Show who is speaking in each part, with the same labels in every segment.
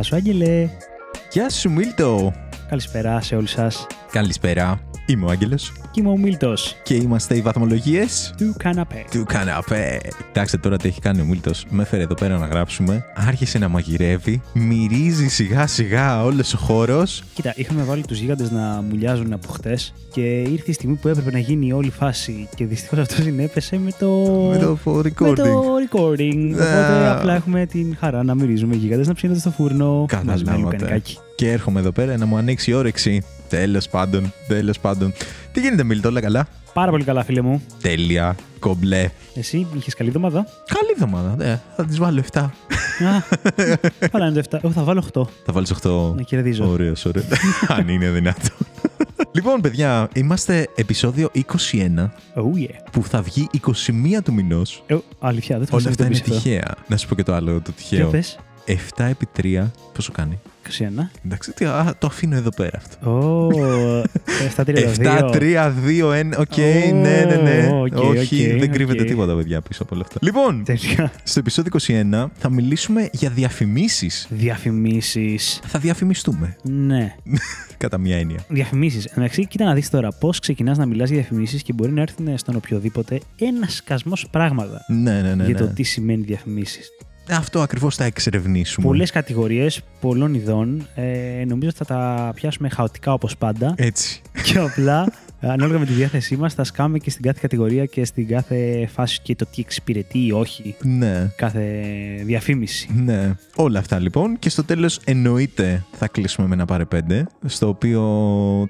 Speaker 1: Γεια σου, Άγγελε.
Speaker 2: Γεια σου, Μίλτο.
Speaker 1: Καλησπέρα σε όλους σας.
Speaker 2: Καλησπέρα. Είμαι ο Άγγελος
Speaker 1: Και είμαι ο Μίλτος
Speaker 2: και είμαστε οι βαθμολογίες
Speaker 1: του καναπέ.
Speaker 2: του καναπέ. Κοιτάξτε τώρα τι έχει κάνει ο Μίλτος. Με έφερε εδώ πέρα να γράψουμε. Άρχισε να μαγειρεύει. Μυρίζει σιγά σιγά όλος ο χώρος.
Speaker 1: Κοίτα, είχαμε βάλει τους γίγαντες να μουλιάζουν από χτες και ήρθε η στιγμή που έπρεπε να γίνει η όλη φάση και δυστυχώς αυτό συνέπεσε με το...
Speaker 2: Με το recording.
Speaker 1: με το recording. Οπότε
Speaker 2: Α.
Speaker 1: απλά έχουμε την χαρά να μυρίζουμε γίγαντες να ψήνονται στο φούρνο. Μας μένει
Speaker 2: Καταλάβατε.
Speaker 1: κανικάκι.
Speaker 2: Και έρχομαι εδώ πέρα να μου ανοίξει η όρεξη. Τέλος πάντων, τέλος πάντων. Τι γίνεται, Μίλτο, όλα καλά;
Speaker 1: Πάρα πολύ καλά, φίλε μου.
Speaker 2: Τέλεια, κομπλέ.
Speaker 1: Εσύ είχες καλή εβδομάδα;
Speaker 2: Καλή εβδομάδα, ναι. Θα τις βάλω 7.
Speaker 1: Α, Καλά είναι το 7. Εγώ θα βάλω 8.
Speaker 2: Θα βάλεις 8.
Speaker 1: Να κερδίζω.
Speaker 2: Ωραίο, ωραίο. Αν είναι δυνατό. λοιπόν, παιδιά, είμαστε επεισόδιο 21
Speaker 1: Oh yeah.
Speaker 2: που θα βγει 21 του μηνός.
Speaker 1: Ε, αλήθεια, δεν θα
Speaker 2: Όλα αυτά είναι
Speaker 1: συνειδητοποιήσω αυτό.
Speaker 2: τυχαία. Να σου πω και το άλλο, το
Speaker 1: Για
Speaker 2: τυχαίο.
Speaker 1: Πες.
Speaker 2: 7 επί 3, πόσο κάνει;
Speaker 1: 21.
Speaker 2: Εντάξει, τι, α, το αφήνω εδώ πέρα αυτό.
Speaker 1: Ω, 7-3-2.
Speaker 2: 7, 3, 2, 1. Οκ,
Speaker 1: Ω,
Speaker 2: ναι, ναι, ναι.
Speaker 1: οκ,
Speaker 2: Όχι,
Speaker 1: οκ,
Speaker 2: δεν κρύβεται
Speaker 1: οκ.
Speaker 2: τίποτα, παιδιά, πίσω από όλα αυτά. Λοιπόν,
Speaker 1: Τέλεια.
Speaker 2: στο επεισόδιο 21 θα μιλήσουμε για διαφημίσεις.
Speaker 1: Διαφημίσεις.
Speaker 2: Θα διαφημιστούμε,
Speaker 1: Ναι.
Speaker 2: κατά μία έννοια.
Speaker 1: Διαφημίσεις. Εντάξει, κοίτα να δεις τώρα πώς ξεκινάς να μιλάς για διαφημίσεις και μπορεί να έρθει στον οποιοδήποτε ένας σκασμό πράγματα
Speaker 2: Ναι, ναι, ναι.
Speaker 1: για το
Speaker 2: ναι.
Speaker 1: τι σημαίνει διαφημίσεις.
Speaker 2: Αυτό ακριβώς θα εξερευνήσουμε.
Speaker 1: Πολλές κατηγορίες πολλών ειδών. Ε, νομίζω ότι θα τα πιάσουμε χαοτικά όπως πάντα.
Speaker 2: Έτσι.
Speaker 1: και απλά, ανάλογα με τη διάθεσή μας, θα σκάμε και στην κάθε κατηγορία και στην κάθε φάση και το τι εξυπηρετεί ή όχι
Speaker 2: Ναι.
Speaker 1: κάθε διαφήμιση.
Speaker 2: Ναι. Όλα αυτά λοιπόν. Και στο τέλος, εννοείται θα κλείσουμε με ένα πάρε πέντε. Στο οποίο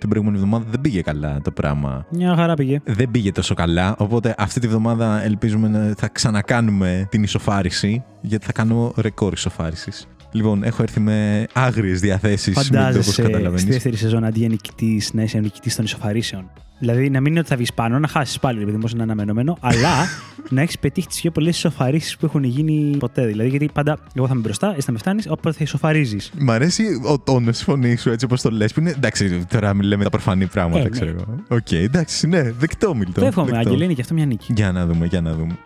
Speaker 2: την προηγούμενη εβδομάδα δεν πήγε καλά το πράγμα.
Speaker 1: Μια χαρά πήγε.
Speaker 2: Δεν πήγε τόσο καλά. Οπότε αυτή τη βδομάδα ελπίζουμε να θα ξανακάνουμε την ισοφάριση. Γιατί θα κάνω ρεκόρ ισοφάρισης. Λοιπόν, έχω έρθει με άγριες διαθέσεις. Όπω
Speaker 1: Φαντάζεσαι στη
Speaker 2: καταλαβαίνεις.
Speaker 1: δεύτερη σεζόν αντί για νικητής να είσαι νικητής των ισοφαρίσεων. Δηλαδή να μην είναι ότι θα βγεις πάνω, να χάσεις πάλι, επειδή όμως είναι αναμενόμενο, αλλά να έχεις πετύχει τις πιο πολλές ισοφαρίσεις που έχουν γίνει ποτέ. Δηλαδή, γιατί πάντα εγώ θα είμαι μπροστά, εσύ θα με φτάνεις, οπότε θα ισοφαρίζεις.
Speaker 2: Μ' αρέσει ο τόνος της φωνής σου έτσι όπως το λες. Που είναι. Εντάξει, τώρα μιλάμε τα προφανή πράγματα,
Speaker 1: Ε, ναι.
Speaker 2: ξέρω εγώ. Οκ, εντάξει, ναι, δεκτό, δεκτό.
Speaker 1: Το εύχομαι,
Speaker 2: δεκτό.
Speaker 1: Άγγελε, είναι και αυτό μια νίκη.
Speaker 2: Για να δούμε, για να δούμε.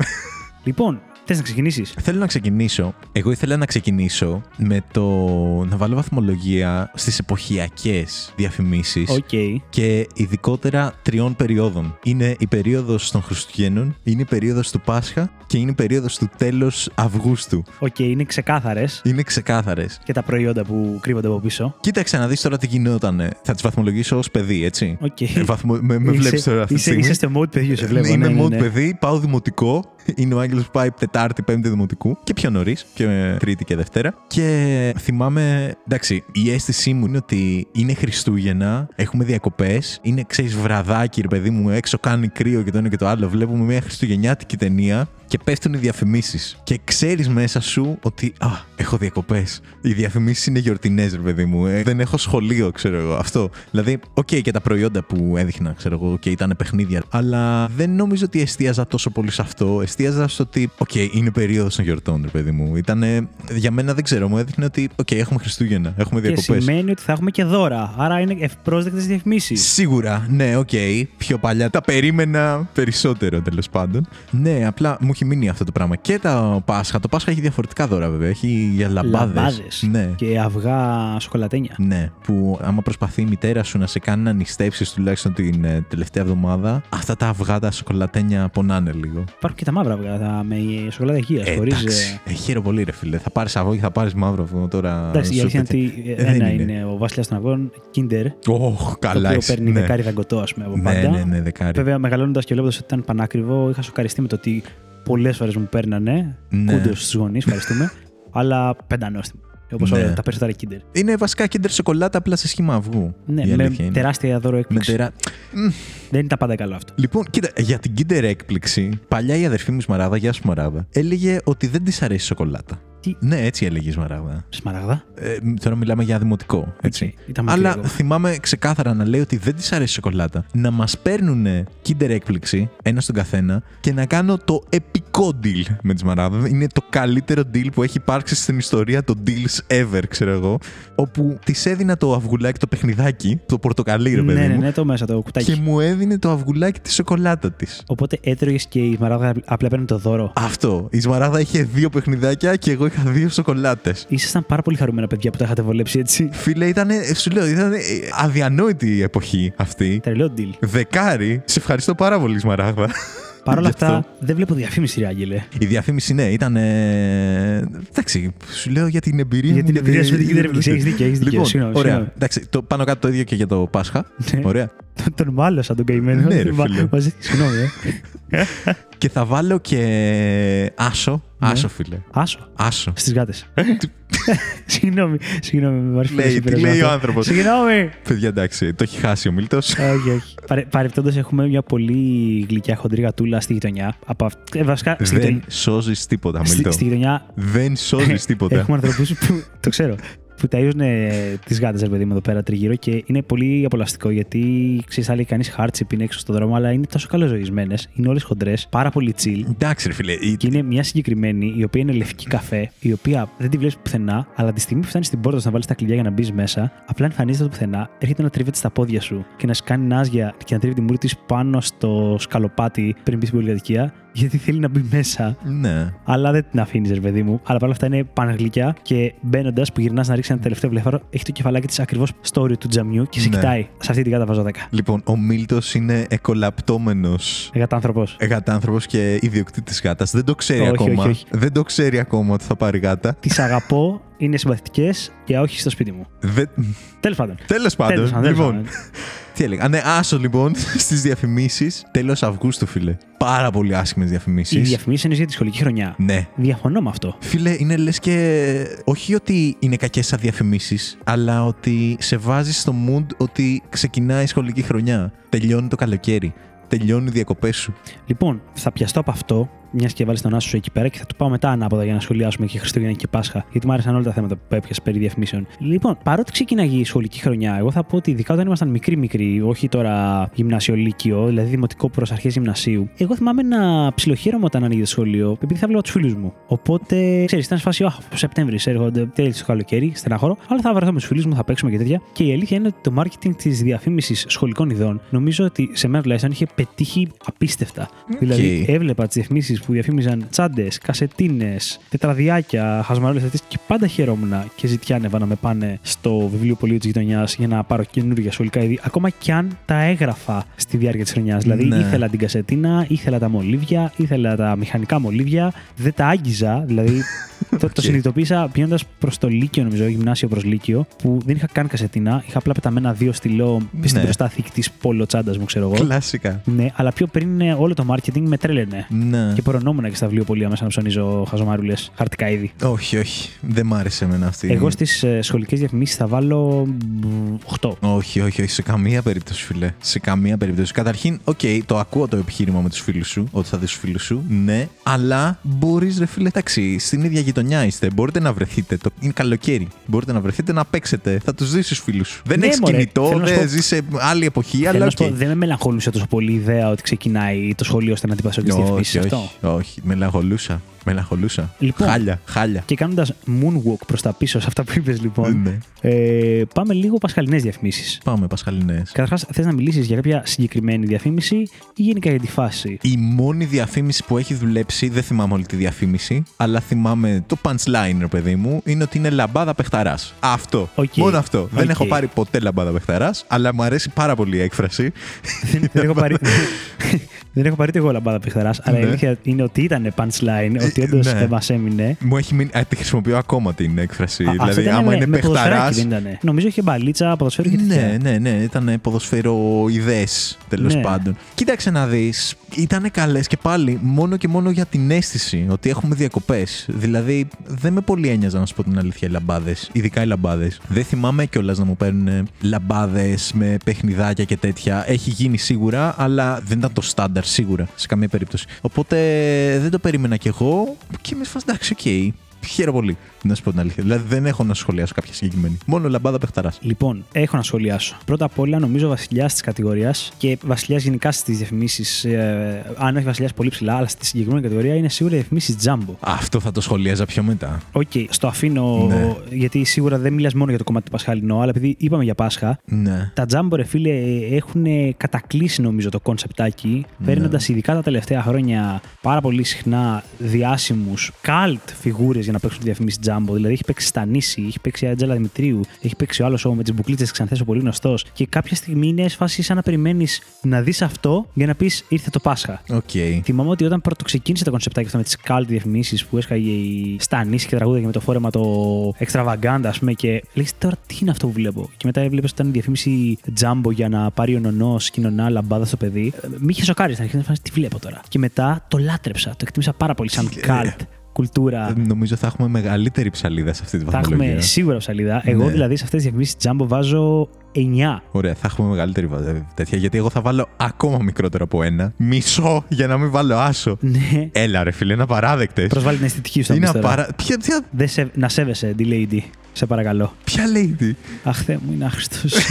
Speaker 1: Λοιπόν, θες να ξεκινήσεις;
Speaker 2: Θέλω να ξεκινήσω. Εγώ ήθελα να ξεκινήσω με το να βάλω βαθμολογία στις εποχιακές διαφημίσεις
Speaker 1: Οκ.
Speaker 2: και ειδικότερα τριών περιόδων. Είναι η περίοδος των Χριστουγέννων, είναι η περίοδος του Πάσχα και είναι η περίοδος του τέλος Αυγούστου.
Speaker 1: Οκ, είναι ξεκάθαρες
Speaker 2: Είναι ξεκάθαρες.
Speaker 1: και τα προϊόντα που κρύβονται από πίσω.
Speaker 2: Κοίταξε να δεις τώρα τι γινότανε. Θα τις βαθμολογήσω ως παιδί, έτσι.
Speaker 1: Οκ.
Speaker 2: Ε, βαθμο- με, με
Speaker 1: Είσαι-
Speaker 2: βλέπεις τώρα αυτή τη
Speaker 1: είσαι,
Speaker 2: στιγμή.
Speaker 1: είσαι στο mode παιδιού, σε βλέπω.
Speaker 2: Είμαι
Speaker 1: ναι, ναι,
Speaker 2: mode
Speaker 1: ναι.
Speaker 2: Παιδί, πάω δημοτικό. Είναι ο Άγγελος που πάει Τετάρτη, Πέμπτη δημοτικού και πιο νωρίς, και Τρίτη και Δευτέρα. Και θυμάμαι, εντάξει, η αίσθησή μου είναι ότι είναι Χριστούγεννα, έχουμε διακοπές, είναι ξέρεις βραδάκι, ρε παιδί μου, έξω κάνει κρύο και το ένα και το άλλο. Βλέπουμε μια Χριστουγεννιάτικη ταινία και πέφτουν οι διαφημίσεις. Και ξέρεις μέσα σου ότι, Α, έχω διακοπές. Οι διαφημίσεις είναι γιορτινές, ρε παιδί μου. Ε, δεν έχω σχολείο, ξέρω εγώ. Αυτό. Δηλαδή, οκ, και τα προϊόντα που έδειχνα, ξέρω εγώ, και ήταν παιχνίδια. Αλλά δεν νομίζω ότι εστίαζα τόσο πολύ σε αυτό. Εστίαζα στο ότι, οκ, είναι περίοδος των γιορτών, ρε παιδί μου. Ήταν, για μένα δεν ξέρω, μου έδειχνε ότι, οκ, έχουμε Χριστούγεννα, έχουμε
Speaker 1: Και
Speaker 2: διακοπές.
Speaker 1: σημαίνει ότι θα έχουμε και δώρα. Άρα είναι ευπρόσδεκτες διαφημίσεις.
Speaker 2: Σίγουρα, ναι, οκ. Πιο παλιά τα περίμενα περισσότερο τέλος πάντων. Ναι, απλά μου έχει μείνει αυτό το πράγμα. Και τα Πάσχα. Το Πάσχα έχει διαφορετικά δώρα βέβαια. Έχει για λαμπάδες. Ναι.
Speaker 1: Και αυγά σοκολατένια.
Speaker 2: Ναι, που άμα προσπαθεί η μητέρα σου να σε κάνει να νηστέψεις τουλάχιστον την ε, τελευταία εβδομάδα, αυτά τα αυγά τα σοκολατένια πονάνε λίγο.
Speaker 1: Υπάρχουν και τα μαύρα αυγά τα με σοκολάτα υγείας.
Speaker 2: Ε,
Speaker 1: Χωρίς.
Speaker 2: εντάξει, ε, χαίρο πολύ, ρε φίλε. Θα πάρεις αυγό και θα πάρεις μαύρο αυγό τώρα.
Speaker 1: Εντάξει, η
Speaker 2: σου
Speaker 1: αλήθεια είναι
Speaker 2: τέτοια.
Speaker 1: ότι
Speaker 2: Ε, δεν
Speaker 1: ένα
Speaker 2: είναι.
Speaker 1: είναι ο βασιλιάς των αυγών, Kinder.
Speaker 2: Ωχ, καλά.
Speaker 1: το οποίο
Speaker 2: είσαι.
Speaker 1: παίρνει
Speaker 2: ναι.
Speaker 1: δεκάρι δαγκωτό, ας πούμε, από
Speaker 2: Ναι,
Speaker 1: πάντα.
Speaker 2: ναι, ναι, δεκάρι.
Speaker 1: Βέβαια, μεγαλώνοντας και βλέποντας ότι ήταν πανάκριβο, είχα σοκαριστεί με το ότι πολλές φορές μου παίρνανε.
Speaker 2: Ναι.
Speaker 1: Κούντο στους γονείς, ευχαριστούμε. αλλά πεντανόστιμο. Όπως
Speaker 2: Ναι.
Speaker 1: τα περισσότερα Kinder.
Speaker 2: Είναι βασικά Kinder σοκολάτα απλά σε σχήμα αυγού.
Speaker 1: Ναι,
Speaker 2: η
Speaker 1: με
Speaker 2: αλήθεια είναι.
Speaker 1: τεράστια δώρο
Speaker 2: Με
Speaker 1: έκπληξη.
Speaker 2: τερά...
Speaker 1: Δεν είναι τα πάντα καλό αυτό.
Speaker 2: Λοιπόν, κοίτα, για την Kinder έκπληξη, παλιά η αδερφή μου η Σμαράγδα, γεια σου Σμαράγδα, έλεγε ότι δεν της αρέσει η σοκολάτα.
Speaker 1: Τι;
Speaker 2: Ναι, έτσι έλεγε η Σμαράγδα.
Speaker 1: Σμαράγδα;
Speaker 2: Ε, τώρα μιλάμε για δημοτικό, έτσι.
Speaker 1: Οκ, ήταν μικρή
Speaker 2: Αλλά
Speaker 1: εγώ.
Speaker 2: θυμάμαι ξεκάθαρα να λέει ότι δεν της αρέσει η σοκολάτα. Να μας παίρνουν Kinder έκπληξη, ένα στον καθένα, και να κάνω το επικό deal με τη Σμαράδα. Είναι το καλύτερο deal που έχει υπάρξει στην ιστορία των deals ever, ξέρω εγώ. Όπου της έδινα το αυγουλάκι, το παιχνιδάκι, το πορτοκαλί, ρε παιδί
Speaker 1: Ναι, ναι,
Speaker 2: μου.
Speaker 1: ναι, το μέσα, το κουτάκι.
Speaker 2: Και μου έδινε το αυγουλάκι τη σοκολάτα της.
Speaker 1: Οπότε έτρωγες και η Σμαράγδα απλά παίρνει το δώρο.
Speaker 2: Αυτό. Η Σμαράδα είχε δύο παιχνιδάκια και εγώ είχα είχα δύο σοκολάτες.
Speaker 1: Ήσασταν πάρα πολύ χαρούμενα παιδιά που τα είχατε βολέψει έτσι.
Speaker 2: Φίλε, ήταν, σου λέω, ήταν αδιανόητη η εποχή αυτή.
Speaker 1: Τρελό deal.
Speaker 2: Δεκάρι, σε ευχαριστώ πάρα πολύ, Σμαράγδα.
Speaker 1: Παρ' όλα
Speaker 2: Γι' αυτό.
Speaker 1: αυτά, δεν βλέπω διαφήμιση, ρε Άγγελε.
Speaker 2: Η διαφήμιση, ναι, ήταν. ε, Εντάξει, σου λέω για την εμπειρία
Speaker 1: Για
Speaker 2: μου.
Speaker 1: την εμπειρία σου με την κυβέρνηση. Έχεις δίκιο, έχεις δίκιο.
Speaker 2: Λοιπόν,
Speaker 1: Συγγνώμη,
Speaker 2: ωραία.
Speaker 1: συγγνώμη.
Speaker 2: Εντάξει, το, πάνω κάτω το ίδιο και για το Πάσχα.
Speaker 1: Ναι.
Speaker 2: Ωραία.
Speaker 1: Τον- Τον μάλωσα τον καημένο.
Speaker 2: Ναι, ρε,
Speaker 1: Μα-
Speaker 2: φίλε.
Speaker 1: Μαζί, συγγνώμη, ε.
Speaker 2: Και θα βάλω και άσο.
Speaker 1: Ναι.
Speaker 2: Άσο, φίλε.
Speaker 1: Άσο.
Speaker 2: Άσο.
Speaker 1: Στις γάτες. συγγνώμη, συγγνώμη, με βάζει
Speaker 2: Λέει, τι λέει ο άνθρωπος.
Speaker 1: Συγγνώμη.
Speaker 2: Παιδιά, εντάξει, το έχει χάσει ο Μίλτος.
Speaker 1: όχι, όχι. Παρεπτόντω, έχουμε μια πολύ γλυκιά χοντρή γατούλα στη γειτονιά. Από αυ- ε, βασικά, στη,
Speaker 2: Δεν
Speaker 1: γειτονιά,
Speaker 2: σώζεις τίποτα,
Speaker 1: στη,
Speaker 2: Μίλτο.
Speaker 1: στη γειτονιά
Speaker 2: Δεν σώζεις τίποτα.
Speaker 1: έχουμε ανθρώπους που. Το ξέρω. Που ταΐζουν τις γάτες, ρε παιδί μου, εδώ πέρα τριγύρω και είναι πολύ απολαστικό γιατί ξέρεις, θα λέει κανεί χάρτσιπ είναι έξω στον δρόμο, αλλά είναι τόσο καλοζωισμένες, είναι όλες χοντρές, πάρα πολύ chill.
Speaker 2: Εντάξει, ρε φίλε. η-
Speaker 1: Και είναι μια συγκεκριμένη, η οποία είναι λευκή καφέ, η οποία δεν τη βλέπεις πουθενά, αλλά τη στιγμή που φτάνεις στην πόρτα σου να βάλεις τα κλειδιά για να μπεις μέσα, απλά εμφανίζεται το πουθενά, έρχεται να τρίβεται στα πόδια σου και να σου κάνει νάζια και να τρίβει τη μούρη της πάνω στο σκαλοπάτι πριν μπεις στην πολυκατοικία, γιατί θέλει να μπει μέσα.
Speaker 2: Ναι.
Speaker 1: Αλλά δεν την αφήνεις, ρε παιδί μου. Αλλά παρόλα αυτά είναι παναγλυκιά και μπαίνοντας που γυρνάς να ρίξεις ένα τελευταίο βλέφαρο, έχει το κεφαλάκι της ακριβώς στο όριο του τζαμιού και σε
Speaker 2: Ναι.
Speaker 1: κοιτάει. Σε αυτή την κάτω βάζω 10.
Speaker 2: Λοιπόν, ο Μίλτος είναι εκολαπτώμενος
Speaker 1: Εγατάνθρωπος.
Speaker 2: γατάνθρωπο και ιδιοκτήτης γάτας. Δεν το ξέρει
Speaker 1: Όχι,
Speaker 2: ακόμα.
Speaker 1: όχι, όχι.
Speaker 2: Δεν το ξέρει ακόμα ότι θα πάρει γάτα.
Speaker 1: Τις αγαπώ, είναι συμπαθητικές και όχι στο σπίτι μου.
Speaker 2: Δεν...
Speaker 1: Τέλος πάντων.
Speaker 2: Τέλος πάντων.
Speaker 1: Τέλος πάντων, τέλος
Speaker 2: λοιπόν,
Speaker 1: πάντων.
Speaker 2: Τι έλεγα; Α, Ναι, άσο λοιπόν στις διαφημίσεις. Τέλος Αυγούστου, φίλε. Πάρα πολύ άσχημες διαφημίσεις.
Speaker 1: Οι διαφημίσεις είναι για τη σχολική χρονιά.
Speaker 2: Ναι.
Speaker 1: Διαφωνώ με αυτό.
Speaker 2: Φίλε, είναι λες και. Όχι ότι είναι κακές σαν διαφημίσεις, αλλά ότι σε βάζει στο mood ότι ξεκινάει η σχολική χρονιά. Τελειώνει το καλοκαίρι. Τελειώνουν οι διακοπές σου.
Speaker 1: Λοιπόν, θα πιαστώ από αυτό, μιας και βάλεις τον άσο σου εκεί πέρα και θα το πάω μετά ανάποδα για να σχολιάσουμε και Χριστούγεννα και Πάσχα. Γιατί μου άρεσαν όλα τα θέματα που έπιασες περί διαφημίσεων. Λοιπόν, παρότι ξεκίναγε η σχολική χρονιά, εγώ θα πω ότι ειδικά όταν ήμασταν μικροί-μικροί, όχι τώρα γυμνασιο-λύκειο, δηλαδή δημοτικό προς αρχές γυμνασίου, εγώ θυμάμαι να ψιλοχαίρομαι όταν άνοιγε το σχολείο, επειδή θα βλέπω τους φίλους μου. Οπότε, ξέρεις, ήταν σε φάση, Αχ, Σεπτέμβρη έρχονται, τέλη το καλοκαίρι, στενάχωρο, αλλά θα βρεθώ με τους φίλους μου, θα παίξουμε και τέτοια. Και η αλήθεια είναι ότι το marketing της διαφήμισης σχολικών ειδών νομίζω ότι σε μένα τουλάχιστον είχε πετύχει απίστευτα. Δηλαδή, έβλεπα τις διαφημίσεις που διαφήμιζαν τσάντες, κασετίνες, τετραδιάκια, χαζομαρούλες αυτές και πάντα χαιρόμουν και ζητιάνευα να με πάνε στο βιβλιοπωλείο της γειτονιάς για να πάρω καινούργια σχολικά είδη, ακόμα κι αν τα έγραφα στη διάρκεια της χρονιάς. Δηλαδή,
Speaker 2: Ναι.
Speaker 1: ήθελα την κασετίνα, ήθελα τα μολύβια, ήθελα τα μηχανικά μολύβια, δεν τα άγγιζα, δηλαδή. Το, το
Speaker 2: Οκ.
Speaker 1: συνειδητοποίησα πηγαίνοντας προς το Λύκειο, νομίζω, γυμνάσιο προς Λύκειο, που δεν είχα καν κασετίνα. Είχα απλά πεταμένα δύο στυλό
Speaker 2: Ναι.
Speaker 1: στην μπροστά θήκη της Polo τσάντα μου, ξέρω εγώ.
Speaker 2: Κλασικά.
Speaker 1: Ναι, αλλά πιο πριν ε, όλο το marketing με τρέλαινε.
Speaker 2: Ναι.
Speaker 1: Και χωνόμουν και στα βιβλιοπωλεία μέσα να ψωνίζω χαζομαρούλες, χαρτικά είδη.
Speaker 2: Όχι, όχι. Δεν μ' άρεσε εμένα αυτή.
Speaker 1: Εγώ στις ε, σχολικές διαφημίσεις θα βάλω μ, 8.
Speaker 2: Όχι, όχι, όχι. Σε καμία περίπτωση, φιλέ. Σε καμία περίπτωση. Καταρχήν, οκ, το ακούω το επιχείρημα με τους φίλους σου, ότι θα δεις τους φίλους σου. Ναι, αλλά μπορείς, ρε φίλε, εντάξει, στην ίδια γειτονιά είστε. Μπορείτε να βρεθείτε. Το... Είναι καλοκαίρι. Μπορείτε να βρεθείτε να παίξετε. Θα τους δεις τους φίλους σου. Δεν
Speaker 1: Ναι,
Speaker 2: έχεις
Speaker 1: μωρέ.
Speaker 2: κινητό,
Speaker 1: Θέλω να σου
Speaker 2: δεν
Speaker 1: πω-
Speaker 2: ζεις σε άλλη εποχή,
Speaker 1: Θέλω
Speaker 2: αλλά
Speaker 1: να
Speaker 2: οκ.
Speaker 1: σου πω, δεν με μελαγχολούσε τόσο πολύ η ιδέα ότι ξεκινάει το σχολείο ώστε να την πασώ και στις διαφημίσεις
Speaker 2: όχι,
Speaker 1: αυτό.
Speaker 2: όχι, όχι. Μελαγχολούσα. Μελαγχολούσα.
Speaker 1: Λοιπόν.
Speaker 2: Χάλια, χάλια.
Speaker 1: Και κάνοντας moonwalk προς τα πίσω σε αυτά που είπες, λοιπόν,
Speaker 2: Ναι.
Speaker 1: ε, πάμε λίγο πασχαλινές διαφημίσεις.
Speaker 2: Πάμε, Πασχαλινές.
Speaker 1: Καταρχάς, θες να μιλήσεις για κάποια συγκεκριμένη διαφήμιση ή γενικά για τη φάση;
Speaker 2: Η μόνη διαφήμιση που έχει δουλέψει, δεν θυμάμαι όλη τη διαφήμιση, αλλά θυμάμαι το punchline, ρε παιδί μου, είναι ότι είναι λαμπάδα παιχταράς. Αυτό.
Speaker 1: Οκ.
Speaker 2: Μόνο αυτό. Δεν
Speaker 1: Οκ.
Speaker 2: έχω πάρει ποτέ λαμπάδα παιχταράς, αλλά μου αρέσει πάρα πολύ η έκφραση.
Speaker 1: δεν, δεν έχω πάρει. δεν έχω πάρει ούτε εγώ λαμπάδα παιχταράς, αλλά η
Speaker 2: Ναι.
Speaker 1: αλήθεια είναι ότι ήταν punchline, ότι όντως
Speaker 2: ναι.
Speaker 1: δεν μας έμεινε.
Speaker 2: Μου έχει μείνει. Α, τη χρησιμοποιώ ακόμα την έκφραση.
Speaker 1: Α, αυτό
Speaker 2: δηλαδή,
Speaker 1: ήταν
Speaker 2: άμα
Speaker 1: με-
Speaker 2: είναι
Speaker 1: με
Speaker 2: παιχταρά.
Speaker 1: ποδοσφαιράκι, δεν ήτανε. Νομίζω είχε μπαλίτσα, ποδοσφαίρο και τέτοια.
Speaker 2: Ναι, ναι, ναι. Ήταν ποδοσφαιροειδές τέλος
Speaker 1: Ναι.
Speaker 2: πάντων. Κοίταξε να δεις. Ήταν καλές και πάλι μόνο και μόνο για την αίσθηση ότι έχουμε διακοπές. Δηλαδή, δεν με πολύ ένοιαζαν να σου πω την αλήθεια οι λαμπάδες. Ειδικά οι λαμπάδες. Δεν θυμάμαι κιόλας να μου παίρνουν λαμπάδες με παιχνιδάκια και τέτοια. Έχει γίνει σίγουρα, αλλά δεν ήταν το στάνταρ σίγουρα σε καμία περίπτωση. Οπότε δεν το περίμενα κι εγώ και με σφασ εντάξει, οκ. Χαίρομαι πολύ, να σου πω την αλήθεια. Δηλαδή δεν έχω να σχολιάσω κάποια συγκεκριμένη. Μόνο λαμπάδα παιχταράς.
Speaker 1: Λοιπόν, έχω να σχολιάσω. Πρώτα απ' όλα, νομίζω βασιλιάς της κατηγορίας και βασιλιάς γενικά στις διαφημίσεις. Ε, αν όχι βασιλιάς πολύ ψηλά, αλλά στη συγκεκριμένη κατηγορία είναι σίγουρα οι διαφημίσεις Jumbo.
Speaker 2: Αυτό θα το σχολίαζα πιο μετά.
Speaker 1: Οκ, στο αφήνω
Speaker 2: Ναι.
Speaker 1: γιατί σίγουρα δεν μιλάς μόνο για το κομμάτι του Πασχαλινό, αλλά επειδή είπαμε για Πάσχα,
Speaker 2: Ναι.
Speaker 1: τα Jumbo, ρε φίλε, έχουν κατακλύσει νομίζω το κονσεπτάκι,
Speaker 2: Ναι.
Speaker 1: παίρνοντας ειδικά τα τελευταία χρόνια πάρα πολύ συχνά διάσημους cult φιγούρες, για να παίξουν τη διαφήμιση Τζάμπο. Δηλαδή έχει παίξει Στανίση, έχει παίξει η Άτζελα Δημητρίου, έχει παίξει ο άλλος με τις μπουκλίτσες ξανθές, ο πολύ γνωστός. Και κάποια στιγμή είναι φάση σαν να περιμένεις να δεις αυτό για να πεις ήρθε το Πάσχα.
Speaker 2: Οκ.
Speaker 1: Θυμάμαι ότι όταν πρώτο ξεκίνησε το κονσεπτάκι αυτό με τις cult διαφημίσεις που έσκαγε η Στανίση και τραγούδαγε με το φόρεμα το extravagant, ας πούμε, και λέει τώρα τι είναι αυτό που βλέπω. Και μετά έβλεπες ότι ήταν διαφήμιση Jumbo για να πάρει ο νονός κι η νονά λαμπάδα στο παιδί. Ε, Μη είχε σοκάρει στην αρχή, να φάνηκε τι βλέπω τώρα. Και μετά το λάτρεψα, το εκτίμησα πάρα πολύ σαν cult κουλτούρα.
Speaker 2: Ε, Νομίζω θα έχουμε μεγαλύτερη ψαλίδα σε αυτή τη
Speaker 1: Θα
Speaker 2: βαθμολογία.
Speaker 1: έχουμε σίγουρα ψαλίδα. Εγώ
Speaker 2: Ναι.
Speaker 1: δηλαδή σε αυτές τις διαφημίσει Jumbo βάζω 9.
Speaker 2: Ωραία, θα έχουμε μεγαλύτερη βα- ε, τέτοια. Γιατί εγώ θα βάλω ακόμα μικρότερο από ένα. Μισό για να μην βάλω άσο.
Speaker 1: Ναι.
Speaker 2: Έλα, ρε φίλε, είναι απαράδεκτες.
Speaker 1: Προσβάλλει την αισθητική σου. θα
Speaker 2: Είναι
Speaker 1: πεις τώρα.
Speaker 2: απαρά... Ποια, ποια,
Speaker 1: Δεν σε... Να σέβεσαι, τη lady. Σε παρακαλώ.
Speaker 2: ποια lady;
Speaker 1: Αχ, Θεέ μου, είναι άχρηστος.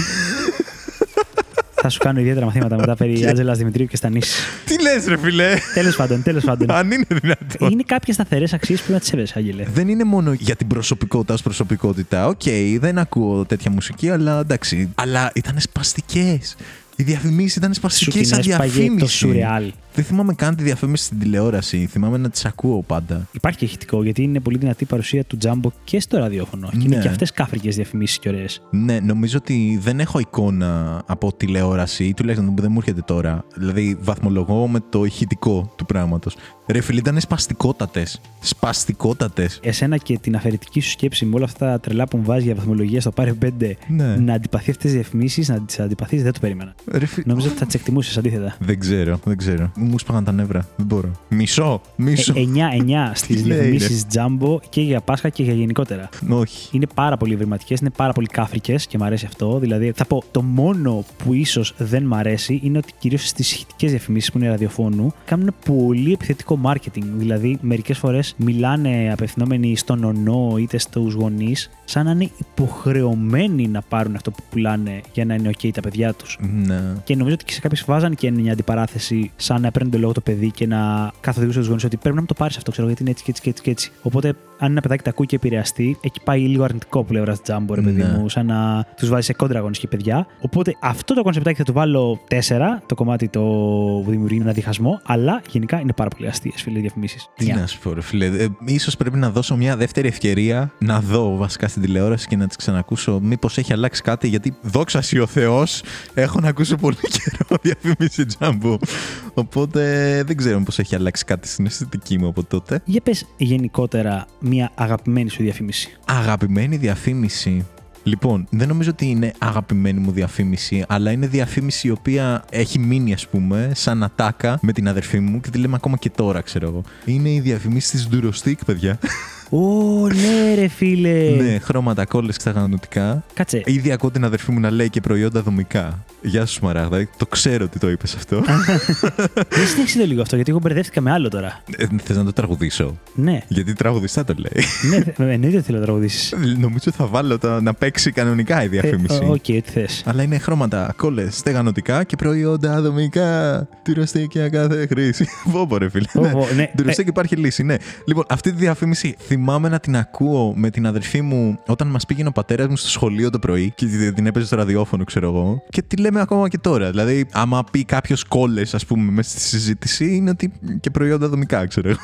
Speaker 1: Θα σου κάνω ιδιαίτερα μαθήματα μετά περί Άτζελα Δημητρίου και Στανίση.
Speaker 2: Τι λες, ρε φίλε;
Speaker 1: τέλος πάντων, τέλος πάντων.
Speaker 2: Αν είναι δυνατόν.
Speaker 1: είναι κάποιες σταθερές αξίες που πρέπει να τις σέβεσαι, Άγγελε.
Speaker 2: Δεν είναι μόνο για την προσωπικότητα ως προσωπικότητα. Οκ, δεν ακούω τέτοια μουσική, αλλά εντάξει. Αλλά ήταν σπαστικές. Οι διαφημίσεις ήταν
Speaker 1: Σου
Speaker 2: σπαστικές σαν
Speaker 1: κοινέ παγιέ το
Speaker 2: διαφήμιση.
Speaker 1: σουρεάλ.
Speaker 2: Δεν θυμάμαι καν τη διαφήμιση στην τηλεόραση. Θυμάμαι να τις ακούω πάντα.
Speaker 1: Υπάρχει και ηχητικό γιατί είναι πολύ δυνατή η παρουσία του Τζάμπο και στο ραδιόφωνο. Και είναι
Speaker 2: Ναι.
Speaker 1: και αυτές κάφρικες διαφημίσεις και ωραίες.
Speaker 2: Ναι, νομίζω ότι δεν έχω εικόνα από τηλεόραση ή τουλάχιστον δεν μου έρχεται τώρα. Δηλαδή, βαθμολογώ με το ηχητικό του πράγματος. Ρε φίλε, ήταν σπαστικότατες. Σπαστικότατες.
Speaker 1: Εσένα και την αφαιρετική σου σκέψη με όλα αυτά τα τρελά που μου βάζει για βαθμολογία στο Πάρε 5
Speaker 2: Ναι.
Speaker 1: να αντιπαθεί αυτές τις διαφημίσεις, να τις αντιπαθείς, δεν το περίμενα.
Speaker 2: Ρε φίλε.
Speaker 1: Νόμιζα ότι θα τις εκτιμούσες αντίθετα.
Speaker 2: Δεν ξέρω, δεν ξέρω. Μου σπάγαν τα νεύρα. Δεν μπορώ. Μισό, μισό.
Speaker 1: 9-9 στι
Speaker 2: Τι λέει,
Speaker 1: διαφημίσεις Jumbo και για Πάσχα και για γενικότερα.
Speaker 2: Όχι.
Speaker 1: Είναι πάρα πολύ ευρηματικές, είναι πάρα πολύ κάφρικες και μου αρέσει αυτό. Δηλαδή, θα πω, το μόνο που ίσως δεν μ' αρέσει είναι ότι κυρίως στις ηχητικέ διαφημίσεις που είναι ραδιοφώνου κάνουν πολύ επιθετικό marketing. Δηλαδή, μερικές φορές μιλάνε απευθυνόμενοι στον ονό είτε στους γονείς, σαν να είναι υποχρεωμένοι να πάρουν αυτό που πουλάνε για να είναι OK τα παιδιά τους.
Speaker 2: Ναι.
Speaker 1: Και νομίζω ότι και σε κάποιες βάζαν και μια αντιπαράθεση, σαν να παίρνουν το λόγο το παιδί και να καθοδηγούσαν τους γονείς ότι πρέπει να μου το πάρεις αυτό, ξέρω γιατί είναι έτσι και έτσι και έτσι. Και έτσι. Οπότε, αν ένα παιδάκι τα ακούει και επηρεαστεί, εκεί πάει λίγο αρνητικό πλευράς τζάμπο, ρε παιδί
Speaker 2: Ναι.
Speaker 1: μου, σαν να τους βάζει σε κόντρα γονεί και παιδιά. Οπότε, αυτό το κονσεπτάκι θα του βάλω 4, το κομμάτι το που δημιουργεί ένα διχασμό, αλλά γενικά είναι πάρα πολύ αστείες, φίλε, οι διαφημίσεις.
Speaker 2: Τι να σου πω, ρε φίλε. Ε, ίσως πρέπει να δώσω μια δεύτερη ευκαιρία να δω βασικά στην τηλεόραση και να τις ξανακούσω. Μήπως έχει αλλάξει κάτι, γιατί δόξα σοι ο Θεός, έχω να ακούσω πολύ καιρό διαφήμιση τζάμπου. Οπότε δεν ξέρω πώ έχει αλλάξει κάτι στην αισθητική μου από τότε.
Speaker 1: Για πες γενικότερα μια αγαπημένη σου διαφήμιση.
Speaker 2: Αγαπημένη διαφήμιση. Λοιπόν, δεν νομίζω ότι είναι αγαπημένη μου διαφήμιση, αλλά είναι διαφήμιση η οποία έχει μείνει, ας πούμε, σαν ατάκα με την αδερφή μου και τη λέμε ακόμα και τώρα, ξέρω εγώ. Είναι η διαφήμιση της Durostick, παιδιά.
Speaker 1: Ω, ναι, ρε φίλε.
Speaker 2: ναι, χρώματα, κόλλες ξαγανωτικά.
Speaker 1: Κάτσε.
Speaker 2: Ήδη ακούω την αδερφή μου να λέει και προϊόντα δομικά. Γεια σου, Σμαράγδα. Το ξέρω ότι το είπες αυτό.
Speaker 1: Δεν συνέχισε το λίγο αυτό, γιατί εγώ μπερδεύτηκα με άλλο τώρα.
Speaker 2: ε, Θες να το τραγουδήσω;
Speaker 1: Ναι,
Speaker 2: Γιατί τραγουδιστά το λέει.
Speaker 1: ναι, θε- εννοείται ότι θέλω να τραγουδήσεις.
Speaker 2: Νομίζω θα βάλω το, να παίξει κανονικά η διαφήμιση.
Speaker 1: Ε, Οκ, τι θες.
Speaker 2: Αλλά είναι χρώματα, κόλλες, στεγανωτικά και προϊόντα δομικά. Durostick για κάθε χρήση. Βόμβα, ρε φίλε.
Speaker 1: Πω,
Speaker 2: ναι.
Speaker 1: πω, ναι.
Speaker 2: Durostick υπάρχει λύση, ναι. Λοιπόν, αυτή τη διαφήμιση θυμάμαι να την ακούω με την αδερφή μου όταν μας πήγαινε ο πατέρας μου στο σχολείο το πρωί και την- την έπαιζε στο ραδιόφωνο, ξέρω εγώ. Και τη λέμε ακόμα και τώρα. Δηλαδή, άμα πει κάποιος κόλλες, ας πούμε, μέσα στη συζήτηση, είναι ότι και προϊόντα δομικά, ξέρω εγώ.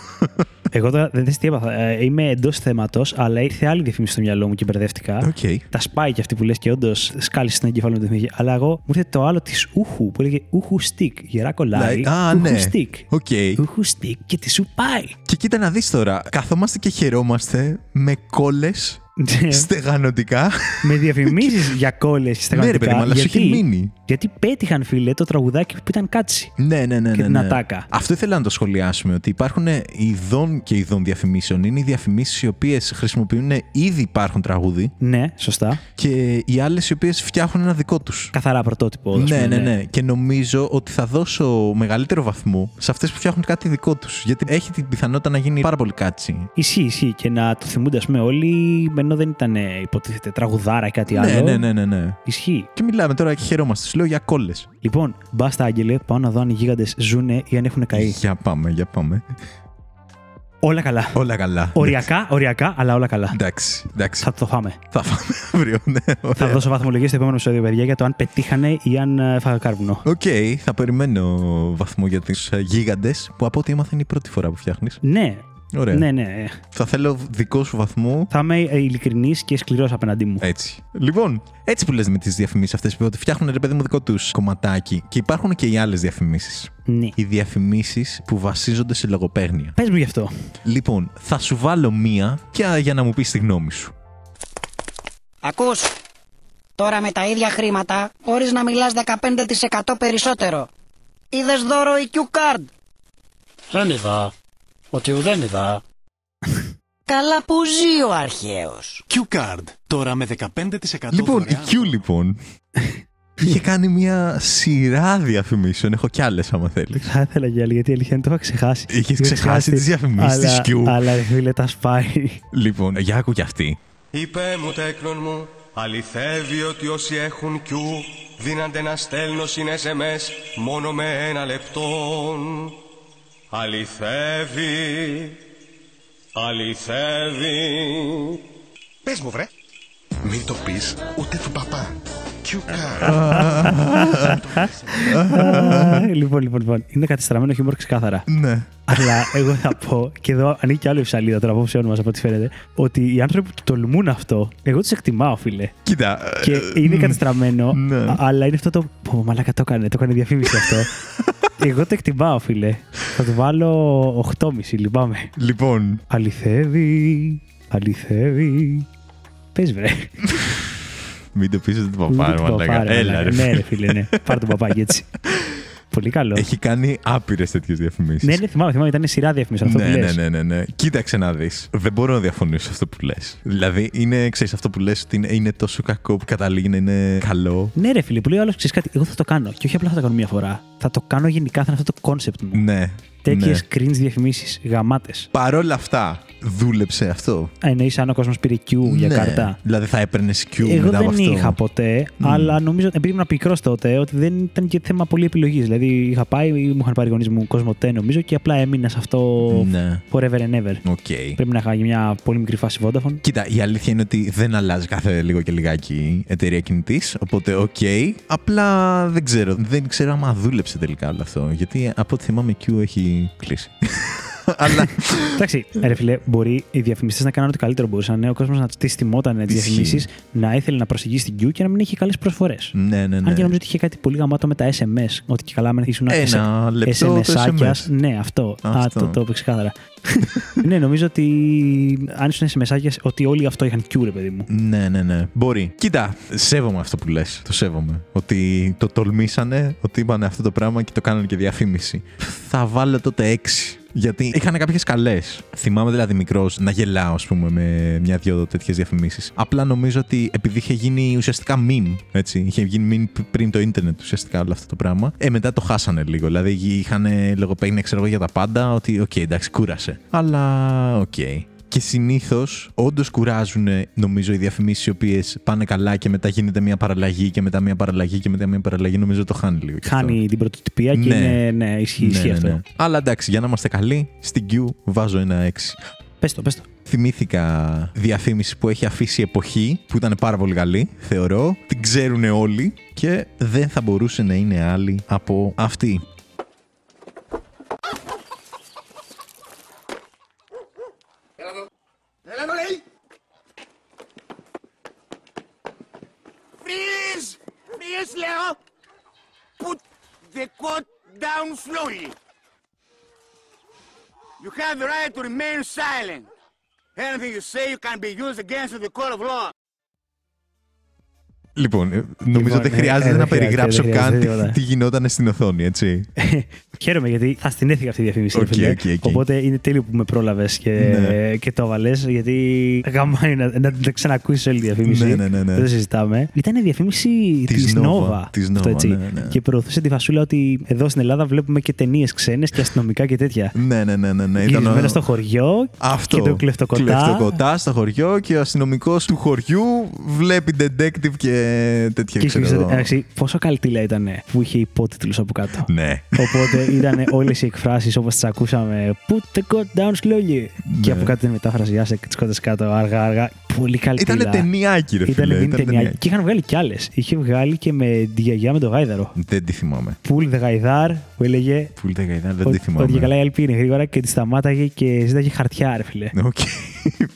Speaker 1: Εγώ τώρα δεν τι έπαθα. Ε, είμαι εντός θέματος, αλλά ήρθε άλλη διαφήμιση στο μυαλό μου και μπερδεύτηκα.
Speaker 2: Οκ.
Speaker 1: Τα σπάει και αυτή που λες και όντως σκάλισε στον εγκέφαλο μου την θυμική. Αλλά εγώ μου ήρθε το άλλο της UHU που έλεγε UHU stick. Γερά κολλάει.
Speaker 2: Δηλαδή, Α,
Speaker 1: UHU
Speaker 2: ναι.
Speaker 1: stick.
Speaker 2: OK.
Speaker 1: UHU stick και τι σου πάει.
Speaker 2: Και κοίτα να δεις τώρα, καθόμαστε και χαιρόμαστε με κόλλες
Speaker 1: Ναι.
Speaker 2: στεγανωτικά.
Speaker 1: με διαφημίσεις για κόλλες και
Speaker 2: ναι, ρε
Speaker 1: στεγανωτικά.
Speaker 2: παιδί μου, αλλά σου έχει μείνει.
Speaker 1: γιατί πέτυχαν, φίλε, το τραγουδάκι που ήταν κάτσι.
Speaker 2: Ναι, ναι, ναι.
Speaker 1: Και
Speaker 2: ναι,
Speaker 1: την
Speaker 2: ναι.
Speaker 1: ατάκα.
Speaker 2: Αυτό ήθελα να το σχολιάσουμε, ότι υπάρχουν ειδών και ειδών διαφημίσεων. Είναι οι διαφημίσεις οι οποίες χρησιμοποιούν ήδη υπάρχον τραγούδι
Speaker 1: Ναι, σωστά.
Speaker 2: και οι άλλες οι οποίες φτιάχνουν ένα δικό τους.
Speaker 1: Καθαρά πρωτότυπο. ας
Speaker 2: Ναι,
Speaker 1: πούμε,
Speaker 2: ναι, ναι. Και νομίζω ότι θα δώσω μεγαλύτερο βαθμό σε αυτές που φτιάχνουν κάτι δικό τους. Γιατί έχει την πιθανότητα να γίνει πάρα πολύ κάτσι.
Speaker 1: Ισχύει, ισχύει. Και να το θυμούνται, ας πούμε, όλοι, ενώ δεν ήταν ε, υποτίθεται τραγουδάρα ή κάτι άλλο.
Speaker 2: Ναι, ναι, ναι, ναι, ναι.
Speaker 1: Ισχύει.
Speaker 2: Και μιλάμε τώρα και χαιρόμαστε. Σου λέω για κόλλες.
Speaker 1: Λοιπόν, μπάστα, Άγγελε, πάω να δω αν οι γίγαντες ζουνε ή αν έχουν καεί.
Speaker 2: Για πάμε, για πάμε.
Speaker 1: όλα καλά.
Speaker 2: Όλα καλά.
Speaker 1: Οριακά, οριακά, αλλά όλα καλά.
Speaker 2: Εντάξει, εντάξει.
Speaker 1: Θα το φάμε.
Speaker 2: Θα φάμε αύριο, ναι.
Speaker 1: Θα
Speaker 2: ωραία.
Speaker 1: δώσω βαθμολογία στο επόμενο επεισόδιο, παιδιά, για το αν πετύχανε ή αν ε, έφαγα κάρβουνο.
Speaker 2: Οκ, θα περιμένω βαθμό για του γίγαντες που από ό,τι έμαθα είναι η πρώτη φορά που φτιάχνεις.
Speaker 1: Ναι,
Speaker 2: Ωραία.
Speaker 1: Ναι, ναι.
Speaker 2: Θα θέλω δικό σου βαθμό.
Speaker 1: Θα είμαι ειλικρινής και σκληρός απέναντί μου.
Speaker 2: Έτσι. Λοιπόν, έτσι που λες με τις διαφημίσεις αυτές που ότι φτιάχνουν ρε παιδί μου δικό τους κομματάκι. Και υπάρχουν και οι άλλες διαφημίσεις.
Speaker 1: Ναι.
Speaker 2: Οι διαφημίσεις που βασίζονται σε λογοπαίγνια.
Speaker 1: Πες μου γι' αυτό.
Speaker 2: Λοιπόν, θα σου βάλω μία και για να μου πεις τη γνώμη σου.
Speaker 3: Ακούς, τώρα με τα ίδια χρήματα μπορείς να μιλάς 15% περισσότερο. Είδες δώρο η Q-Card.
Speaker 4: Δεν είδα. Ότι δεν είδα.
Speaker 3: Καλά που ζει ο αρχαίος.
Speaker 5: Q-Card. Τώρα με 15%
Speaker 2: Λοιπόν, η
Speaker 5: δωρεάν.
Speaker 2: Q λοιπόν. Είχε κάνει μια σειρά διαφημίσεων. Έχω κι άλλες, άμα θέλεις.
Speaker 1: Θα ήθελα για άλλη, γιατί η αλήθεια είναι το είχα ξεχάσει.
Speaker 2: Είχες
Speaker 1: Το είχα
Speaker 2: ξεχάσει τις διαφημίσεις
Speaker 1: αλλά-
Speaker 2: της Q.
Speaker 1: Αλλά ρε φίλε, τα σπάει.
Speaker 2: Λοιπόν, για άκου κι αυτή.
Speaker 6: Είπε μου τέκνον μου, αληθεύει ότι όσοι έχουν Q δίνανται να στέλνω συν SMS μόνο με ένα λεπτόν. Αληθεύει, αληθεύει.
Speaker 5: Πες μου βρε. Μην το πεις ούτε του παπά. Q-Card.
Speaker 1: Α, λοιπόν, λοιπόν, λοιπόν. Είναι κατεστραμμένο χιούμορ ξεκάθαρα.
Speaker 2: Ναι.
Speaker 1: Αλλά εγώ θα πω, και εδώ ανοίγει κι άλλο η ψαλίδα τώρα απόψε μας από ό,τι φαίνεται, ότι οι άνθρωποι που το τολμούν αυτό, εγώ τους εκτιμάω, φίλε.
Speaker 2: Κοίτα.
Speaker 1: Και
Speaker 2: ε,
Speaker 1: είναι
Speaker 2: μ,
Speaker 1: κατεστραμμένο,
Speaker 2: ναι.
Speaker 1: α- αλλά είναι αυτό το. Πω, μαλάκα το έκανε, το έκανε διαφήμιση αυτό. εγώ το εκτιμάω, φίλε. Θα του βάλω 8,5, λυπάμαι.
Speaker 2: Λοιπόν,
Speaker 1: Αληθεύει, αληθεύει. Πες βρε.
Speaker 2: μην το πεις ότι το
Speaker 1: Μην
Speaker 2: παπά,
Speaker 1: το
Speaker 2: μαλάκα.
Speaker 1: παπάρε,
Speaker 2: Έλα,
Speaker 1: μαλάκα.
Speaker 2: ρε.
Speaker 1: Ναι, ρε φίλε, ναι. Πάρε τον παπάκι έτσι. Πολύ καλό.
Speaker 2: Έχει κάνει άπειρες τέτοιες διαφημίσεις.
Speaker 1: Ναι, ναι, θυμάμαι, θυμάμαι, ήταν σειρά διαφήμιση αυτό
Speaker 2: ναι,
Speaker 1: που λες.
Speaker 2: ναι, ναι, ναι, ναι. Κοίταξε να δεις. Δεν μπορώ να διαφωνήσω σε αυτό που λες. Δηλαδή, είναι, ξέρεις αυτό που λες ότι είναι, είναι τόσο κακό που καταλήγει να είναι καλό.
Speaker 1: Ναι, ρε φίλε, που λέει ο άλλο, ξέρεις κάτι, εγώ θα το κάνω. Και όχι απλά θα το κάνω μία φορά. Θα το κάνω γενικά, θα είναι αυτό το concept μου.
Speaker 2: Ναι.
Speaker 1: Τέτοιες
Speaker 2: ναι.
Speaker 1: cringe διαφημίσεις, γαμάτες.
Speaker 2: Παρόλα αυτά, δούλεψε αυτό.
Speaker 1: Εννοείς αν ο κόσμος πήρε Q για
Speaker 2: ναι.
Speaker 1: κάρτα.
Speaker 2: Δηλαδή, θα έπαιρνε Q
Speaker 1: Εγώ
Speaker 2: μετά από
Speaker 1: δεν
Speaker 2: αυτό.
Speaker 1: είχα ποτέ, αλλά νομίζω επειδή ήμουν μικρός τότε ότι δεν ήταν και θέμα πολύ επιλογής. Δηλαδή είχα πάει, μου είχαν πάρει οι γονείς μου Κοσμοτέ νομίζω και απλά έμεινα σε αυτό
Speaker 2: Ναι.
Speaker 1: forever and ever.
Speaker 2: OK.
Speaker 1: Πρέπει να είχα μια πολύ μικρή φάση Vodafone.
Speaker 2: Κοίτα, η αλήθεια είναι ότι δεν αλλάζει κάθε λίγο και λιγάκι η εταιρεία κινητής. Οπότε, οκ. Απλά δεν ξέρω. Δεν ξέρω άμα δούλεψε τελικά όλο αυτό. Γιατί από ό,τι θυμάμαι, Q έχει κλείσει Αλλά.
Speaker 1: Εντάξει, ρε φίλε, μπορεί οι διαφημιστές να κάνουν ό,τι καλύτερο μπορούσαν. Ναι, ο κόσμος να τη θυμόταν τις
Speaker 2: Ισχύει.
Speaker 1: διαφημίσεις, να ήθελε να προσεγγίσει την Q και να μην έχει καλές προσφορές.
Speaker 2: ναι, ναι,
Speaker 1: Αν
Speaker 2: ναι.
Speaker 1: και νομίζω ότι είχε κάτι πολύ γαμάτο με τα SMS. Ότι και καλά, με ήσουν
Speaker 2: Ένα λεπτό το
Speaker 1: SMS-άκια.
Speaker 2: SMS.
Speaker 1: Ναι, αυτό. Α,
Speaker 2: Αυτό.
Speaker 1: το, το είπε ξεκάθαρα. ναι, νομίζω ότι αν ήσουν SMS-άκια, ότι όλοι αυτό είχαν Q, ρε παιδί μου.
Speaker 2: Ναι, ναι, ναι. Μπορεί. Κοίτα, σέβομαι αυτό που λες. Το σέβομαι. Ότι το τολμήσανε, ότι είπανε αυτό το πράγμα και το κάνανε και διαφήμιση. Θα βάλω τότε 6. Γιατί είχαν κάποιες καλές. Θυμάμαι δηλαδή μικρός να γελάω, ας πούμε, με μια-δυο τέτοιες διαφημίσεις. Απλά νομίζω ότι επειδή είχε γίνει ουσιαστικά meme, έτσι. Είχε γίνει meme πριν το ίντερνετ ουσιαστικά όλο αυτό το πράγμα. Ε, μετά το χάσανε λίγο. Δηλαδή είχαν λογοπαίγνια, ξέρω εγώ, για τα πάντα. Ότι, οκ, εντάξει, κούρασε. Αλλά, οκ. Και συνήθως, όντως κουράζουν, νομίζω, οι διαφημίσεις οι οποίες πάνε καλά και μετά γίνεται μια παραλλαγή και μετά μια παραλλαγή και μετά μια παραλλαγή. Νομίζω το χάνει λίγο. κι αυτό.
Speaker 1: Χάνει την πρωτοτυπία και
Speaker 2: Ναι.
Speaker 1: είναι. Ναι, ισχύει, ισχύει
Speaker 2: Ναι, ναι,
Speaker 1: αυτό.
Speaker 2: ναι. Αλλά εντάξει, για να είμαστε καλοί, στην Q βάζω ένα 6.
Speaker 1: Πες το, πες το.
Speaker 2: Θυμήθηκα διαφήμιση που έχει αφήσει εποχή, που ήταν πάρα πολύ καλή, θεωρώ. Την ξέρουν όλοι και δεν θα μπορούσε να είναι άλλη από αυτή.
Speaker 7: Freeze, Leo! Put the coat down slowly. You have the right to remain silent. Anything you say can be used against you in the court of law.
Speaker 2: Λοιπόν, ε, νομίζω
Speaker 1: Λοιπόν,
Speaker 2: δεν
Speaker 1: ε,
Speaker 2: χρειάζεται
Speaker 1: ε,
Speaker 2: να
Speaker 1: δεν χρειάζεται,
Speaker 2: περιγράψω
Speaker 1: δεν
Speaker 2: καν
Speaker 1: χρειάζεται
Speaker 2: τι,
Speaker 1: τίποτα.
Speaker 2: τι γινόταν στην οθόνη, έτσι.
Speaker 1: Χαίρομαι γιατί θα στην έθιγα αυτή η διαφήμιση. ρε
Speaker 2: Οκ,
Speaker 1: φίλε.
Speaker 2: OK, OK.
Speaker 1: Οπότε είναι τέλειο που με πρόλαβες και,
Speaker 2: Ναι.
Speaker 1: και το έβαλες. Γιατί γαμάει να, να, να ξανακούσεις όλη τη διαφήμιση.
Speaker 2: Ναι, ναι, ναι, ναι.
Speaker 1: Δεν το συζητάμε. Ήταν η διαφήμιση
Speaker 2: Της
Speaker 1: της
Speaker 2: Nova.
Speaker 1: Nova.
Speaker 2: Της
Speaker 1: αυτό
Speaker 2: Nova,
Speaker 1: έτσι.
Speaker 2: ναι, ναι.
Speaker 1: Και προωθούσε τη φασούλα ότι εδώ στην Ελλάδα βλέπουμε και ταινίες ξένες και αστυνομικά και τέτοια.
Speaker 2: ναι, ναι, ναι, ναι. ναι. Ήταν
Speaker 1: Γυρισμένος
Speaker 2: ο-
Speaker 1: στο χωριό
Speaker 2: Αυτό.
Speaker 1: και το κλεφτοκοτά.
Speaker 2: Κλεφτοκοτά στο χωριό και ο αστυνομικός του χωριού βλέπει detective και τέτοια
Speaker 1: Και
Speaker 2: ξέρω
Speaker 1: ξέρω,
Speaker 2: εγώ.
Speaker 1: εντάξει, πόσο καλτήλα ήταν που είχε υπότιτλους από κάτω.
Speaker 2: Ναι.
Speaker 1: Οπότε ήταν όλες οι εκφράσεις όπως τις ακούσαμε. Put the coat down slowly. Και
Speaker 2: Ναι.
Speaker 1: από κάτω την μετάφραση. Άσε τι κότε κάτω, αργά-αργά. Πολύ καλή
Speaker 2: Ήταν
Speaker 1: τίλα.
Speaker 2: ταινιάκι, ρε
Speaker 1: Ήταν
Speaker 2: φίλε.
Speaker 1: μήνυ
Speaker 2: ήταν
Speaker 1: ταινιάκι.
Speaker 2: ταινιάκι.
Speaker 1: Και είχαν βγάλει κι άλλες. Είχε βγάλει και με τη γιαγιά με τον Γάιδαρο.
Speaker 2: Δεν τη θυμάμαι.
Speaker 1: Πουλ δε Γαϊδάρ που έλεγε
Speaker 2: Πουλ τα γαϊδά, δεν
Speaker 1: ότι-
Speaker 2: τη θυμάμαι.
Speaker 1: ότι και καλά η Αλπή είναι γρήγορα και τη σταμάταγε και ζήταγε χαρτιά, ρε φίλε.
Speaker 2: Οκ.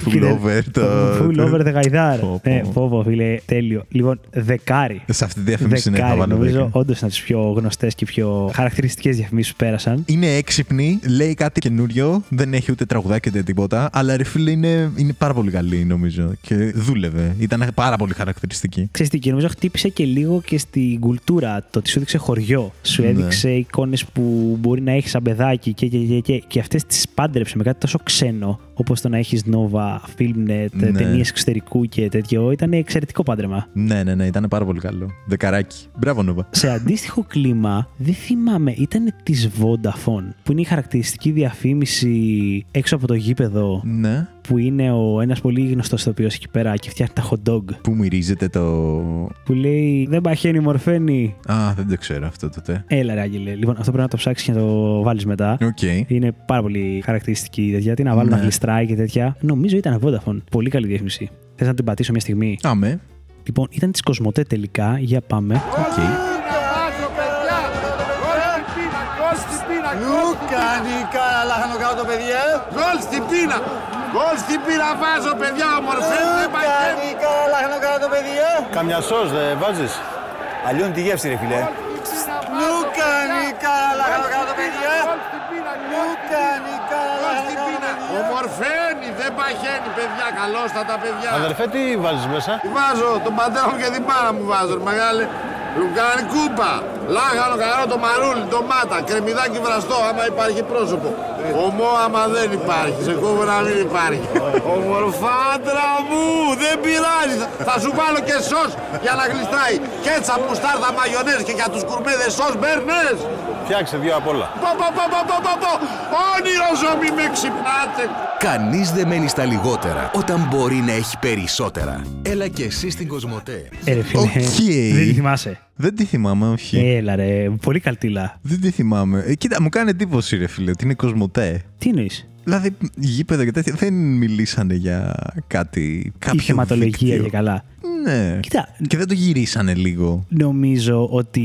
Speaker 2: Pullover το.
Speaker 1: Full over the Γαϊδάρ.
Speaker 2: Πω, πω.
Speaker 1: Ναι, πω, πω, φίλε, τέλειο. Λοιπόν, δεκάρι.
Speaker 2: Σε αυτή τη διαφήμιση ναι, θα
Speaker 1: Δεκάρι,
Speaker 2: βάλω
Speaker 1: νομίζω
Speaker 2: 10.
Speaker 1: όντως είναι από τις πιο γνωστές και πιο χαρακτηριστικές διαφημίσεις που πέρασαν.
Speaker 2: Είναι έξυπνη, λέει κάτι καινούριο, δεν έχει ούτε τραγουδάκι ούτε τίποτα, αλλά ρε φίλε είναι, είναι πάρα πολύ καλή νομίζω και δούλευε. Ήταν πάρα πολύ χαρακτηριστική.
Speaker 1: Ξέρεις τι, και νομίζω χτύπησε και λίγο και στην κουλτούρα το ότι σου έδειξε χωριό. Σου
Speaker 2: Ναι.
Speaker 1: έδειξε εικόνες που μπορεί να έχεις σαν παιδάκι και, και, και, και, και αυτές τις πάντρεψε με κάτι τόσο ξένο όπως το να έχεις Nova, Filmnet,
Speaker 2: Ναι.
Speaker 1: ταινίες εξωτερικού και τέτοιο. Ήταν εξαιρετικό πάντρεμα.
Speaker 2: Ναι, ναι, ναι, ήταν πάρα πολύ καλό. Δεκαράκι. Μπράβο, Νόβα.
Speaker 1: Σε αντίστοιχο κλίμα, δεν θυμάμαι, ήταν της Vodafone που είναι η χαρακτηριστική διαφήμιση έξω από το γήπεδο
Speaker 2: Ναι.
Speaker 1: Που είναι ο ένας πολύ γνωστός ηθοποιός εκεί πέρα και φτιάχνει τα hot dog
Speaker 2: Πού μυρίζεται το.
Speaker 1: που λέει δεν παχαίνει ομορφαίνει
Speaker 2: Α, δεν το ξέρω αυτό τότε.
Speaker 1: Έλα ρε Άγγελε. Λοιπόν, αυτό πρέπει να το ψάξεις και να το βάλεις μετά.
Speaker 2: Οκ.
Speaker 1: Είναι πάρα πολύ χαρακτηριστική τέτοια. Τι να βάλω
Speaker 2: Ναι.
Speaker 1: να γλιστράει και τέτοια. Νομίζω ήταν Vodafone. Πολύ καλή διαφήμιση. Θες να την πατήσω μια στιγμή;
Speaker 2: Άμε.
Speaker 1: Λοιπόν, ήταν της Κοσμοτέ τελικά. Για πάμε.
Speaker 2: Οκ.
Speaker 7: Λουκανικά, λάχανο κάτω το παιδί, ε. Γκολ στην πείνα. Γκολ στην πείνα βάζω, παιδιά, ομορφέ. Λουκανικά, λάχανο κάτω το παιδί, ε.
Speaker 8: Καμιά σως δεν βάζεις.
Speaker 7: Αλλιώνει τη γεύση, ρε φιλέ. Λουκανικά, λάχανο κάτω το παιδί, ε. Λουκανικά, λάχανο κάτω το παιδί. Ομορφαίνει, δεν παχαίνει, παιδιά, καλώς τα τα παιδιά.
Speaker 8: Αδερφέ, τι βάζεις μέσα;
Speaker 7: Τι βάζω, τον πατέρα μου και την μάνα μου βάζω, ρε μεγάλε. Λουκάνι κούπα, λάχανο καρό, το μαρούλι, ντομάτα, κρεμμυδάκι βραστό, άμα υπάρχει πρόσωπο. Ομό άμα δεν υπάρχει, σε κόβω να μην υπάρχει. Ομορφάντρα μου, δεν πειράζει. Θα- Θα σου βάλω και σως για να γλιστράει. Κέτσαπ, μουστάρδα, μαγιονέζα και για τους γκουρμέδες σως μπέρνεζ.
Speaker 8: Φτιάξε δύο απ' όλα.
Speaker 7: Πω, πω, πω, πω, πω, πω, πω. Όνειρο ζω, μη με ξυπνάτε.
Speaker 9: Κανείς δεν μένει στα λιγότερα όταν μπορεί να έχει περισσότερα. Έλα και εσύ στην Cosmote.
Speaker 1: Ε, ρε φίλε.
Speaker 2: Οκ.
Speaker 1: Δεν τη θυμάσαι.
Speaker 2: Δεν τη θυμάμαι, όχι.
Speaker 1: Έλα ρε. Πολύ καλτίλα.
Speaker 2: Δεν τη θυμάμαι. Ε, κοίτα, μου κάνει εντύπωση, ρε φίλε, ότι είναι Cosmote.
Speaker 1: Τι εννοείς;
Speaker 2: Δηλαδή, γήπεδο και τέτοια δεν μιλήσανε για κάτι. Κάποιο
Speaker 1: Η θεματολογία
Speaker 2: δίκτυο.
Speaker 1: και καλά.
Speaker 2: Ναι.
Speaker 1: Κοίτα,
Speaker 2: Και δεν το γυρίσανε λίγο.
Speaker 1: Νομίζω ότι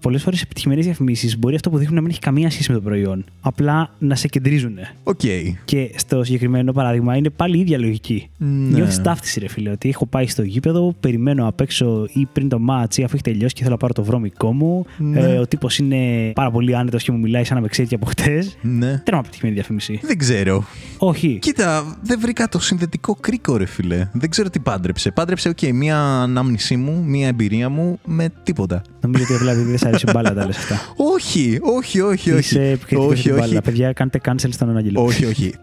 Speaker 1: πολλές φορές σε επιτυχημένες διαφημίσεις μπορεί αυτό που δείχνουν να μην έχει καμία σχέση με το προϊόν. Απλά να σε κεντρίζουν.
Speaker 2: Οκ.
Speaker 1: Και στο συγκεκριμένο παράδειγμα είναι πάλι η ίδια λογική.
Speaker 2: Ναι.
Speaker 1: Νιώθεις ταύτιση, ρε φίλε. Ότι έχω πάει στο γήπεδο, περιμένω απ' έξω ή πριν το ματς ή αφού έχει τελειώσει και θέλω να πάρω το βρώμικό μου.
Speaker 2: Ναι.
Speaker 1: Ε, ο τύπος είναι πάρα πολύ άνετος και μου μιλάει σαν να με ξέρει και από χτες.
Speaker 2: Ναι.
Speaker 1: Τέρμα επιτυχημένη διαφήμιση.
Speaker 2: Δεν ξέρω.
Speaker 1: Όχι.
Speaker 2: Κοίτα, δεν βρήκα το συνδετικό κρίκο, ρε φίλε. Δεν ξέρω τι πάντρεψε. Πάντρεψε, οκ, μία ανάμνησή μου, μία εμπειρία μου με τίποτα.
Speaker 1: Νομίζω ότι απλά επειδή δεν σ' αρέσει η μπάλα τα λες αυτά.
Speaker 2: Όχι, όχι, όχι, όχι.
Speaker 1: Είσαι επικριτικό
Speaker 2: όχι,
Speaker 1: στην
Speaker 2: όχι.
Speaker 1: μπάλα. Παιδιά, κάντε cancel στον Άγγελο.
Speaker 2: όχι, όχι.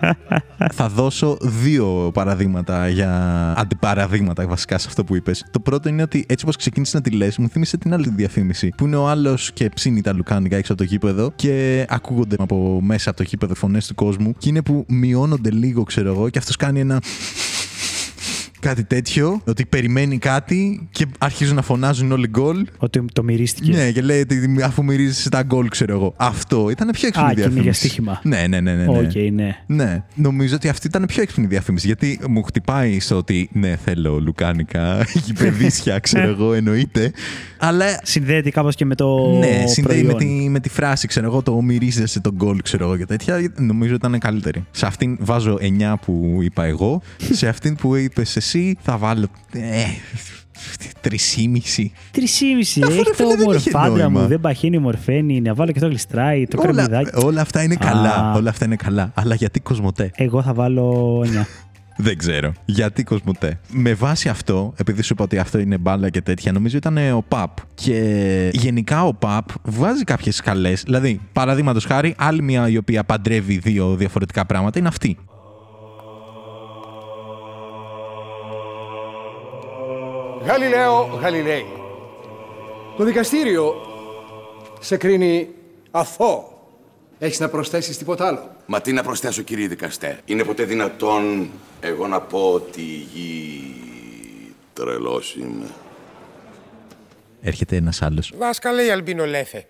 Speaker 2: Θα δώσω δύο παραδείγματα για αντιπαραδείγματα βασικά σε αυτό που είπες. Το πρώτο είναι ότι έτσι όπως ξεκίνησες να τη λες, μου θύμισε την άλλη διαφήμιση. Που είναι ο άλλος και ψήνει τα λουκάνικα έξω από το γήπεδο και ακούγονται από μέσα από το γήπεδο φωνές του κόσμου. Και είναι που μειώνονται λίγο, ξέρω εγώ, και αυτός κάνει ένα. Κάτι τέτοιο, ότι περιμένει κάτι και αρχίζουν να φωνάζουν όλοι γκολ.
Speaker 1: Ότι το μυρίστηκες.
Speaker 2: Ναι, και λέει ότι αφού μυρίζεις τα γκολ, ξέρω εγώ. Αυτό ήταν πιο έξυπνη
Speaker 1: Α, και είναι
Speaker 2: διαφήμιση.
Speaker 1: για στοίχημα.
Speaker 2: Ναι, ναι, ναι. ναι, ναι.
Speaker 1: Οκ, ναι.
Speaker 2: Ναι, νομίζω ότι αυτή ήταν πιο έξυπνη διαφήμιση. Γιατί μου χτυπάει στο ότι ναι, θέλω λουκάνικα, γηπεδίσια, ξέρω εγώ, εννοείται. Αλλά
Speaker 1: Συνδέεται κάπως και με το.
Speaker 2: ναι, συνδέει με
Speaker 1: προϊόν.
Speaker 2: τη, με τη φράση, ξέρω εγώ, το μυρίζεσαι το γκολ, ξέρω εγώ και τέτοια. Νομίζω ήταν καλύτερη. Σε αυτήν βάζω 9 που είπα εγώ. σε αυτήν που είπες εσύ θα βάλω. Ε, 3,5.
Speaker 1: Τρισήμιση.
Speaker 2: Αφού, ρε
Speaker 1: Έχει
Speaker 2: φίλε,
Speaker 1: το
Speaker 2: δεν είχε
Speaker 1: μορφάντρα
Speaker 2: νόημα.
Speaker 1: μου. Δεν παχαίνει, μορφαίνει. Να βάλω και το γλιστράει. Το
Speaker 2: Όλα,
Speaker 1: κρεμμυδάκι.
Speaker 2: όλα αυτά είναι καλά.
Speaker 1: Α.
Speaker 2: Όλα αυτά είναι καλά. Αλλά γιατί κοσμοτέ;
Speaker 1: Εγώ θα βάλω 9.
Speaker 2: Δεν ξέρω. Γιατί κοσμοτέ; Με βάση αυτό, επειδή σου είπα ότι αυτό είναι μπάλα και τέτοια, νομίζω ήταν ε, ο ΠΑΠ. Και γενικά ο ΠΑΠ βάζει κάποιες σκαλές. Δηλαδή, παραδείγματος χάρη, άλλη μια η οποία παντρεύει δύο διαφορετικά πράγματα είναι αυτή.
Speaker 10: Γαλιλαίο Γαλιλαίη. Το δικαστήριο σε κρίνει αθώο. Έχεις να προσθέσεις τίποτα άλλο;
Speaker 5: Μα τι να προσθέσω κύριε δικαστέ. Είναι ποτέ δυνατόν εγώ να πω ότι η γη τρελός είμαι.
Speaker 2: Έρχεται ένας άλλος.
Speaker 11: Δάσκαλε η Αλμπίνο Λέθε.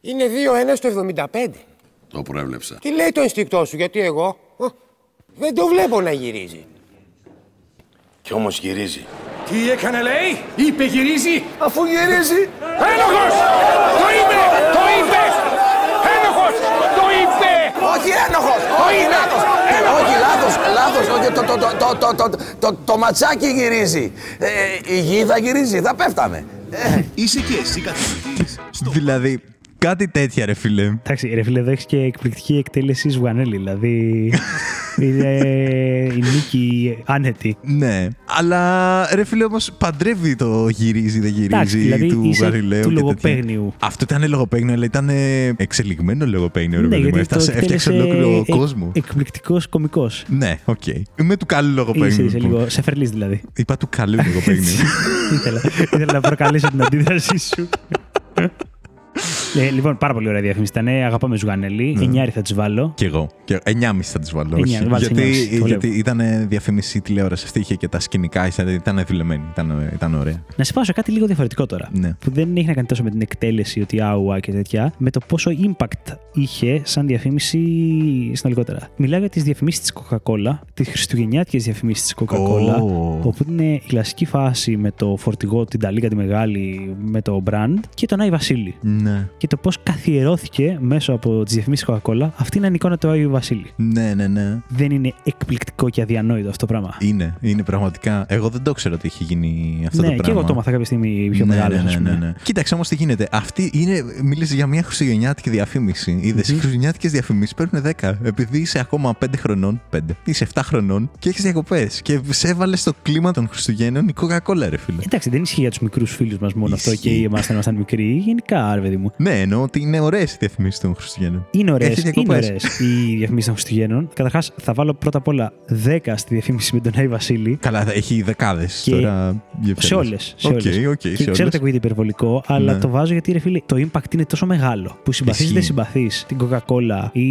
Speaker 11: Είναι 2-1 στο 75.
Speaker 5: Το προέβλεψα.
Speaker 11: Τι λέει το ενστικτό σου, γιατί εγώ α, δεν το βλέπω να γυρίζει.
Speaker 5: Κι όμως γυρίζει.
Speaker 10: Τι έκανε λέει, είπε γυρίζει.
Speaker 11: Αφού γυρίζει.
Speaker 10: Ένοχος! Το είπε! Το είπε! Ένοχος! Το είπε!
Speaker 11: Όχι ένοχος! Όχι λάθος! Όχι λάθος, λάθος. Το ματσάκι γυρίζει. Ε, η γη θα γυρίζει, θα πέφταμε. Ε.
Speaker 9: Είσαι και εσύ καθηγητής.
Speaker 2: Δηλαδή, Κάτι τέτοια, ρε φίλε.
Speaker 1: Εντάξει, ρε φίλε, εδώ έχει και εκπληκτική εκτέλεση Σβουανέλη. Δηλαδή. είναι η νίκη άνετη.
Speaker 2: Ναι. Αλλά ρε φίλε, όμως παντρεύει το γυρίζει, δεν γυρίζει
Speaker 1: Εντάξει, δηλαδή
Speaker 2: του
Speaker 1: είσαι
Speaker 2: Γαλιλαίου.
Speaker 1: του
Speaker 2: και τέτοια.
Speaker 1: λογοπαίγνιου.
Speaker 2: Αυτό ήταν λογοπαίγνιο, αλλά ήταν ε, εξελιγμένο λογοπαίγνιο. Ρε
Speaker 1: ναι,
Speaker 2: παιδί μου.
Speaker 1: γιατί το
Speaker 2: Έφτασε, έφτιαξε
Speaker 1: εκτέλεσε
Speaker 2: ολόκληρο
Speaker 1: εκ-
Speaker 2: κόσμο.
Speaker 1: Εκπληκτικός κωμικός.
Speaker 2: Ναι, οκ. Είμαι του καλού
Speaker 1: Είσαι,
Speaker 2: λογοπαίγνιου.
Speaker 1: είσαι
Speaker 2: λοιπόν.
Speaker 1: λίγο σεφερλής δηλαδή.
Speaker 2: Είπα του καλού λογοπαίγνιου.
Speaker 1: ήθελα, ήθελα να προκαλέσω την αντίδρασή σου. Ε, λοιπόν, πάρα πολύ ωραία διαφήμιση ήταν. Αγαπάμε Ζουγανέλη.
Speaker 2: Ναι.
Speaker 1: Εννιάρι θα τη βάλω.
Speaker 2: Κι εγώ. Και 9,5 θα τις βάλω. όχι.
Speaker 1: Εννιά, βάλεις
Speaker 2: γιατί
Speaker 1: εννιάμιση, το
Speaker 2: γιατί
Speaker 1: βλέπω.
Speaker 2: ήταν διαφήμιση τηλεόρασης. Αυτή είχε και τα σκηνικά, ήταν, ήταν δουλεμένη. Ήταν, ήταν ωραία.
Speaker 1: Να σε πάω σε κάτι λίγο διαφορετικό τώρα.
Speaker 2: Ναι.
Speaker 1: Που δεν έχει να κάνει τόσο με την εκτέλεση ότι άουα και τέτοια, με το πόσο impact είχε σαν διαφήμιση συνολικότερα. Μιλάω για τις διαφημίσεις της Coca-Cola, τις χριστουγεννιάτικες διαφημίσεις της Coca-Cola,
Speaker 2: Ω.
Speaker 1: όπου είναι η κλασική φάση με το φορτηγό, την Ταλίκα τη Μεγάλη, με το brand και τον Άι Βασίλη.
Speaker 2: Ναι.
Speaker 1: Και το πώς καθιερώθηκε μέσω από τις διαφημίσεις Coca-Cola αυτή είναι η εικόνα του Άγιου Βασίλη.
Speaker 2: Ναι, ναι, ναι.
Speaker 1: Δεν είναι εκπληκτικό και αδιανόητο αυτό το πράγμα.
Speaker 2: Είναι, είναι πραγματικά. Εγώ δεν το ξέρω ότι έχει γίνει αυτό
Speaker 1: ναι,
Speaker 2: το
Speaker 1: και
Speaker 2: πράγμα.
Speaker 1: εγώ το μάθα κάποια στιγμή πιο
Speaker 2: ναι,
Speaker 1: μεγάλος.
Speaker 2: ναι, ναι, ναι, ναι. Κοίταξε όμως τι γίνεται. Αυτή είναι. Μίλησε για μια χριστουγεννιάτικη διαφήμιση. Είδες, οι χριστουγεννιάτικες διαφημίσεις παίρνουν 10. Επειδή είσαι ακόμα 5 χρονών, 5, είσαι 7 χρονών και έχεις διακοπές. Και σε έβαλες στο κλίμα των Χριστουγέννων η Coca-Cola, ρε φίλε.
Speaker 1: Εντάξει, δεν ισχύει για τους μικρούς φίλους μας μόνο αυτό και
Speaker 2: Ισχύει.
Speaker 1: εμάς όταν ήμασταν μικροί. Γενικά, ρε παιδί μου.
Speaker 2: Ναι, εννοώ ότι είναι ωραίες οι διαφημίσεις των Χριστουγέννων.
Speaker 1: Είναι ωραίες
Speaker 2: Έχει
Speaker 1: είναι
Speaker 2: διακοπές.
Speaker 1: ωραίες οι διαφημίσεις των Χριστουγέννων. Καταρχάς, θα βάλω πρώτα απ' όλα 10 στη διαφήμιση με τον Άι Βασίλη.
Speaker 2: Καλά, θα έχει δεκάδες
Speaker 1: Και
Speaker 2: τώρα.
Speaker 1: Σε όλες.
Speaker 2: OK, OK,
Speaker 1: και
Speaker 2: σε
Speaker 1: ξέρω ότι
Speaker 2: όλες.
Speaker 1: ακούγεται υπερβολικό, αλλά
Speaker 2: Ναι.
Speaker 1: το βάζω γιατί ρε φίλε, το impact είναι τόσο μεγάλο. Που συμπαθείς ή
Speaker 2: Ισχύει.
Speaker 1: δεν συμπαθείς την Coca-Cola ή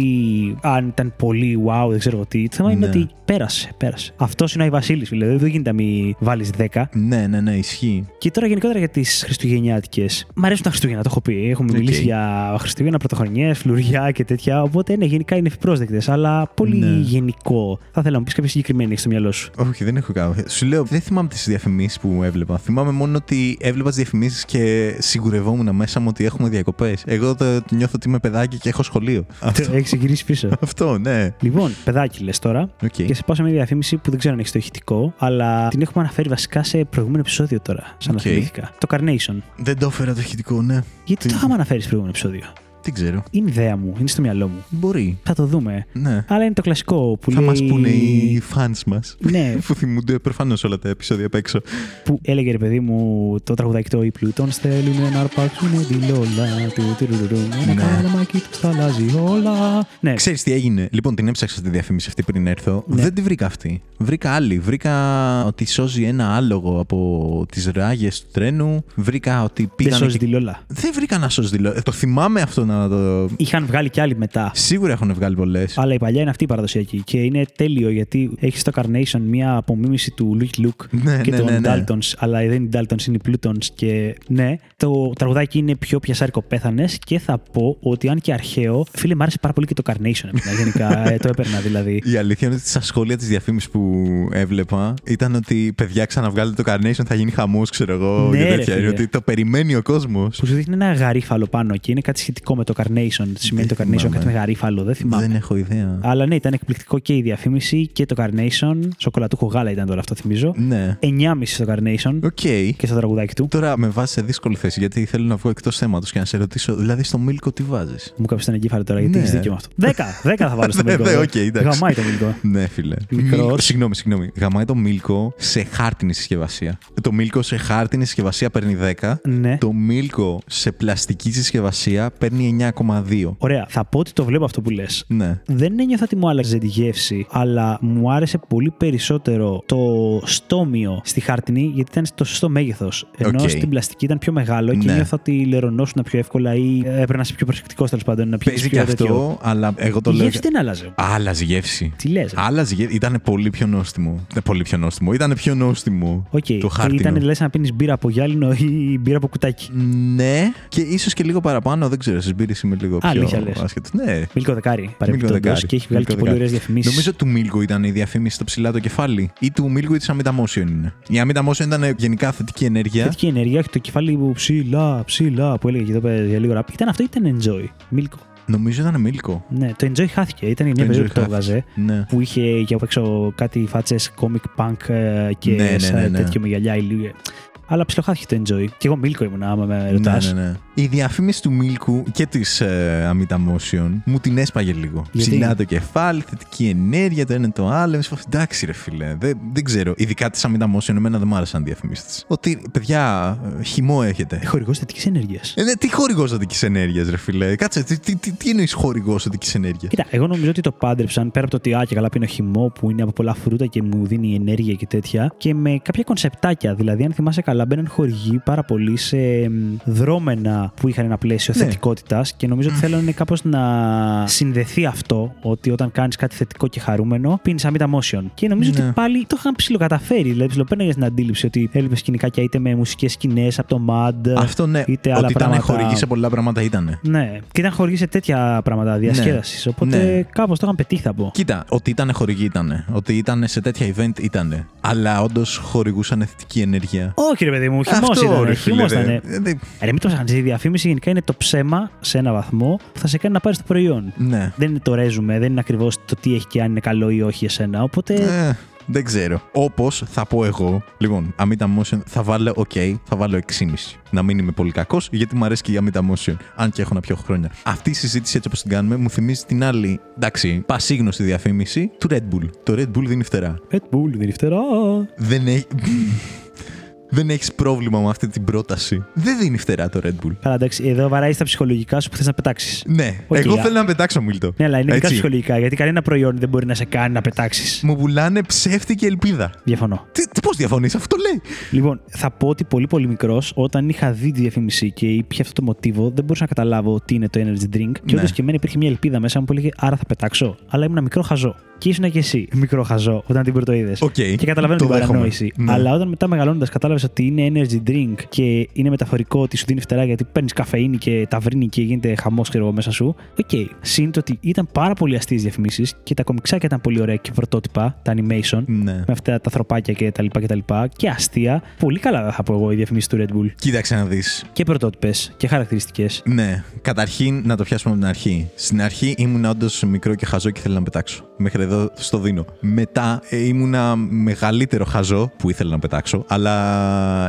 Speaker 1: αν ήταν πολύ wow, δεν ξέρω εγώ τι. Το θέμα είναι
Speaker 2: Ναι.
Speaker 1: ότι πέρασε. πέρασε. Αυτός είναι ο Άι Βασίλης, φίλε. Δεν γίνεται να μην βάλεις 10.
Speaker 2: Ναι, ναι, ναι, ισχύει.
Speaker 1: Και τώρα γενικότερα για τις Χριστουγεννιάτικες. Μ' αρέσουν τα Χριστούγεννα, το έχω πει. Έχουμε
Speaker 2: Οκ.
Speaker 1: Μιλήσει για Χριστούγεννα, Πρωτοχρονιές, φλουριά και τέτοια. Οπότε ναι, γενικά είναι ευπρόσδεκτες. Αλλά πολύ
Speaker 2: Ναι.
Speaker 1: γενικό. Θα ήθελα να μου πεις κάποια συγκεκριμένη έχει στο μυαλό σου.
Speaker 2: Όχι, δεν έχω κάνει. Σου λέω, δεν θυμάμαι τις διαφημίσεις που έβλεπα. Θυμάμαι μόνο ότι έβλεπα τις διαφημίσεις και σιγουρευόμουν μέσα μου ότι έχουμε διακοπές. Εγώ το, το νιώθω ότι είμαι παιδάκι και έχω σχολείο. Αυτό,
Speaker 1: Έχεις γυρίσει πίσω.
Speaker 2: αυτό ναι.
Speaker 1: Λοιπόν, παιδάκι λες τώρα.
Speaker 2: Οκ.
Speaker 1: Και σε πάω σε μια διαφήμιση που δεν ξέρω αν έχεις το ηχητικό, αλλά την έχουμε αναφέρει βασικά σε προηγούμενο επεισόδιο τώρα. Σαν
Speaker 2: Οκ.
Speaker 1: να θυμήθηκα. Το Carnation.
Speaker 2: Δεν το έφερα το ηχητικό, ναι.
Speaker 1: Γιατί
Speaker 2: Τι-
Speaker 1: το είχαμε αναφέρεις σε προηγούμενο επεισόδιο;
Speaker 2: Δεν ξέρω.
Speaker 1: Είναι ιδέα μου, είναι στο μυαλό μου.
Speaker 2: Μπορεί.
Speaker 1: Θα το δούμε.
Speaker 2: Ναι.
Speaker 1: Αλλά είναι το κλασικό που
Speaker 2: Θα
Speaker 1: λέει.
Speaker 2: μας πούνε οι fans μας.
Speaker 1: Ναι.
Speaker 2: που θυμούνται προφανώς όλα τα επεισόδια απ' έξω.
Speaker 1: που έλεγε ρε παιδί μου το τραγουδάκι το «Οι Πλούτων στέλνουν να αρπάξουν τη λόλα του τυρουρουρου, ένα
Speaker 2: Ναι.
Speaker 1: καλαμάκι τους τα αλλάζει όλα». Ναι,
Speaker 2: Ξέρεις τι έγινε; Λοιπόν, την έψαξα τη διαφήμιση αυτή πριν έρθω.
Speaker 1: Ναι.
Speaker 2: Δεν τη βρήκα αυτή. Βρήκα άλλη. Βρήκα ότι σώζει ένα άλογο από τις ράγες του τρένου. Βρήκα ότι
Speaker 1: δεν
Speaker 2: πήγαν.
Speaker 1: σώζει τη λόλα.
Speaker 2: Δεν βρήκα να σώζει τη λόλα. Ε, Το θυμάμαι αυτό να το.
Speaker 1: Είχαν βγάλει κι άλλοι μετά.
Speaker 2: Σίγουρα έχουν βγάλει πολλές.
Speaker 1: Αλλά η παλιά είναι αυτή η παραδοσιακή και είναι τέλειο γιατί έχεις στο Carnation μια απομίμηση του Luke Luke
Speaker 2: Ναι,
Speaker 1: και
Speaker 2: ναι,
Speaker 1: των
Speaker 2: ναι, ναι.
Speaker 1: Daltons, αλλά δεν είναι οι Daltons, είναι οι Plutons. Και ναι, το τραγουδάκι είναι πιο πιασάρικο πέθανε και θα πω ότι αν και αρχαίο, φίλε, μου άρεσε πάρα πολύ και το Carnation. εμένα, Γενικά ε, το έπαιρνα δηλαδή.
Speaker 2: Η αλήθεια είναι ότι στα σχόλια της διαφήμισης που έβλεπα ήταν ότι παιδιά ξαναβγάλετε το Carnation, θα γίνει χαμός, ξέρω εγώ.
Speaker 1: Ναι,
Speaker 2: και
Speaker 1: ρε,
Speaker 2: τέτοια.
Speaker 1: φίλε.
Speaker 2: Ότι το περιμένει ο κόσμος.
Speaker 1: Που σου δείχνει ένα γαρίφαλο πάνω και είναι κάτι σχετικό με το Carnation. Σημαίνει το
Speaker 2: Δεν
Speaker 1: Carnation,
Speaker 2: θυμάμαι.
Speaker 1: κάτι με γαρίφαλο, δεν θυμάμαι.
Speaker 2: Δεν έχω ιδέα.
Speaker 1: Αλλά ναι, ήταν εκπληκτικό και η διαφήμιση και το Carnation. Σοκολατούχο γάλα ήταν τώρα αυτό, θυμίζω.
Speaker 2: Ναι.
Speaker 1: 9,5 στο Carnation
Speaker 2: OK.
Speaker 1: και στο τραγουδάκι του.
Speaker 2: Τώρα με βάζεις σε δύσκολη θέση γιατί θέλω να βγω εκτός θέματος και να σε ρωτήσω, δηλαδή στο Milko τι βάζεις;
Speaker 1: Μου 'καψες τον εγκέφαλο τώρα γιατί
Speaker 2: Ναι.
Speaker 1: έχεις δίκιο με αυτό. 10, 10 θα βάλω στο
Speaker 2: Ναι,
Speaker 1: Milko.
Speaker 2: ναι, οκ, εντάξει.
Speaker 1: Γαμάει το Milko.
Speaker 2: Ναι, φίλε.
Speaker 1: Μικρός.
Speaker 2: Milko- Συγγνώμη, συγγνώμη. Γαμάει το Milko σε χάρτινη συσκευασία. Το Milko σε χάρτινη συσκευασία παίρνει 10.
Speaker 1: Ναι.
Speaker 2: Το Milko σε πλαστική συσκευασία παίρνει 9,2.
Speaker 1: Ωραία. Θα πω ότι το βλέπω αυτό που λες.
Speaker 2: Ναι.
Speaker 1: Δεν ένιωθα ότι μου άλλαζε τη γεύση, αλλά μου άρεσε πολύ περισσότερο το στόμιο στη χάρτινη, γιατί ήταν στο σωστό μέγεθος. Ενώ
Speaker 2: Οκ.
Speaker 1: στην πλαστική ήταν πιο μεγάλο και
Speaker 2: Ναι.
Speaker 1: νιώθω ότι λερωνόσουν πιο εύκολα ή έπρεπε να είσαι πιο προσεκτικός τέλος πάντων. Να πιέσεις
Speaker 2: Παίζει και
Speaker 1: πιο τέτοιο.
Speaker 2: αυτό, αλλά εγώ το
Speaker 1: Η
Speaker 2: λέω.
Speaker 1: γεύση δεν άλλαζε.
Speaker 2: Άλλαζε γεύση.
Speaker 1: Τι λες.
Speaker 2: Άλλαζε γεύση. Ήταν πολύ πιο νόστιμο. Ε, Πολύ πιο νόστιμο. Ήταν πιο νόστιμο.
Speaker 1: Οκ.
Speaker 2: Το χάρτινο.
Speaker 1: Ήταν λες να πίνεις μπύρα από γυάλινο ή μπύρα από κουτάκι.
Speaker 2: Ναι, και ίσως και λίγο παραπάνω, δεν ξέρω. Στι μπύρε είμαι λίγο πιο
Speaker 1: Αλήθεια λες.
Speaker 2: άσχετο. Ναι.
Speaker 1: Μίλκο Δεκάρη.
Speaker 2: Μίλκο
Speaker 1: Παρεμπιπτόντως
Speaker 2: Δεκάρη.
Speaker 1: και έχει βγάλει
Speaker 2: Μίλκο
Speaker 1: και πολύ
Speaker 2: Δεκάρη.
Speaker 1: ωραίες διαφημίσεις.
Speaker 2: Νομίζω του Μίλκο ήταν η διαφήμιση στο ψηλά το κεφάλι ή του Μίλκο ή της Αμίτα Motion είναι. Η Αμίτα Motion ήταν γενικά θετική ενέργεια.
Speaker 1: Θετική ενέργεια, έχει το κεφάλι που ψηλά, ψηλά που έλεγε και εδώ πέρα για λίγο ραπ. Ήταν αυτό ή ήταν enjoy. Μίλκο;
Speaker 2: Νομίζω ήταν Μίλκο.
Speaker 1: Ναι, το enjoy χάθηκε. Ήταν μια
Speaker 2: Το
Speaker 1: περίοδο
Speaker 2: Enjoy
Speaker 1: που το
Speaker 2: χάθηκε.
Speaker 1: έβγαζε.
Speaker 2: Ναι.
Speaker 1: Που είχε για απ' έξω κάτι φάτσες comic punk ε, και
Speaker 2: Ναι, ναι,
Speaker 1: σαν
Speaker 2: ναι, ναι.
Speaker 1: τέτοιο με γυαλιά ηλίου. Αλλά ψιλοχάθηκε το enjoy. Και εγώ Μίλκο ήμουν, άμα με
Speaker 2: Ναι,
Speaker 1: ρωτάς.
Speaker 2: ναι, ναι. Η διαφήμιση του Μίλκου και της ε, Αμίτα Motion μου την έσπαγε λίγο.
Speaker 1: Γιατί;
Speaker 2: Ψηλά το κεφάλι, θετική ενέργεια, το ένα το άλλο. Είμαι σε φάση, Εντάξει, ρε φίλε. Δεν, δεν ξέρω. Ειδικά της Αμίτα Motion, εμένα δεν μου άρεσαν διαφημίσεις της. Ότι, παιδιά, ε, χυμό έχετε.
Speaker 1: Χορηγός θετικής ενέργειας.
Speaker 2: Ε, ναι, τι χορηγός οδική ενέργειας, ρε φίλε. Κάτσε, τι, τι, τι, τι εννοείς χορηγός οδική ενέργειας;
Speaker 1: Κοίτα, εγώ νομίζω ότι το πάντρεψαν πέρα από το ότι α, και καλά πίνω χυμό που είναι από πολλά φρούτα και μου δίνει ενέργεια και τέτοια. Και με κάποια κονσεπτάκια. Δηλαδή, αν θυμάσαι καλά, μπαίναν χορηγοί πάρα πολύ σε μ, δρόμενα που είχαν ένα πλαίσιο
Speaker 2: Ναι.
Speaker 1: θετικότητας και νομίζω ότι θέλουν κάπως να συνδεθεί αυτό ότι όταν κάνεις κάτι θετικό και χαρούμενο, πίνεις αμύτα motion. Και νομίζω
Speaker 2: Ναι.
Speaker 1: ότι πάλι το είχαν ψιλοκαταφέρει. Δηλαδή, ψιλοπαίναγε στην αντίληψη ότι έλειπες σκηνικάκια είτε με μουσικές σκηνές από το MAD.
Speaker 2: Αυτό ναι.
Speaker 1: είτε άλλα
Speaker 2: Ότι ήταν
Speaker 1: πράγματα.
Speaker 2: χορηγή σε πολλά πράγματα ήταν.
Speaker 1: Ναι, και ήταν χορηγή σε τέτοια πράγματα διασκέδασης. Οπότε
Speaker 2: Ναι.
Speaker 1: κάπως το είχαν πετύχει, θα πω.
Speaker 2: Κοίτα, ότι ήταν χορηγή ήταν. Ότι ήταν σε τέτοια event ήταν. Αλλά όντως χορηγούσαν θετική ενέργεια.
Speaker 1: Όχι, ρε παιδί μου, χυμός
Speaker 2: Αυτό,
Speaker 1: ήταν.
Speaker 2: ρε φίλε,
Speaker 1: χυμός
Speaker 2: δε-
Speaker 1: ήταν.
Speaker 2: δε-
Speaker 1: Ρε, μην το ψάχνει. Η διαφήμιση γενικά είναι το ψέμα σε ένα βαθμό που θα σε κάνει να πάρεις το προϊόν.
Speaker 2: Ναι.
Speaker 1: Δεν είναι το ρέζουμε, δεν είναι ακριβώς το τι έχει και αν είναι καλό ή όχι εσένα. Οπότε.
Speaker 2: Ε, δεν ξέρω. Όπως θα πω εγώ. Λοιπόν, Amita Motion θα βάλω OK, θα βάλω 6,5. Να μην είμαι πολύ κακός, γιατί μου αρέσει και η Amita Motion. Αν και έχω να πιω χρόνια. Αυτή η συζήτηση έτσι όπως την κάνουμε μου θυμίζει την άλλη, εντάξει, πασίγνωστη διαφήμιση του Red Bull. Το Red Bull δίνει φτερά.
Speaker 1: Red Bull, δίνει φτερά.
Speaker 2: Δεν έχει. Δεν έχεις πρόβλημα με αυτή την πρόταση. Δεν δίνει φτερά το Red Bull.
Speaker 1: Καλά, εντάξει, εδώ βαράει στα ψυχολογικά σου που θες να πετάξεις.
Speaker 2: Ναι,
Speaker 1: Οκ,
Speaker 2: εγώ
Speaker 1: α.
Speaker 2: θέλω να πετάξω Μίλτο.
Speaker 1: Ναι, αλλά είναι δικά
Speaker 2: Έτσι.
Speaker 1: ψυχολογικά γιατί κανένα προϊόν δεν μπορεί να σε κάνει να πετάξεις.
Speaker 2: Μου πουλάνε ψεύτικη ελπίδα.
Speaker 1: Διαφωνώ.
Speaker 2: Τι, τι πώς διαφωνείς, αυτό το λέει.
Speaker 1: Λοιπόν, θα πω ότι πολύ πολύ μικρός, όταν είχα δει τη διαφήμιση και ήπια αυτό το μότο, δεν μπορούσα να καταλάβω τι είναι το energy drink. Και
Speaker 2: Ναι.
Speaker 1: όντως και εμένα υπήρχε μια ελπίδα μέσα μου που έλεγε Άρα θα πετάξω. Αλλά ήμουν μικρό χαζό. Και ήσουν και εσύ μικρό χαζό όταν την πρωτοείδες.
Speaker 2: Οκ,
Speaker 1: Και καταλαβαίνω
Speaker 2: το
Speaker 1: την
Speaker 2: δέχομαι.
Speaker 1: παρανόηση.
Speaker 2: Ναι.
Speaker 1: Αλλά όταν μετά μεγαλώνοντας κατάλαβες ότι είναι energy drink και είναι μεταφορικό ότι σου δίνει φτερά γιατί παίρνεις καφεΐνη και ταυρίνη και γίνεται χαμός μέσα σου. Οκ. Συν το ότι ήταν πάρα πολύ αστείες διαφημίσεις και τα κομιξάκια ήταν πολύ ωραία και πρωτότυπα, τα animation
Speaker 2: Ναι.
Speaker 1: με αυτά τα ανθρωπάκια και τα λοιπά και τα λοιπά και αστεία. Πολύ καλά θα πω εγώ η διαφήμιση του Red Bull.
Speaker 2: Κοίταξε να δεις.
Speaker 1: Και πρωτότυπες και χαρακτηριστικές.
Speaker 2: Ναι, καταρχήν να το πιάσουμε από την αρχή. Στην αρχή ήμουν όντως μικρό και χαζό και ήθελα να πετάξω. Μέχρι εδώ στο δίνω. Μετά ε, ήμουνα μεγαλύτερο χαζό που ήθελα να πετάξω, αλλά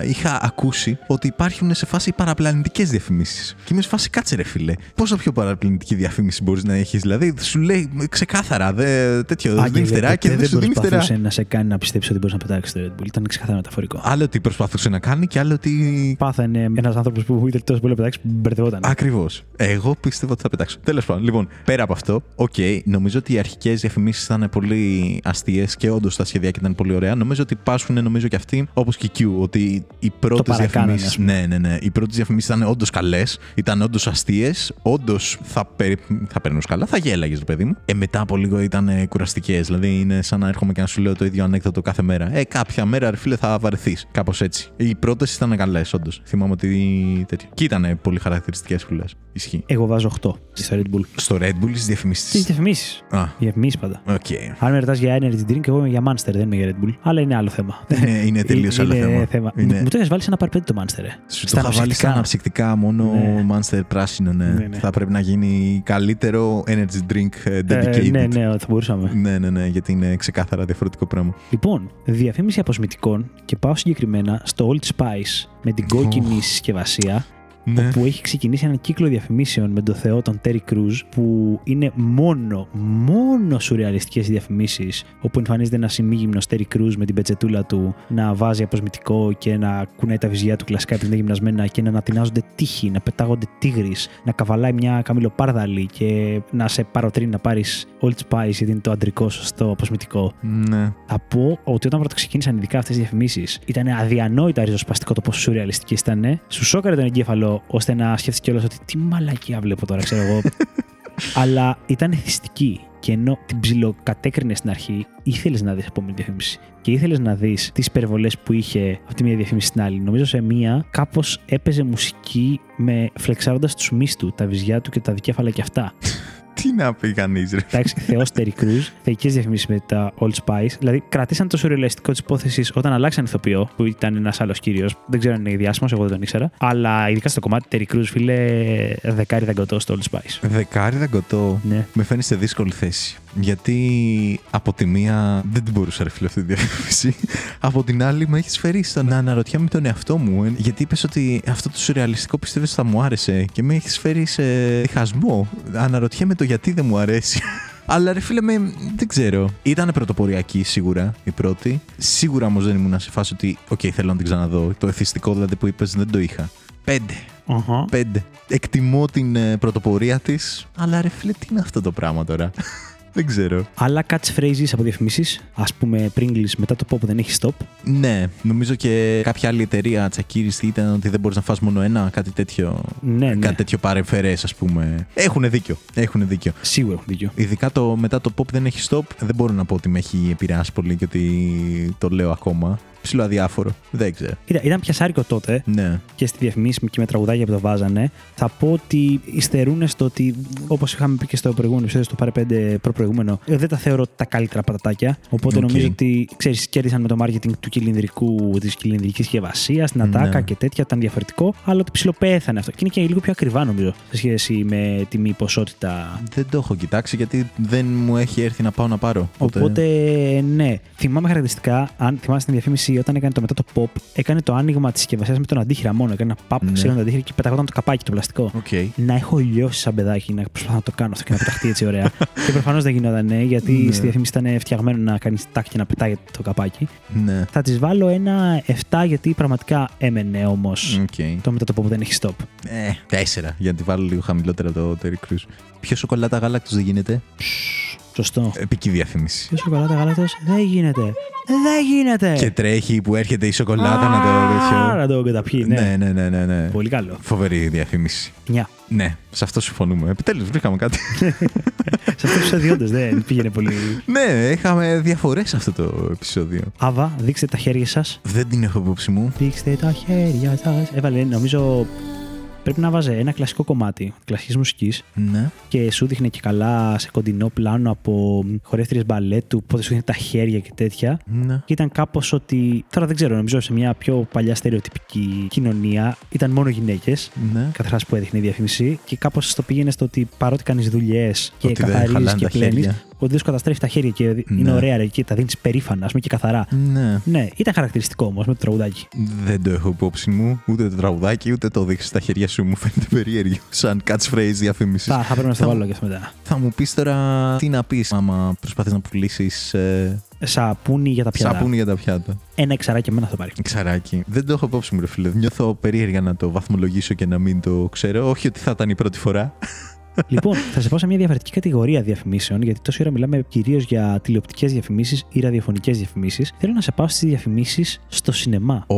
Speaker 2: είχα ακούσει ότι υπάρχουν σε φάση παραπλανητικές διαφημίσεις. Και είμαι σε φάση κάτσε ρε φίλε. Πόσο πιο παραπλανητική διαφήμιση μπορείς να έχεις, Δηλαδή σου λέει ξεκάθαρα δε, τέτοιο. δίνει φτερά και δεν σου δίνει φτερά.
Speaker 1: προσπαθούσε να σε κάνει να πιστέψει ότι μπορείς να πετάξεις το Red Bull. Ήταν ξεκάθαρα μεταφορικό.
Speaker 2: Άλλο τι προσπαθούσε να κάνει και άλλο τι
Speaker 1: Πέθανε ένας άνθρωπος που ήθελε τόσο πολύ να πετάξει που μπερδευόταν.
Speaker 2: Ακριβώς. Εγώ πίστευα ότι θα πετάξω. Τέλος πάντων, λοιπόν, πέρα από αυτό, οκ, νομίζω ότι οι αρχικές διαφημίσεις ήταν πολύ αστείες και όντως τα σχέδια ήταν πολύ ωραία. Νομίζω ότι πάσχουν, νομίζω και αυτοί, όπως και η Q, ότι οι πρώτες
Speaker 1: παρακάνανε,
Speaker 2: διαφημίσεις.
Speaker 1: ας πούμε.
Speaker 2: Ναι, ναι, ναι. Οι πρώτες διαφημίσεις ήταν όντως καλές, ήταν όντως αστείες, όντως θα, πες, θα περνούσες καλά, θα γέλαγες, ρε παιδί μου. Ε, μετά από λίγο ήταν κουραστικές. Δηλαδή είναι σαν να έρχομαι και να σου λέω το ίδιο ανέκδοτο κάθε μέρα. Ε, κάποια μέρα, ρε φίλε, θα βαρεθείς. Κάπως έτσι. Οι πρώτες ήταν καλές, όντως. Θυμάμαι ότι τέτοιο. Και ήταν πολύ χαρακτηριστικές που λες. Ισχύει.
Speaker 1: Εγώ βάζω 8 στο Red Bull.
Speaker 2: Στο Red Bull στις διαφημίσεις.
Speaker 1: Τις διαφημίσεις.
Speaker 2: Α,
Speaker 1: Οι διαφημίσεις πάντα.
Speaker 2: οκ.
Speaker 1: Αν με ρωτάς για energy drink, εγώ είμαι για Monster, δεν είμαι για Red Bull. Αλλά είναι άλλο θέμα.
Speaker 2: Είναι, είναι τελείως άλλο
Speaker 1: Είναι
Speaker 2: θέμα.
Speaker 1: Μου,
Speaker 2: Είναι...
Speaker 1: μου το έχεις βάλει σε ένα παρπέτι το Monster. Ε.
Speaker 2: Σου
Speaker 1: Στα
Speaker 2: το είχα βάλει στα
Speaker 1: αναψυκτικά.
Speaker 2: αναψυκτικά μόνο
Speaker 1: Ναι.
Speaker 2: Monster πράσινο, ναι.
Speaker 1: Ναι, ναι.
Speaker 2: Θα πρέπει να γίνει καλύτερο energy drink ε, dedicated.
Speaker 1: Ε, ναι, ναι, θα μπορούσαμε.
Speaker 2: ναι, ναι, ναι, γιατί είναι ξεκάθαρα διαφορετικό πράγμα.
Speaker 1: Λοιπόν, διαφήμιση αποσμητικών και πάω συγκεκριμένα στο Old Spice με την κόκκινη συσκευασία
Speaker 2: Ναι.
Speaker 1: που έχει ξεκινήσει έναν κύκλο διαφημίσεων με τον θεό τον Terry Crews που είναι μόνο, μόνο σουρεαλιστικές διαφημίσεις όπου εμφανίζεται ένα ημίγυμνος Terry Crews με την πετσετούλα του να βάζει αποσμητικό και να κουνάει τα βυζιά του κλασικά επειδή είναι γυμνασμένα και να ανατινάζονται τείχοι, να πετάγονται τίγρης, να καβαλάει μια καμιλοπάρδαλη και να σε παροτρύνει να πάρεις Old Spice γιατί είναι το αντρικό σωστό αποσμητικό.
Speaker 2: Ναι.
Speaker 1: Θα πω ότι όταν πρώτα ξεκίνησαν ειδικά αυτές οι διαφημίσεις, ήταν αδιανόητα ριζοσπαστικό το πόσο σουρεαλιστικέ ήταν. Σου σόκαρε τον εγκέφαλο ώστε να σκέφτεσαι κιόλας ότι τι μαλακία βλέπω τώρα, ξέρω εγώ. Αλλά ήταν εθιστική. Και ενώ την ψιλοκατέκρινε στην αρχή, ήθελες να δεις επόμενη διαφήμιση. Και ήθελες να δεις τις υπερβολές που είχε από τη μία διαφήμιση στην άλλη. Νομίζω σε μία κάπως έπαιζε μουσική με φλεξάροντας τους μίστου, τα βυζιά του και τα δικέφαλα και αυτά.
Speaker 2: Τι να πει κανείς, ρε.
Speaker 1: Εντάξει, Θεός Terry Crews, θεϊκές διαφημίσεις με τα Old Spice. Δηλαδή, κρατήσαν το σουρεαλιστικό τη υπόθεση όταν αλλάξαν ηθοποιό, που ήταν ένας άλλος κύριος. Δεν ξέρω αν είναι διάσημο, εγώ δεν τον ήξερα. Αλλά ειδικά στο κομμάτι Terry Crews, φίλε, δεκάρι δαγκωτό στο Old Spice.
Speaker 2: Δεκάρι δαγκωτό.
Speaker 1: Ναι.
Speaker 2: Με φέρνεις σε δύσκολη θέση. Γιατί από τη μία δεν την μπορούσα ρε φίλε αυτή τη διαφήμιση. από την άλλη με έχεις φέρει στο να αναρωτιέμαι τον εαυτό μου. ε, Γιατί είπες ότι αυτό το σουρεαλιστικό πιστεύεις ότι θα μου άρεσε και με έχεις φέρει σε διχασμό. Αναρωτιέμαι το γιατί δεν μου αρέσει. Αλλά ρε φίλε με, δεν ξέρω. Ήταν πρωτοποριακή σίγουρα η πρώτη. Σίγουρα όμως δεν ήμουν σε φάση ότι, οκ, θέλω να την ξαναδώ. Το εθιστικό δηλαδή που είπες δεν το είχα. Πέντε.
Speaker 1: Αχα.
Speaker 2: Πέντε. Εκτιμώ την ε, πρωτοπορία της. Αλλά ρε φίλε, τι είναι αυτό το πράγμα τώρα; δεν ξέρω.
Speaker 1: Άλλα catchphrases από διαφημίσεις. Α πούμε, Pringles μετά το pop που δεν έχει stop.
Speaker 2: Ναι, νομίζω και κάποια άλλη εταιρεία τσακίριστη ήταν ότι δεν μπορείς να φας μόνο ένα, κάτι τέτοιο.
Speaker 1: Ναι, ναι.
Speaker 2: Κάτι τέτοιο παρεμφερέ, ας πούμε. Έχουν δίκιο. Έχουν δίκιο.
Speaker 1: Σίγουρα έχουν δίκιο.
Speaker 2: Ειδικά το μετά το pop δεν έχει stop, δεν μπορώ να πω ότι με έχει επηρεάσει πολύ και ότι το λέω ακόμα. Ψιλοαδιάφορο. Δεν ξέρω.
Speaker 1: Ήταν, ήταν πιασάρικο τότε
Speaker 2: Ναι.
Speaker 1: και στη διαφημίση και με τραγουδάκια που το βάζανε. Θα πω ότι υστερούν στο ότι, όπως είχαμε πει και στο προηγούμενο επεισόδιο, στο Πάρε 5 προπροηγούμενο, ε, δεν τα θεωρώ τα καλύτερα πατατάκια. Οπότε
Speaker 2: Οκ.
Speaker 1: νομίζω ότι ξέρεις, κέρδισαν με το marketing του κυλινδρικού, της κυλινδρικής συσκευασίας, την ατάκα
Speaker 2: Ναι.
Speaker 1: και τέτοια. Ήταν διαφορετικό, αλλά ότι ψιλοπέθανε αυτό. Και είναι και λίγο πιο ακριβά νομίζω σε σχέση με τιμή ποσότητα.
Speaker 2: Δεν το έχω κοιτάξει γιατί δεν μου έχει έρθει να πάω να πάρω.
Speaker 1: Οπότε, ναι. Θυμάμαι χαρακτηριστικά, αν θυμάστε την διαφήμιση, όταν έκανε το μετά το pop, έκανε το άνοιγμα της συσκευασίας με τον αντίχειρα μόνο. Έκανε ένα pop,
Speaker 2: Ναι.
Speaker 1: ναι. το αντίχειρα και πεταγόταν το καπάκι, το πλαστικό.
Speaker 2: Οκ.
Speaker 1: Να έχω λιώσει σαν παιδάκι να προσπαθώ να το κάνω αυτό και να πεταχτεί έτσι ωραία. και προφανώς δεν γινόταν, ναι, γιατί
Speaker 2: Ναι.
Speaker 1: στη διαφήμιση ήταν φτιαγμένο να κάνεις τακ και να πετάει το καπάκι.
Speaker 2: Ναι.
Speaker 1: Θα της βάλω ένα 7 γιατί πραγματικά έμενε όμως
Speaker 2: Οκ.
Speaker 1: το μετά το pop που δεν έχει stop.
Speaker 2: Ε, τέσσερα. Για να τη βάλω λίγο χαμηλότερα το Terry Crews. Ποιο σοκολάτα γάλακτος δεν γίνεται.
Speaker 1: Σωστό.
Speaker 2: Επική διαφήμιση.
Speaker 1: Ποιο σοκολάτα γάλακτος δεν γίνεται. Δεν γίνεται.
Speaker 2: Και τρέχει που έρχεται η σοκολάτα να το
Speaker 1: Α,
Speaker 2: τέτοιο.
Speaker 1: Να το καταπιεί, ναι.
Speaker 2: Ναι, ναι, ναι, ναι, ναι.
Speaker 1: Πολύ καλό.
Speaker 2: Φοβερή διαφήμιση.
Speaker 1: Νιά.
Speaker 2: Ναι, σε αυτό συμφωνούμε. Επιτέλους, βρήκαμε κάτι.
Speaker 1: Σε αυτό τους αδειώτε δεν πήγαινε πολύ.
Speaker 2: ναι, είχαμε διαφορές αυτό το επεισόδιο.
Speaker 1: Άβα, δείξτε τα χέρια σας.
Speaker 2: Δεν την έχω υπόψη μου.
Speaker 1: Δείξτε τα χέρια σας. Έβαλε, νομίζω, πρέπει να βάζε ένα κλασικό κομμάτι κλασικής μουσικής
Speaker 2: Ναι.
Speaker 1: και σου δείχνε και καλά σε κοντινό πλάνο από χορεύτριες μπαλέτου, πότε σου δείχνε τα χέρια και τέτοια.
Speaker 2: Ναι.
Speaker 1: Και ήταν κάπως ότι. Τώρα δεν ξέρω, νομίζω σε μια πιο παλιά στερεοτυπική κοινωνία ήταν μόνο γυναίκες.
Speaker 2: Ναι.
Speaker 1: Καταρχά που έδειχνε η διαφήμιση. Και κάπως το πήγαινε στο ότι παρότι κάνεις δουλειές και
Speaker 2: Ότι δεν
Speaker 1: καθαρίζεις
Speaker 2: χαλάνε
Speaker 1: και
Speaker 2: τα
Speaker 1: πλένεις,
Speaker 2: χέρια.
Speaker 1: ότι δεν σου καταστρέφει τα χέρια και είναι
Speaker 2: Ναι.
Speaker 1: ωραία ρε, και τα δίνεις περήφανα, ας πούμε και καθαρά.
Speaker 2: Ναι.
Speaker 1: Ναι, ήταν χαρακτηριστικό όμως με το τραγουδάκι.
Speaker 2: Δεν το έχω υπόψη μου. Ούτε το τραγουδάκι, ούτε το δείξεις στα χέρια σου. Μου φαίνεται περίεργο. Σαν catchphrase διαφήμισης.
Speaker 1: Θα, θα πρέπει να στο βάλω και αυτό μετά.
Speaker 2: Θα μου πεις τώρα τι να πεις άμα προσπαθείς να πουλήσεις ε,
Speaker 1: Σαπούνι για τα πιάτα.
Speaker 2: σαπούνι για τα πιάτα.
Speaker 1: Ένα εξαράκι εμένα θα πάρει.
Speaker 2: Ξαράκι. Δεν το έχω υπόψη μου, ρε φίλε. Νιώθω περίεργα να το βαθμολογήσω και να μην το ξέρω. Όχι ότι θα ήταν η πρώτη φορά.
Speaker 1: Λοιπόν, θα σε πάω σε μια διαφορετική κατηγορία διαφημίσεων, γιατί τόση ώρα μιλάμε κυρίως για τηλεοπτικές διαφημίσεις ή ραδιοφωνικές διαφημίσεις. Θέλω να σε πάω στις διαφημίσεις στο σινεμά.
Speaker 2: Ω,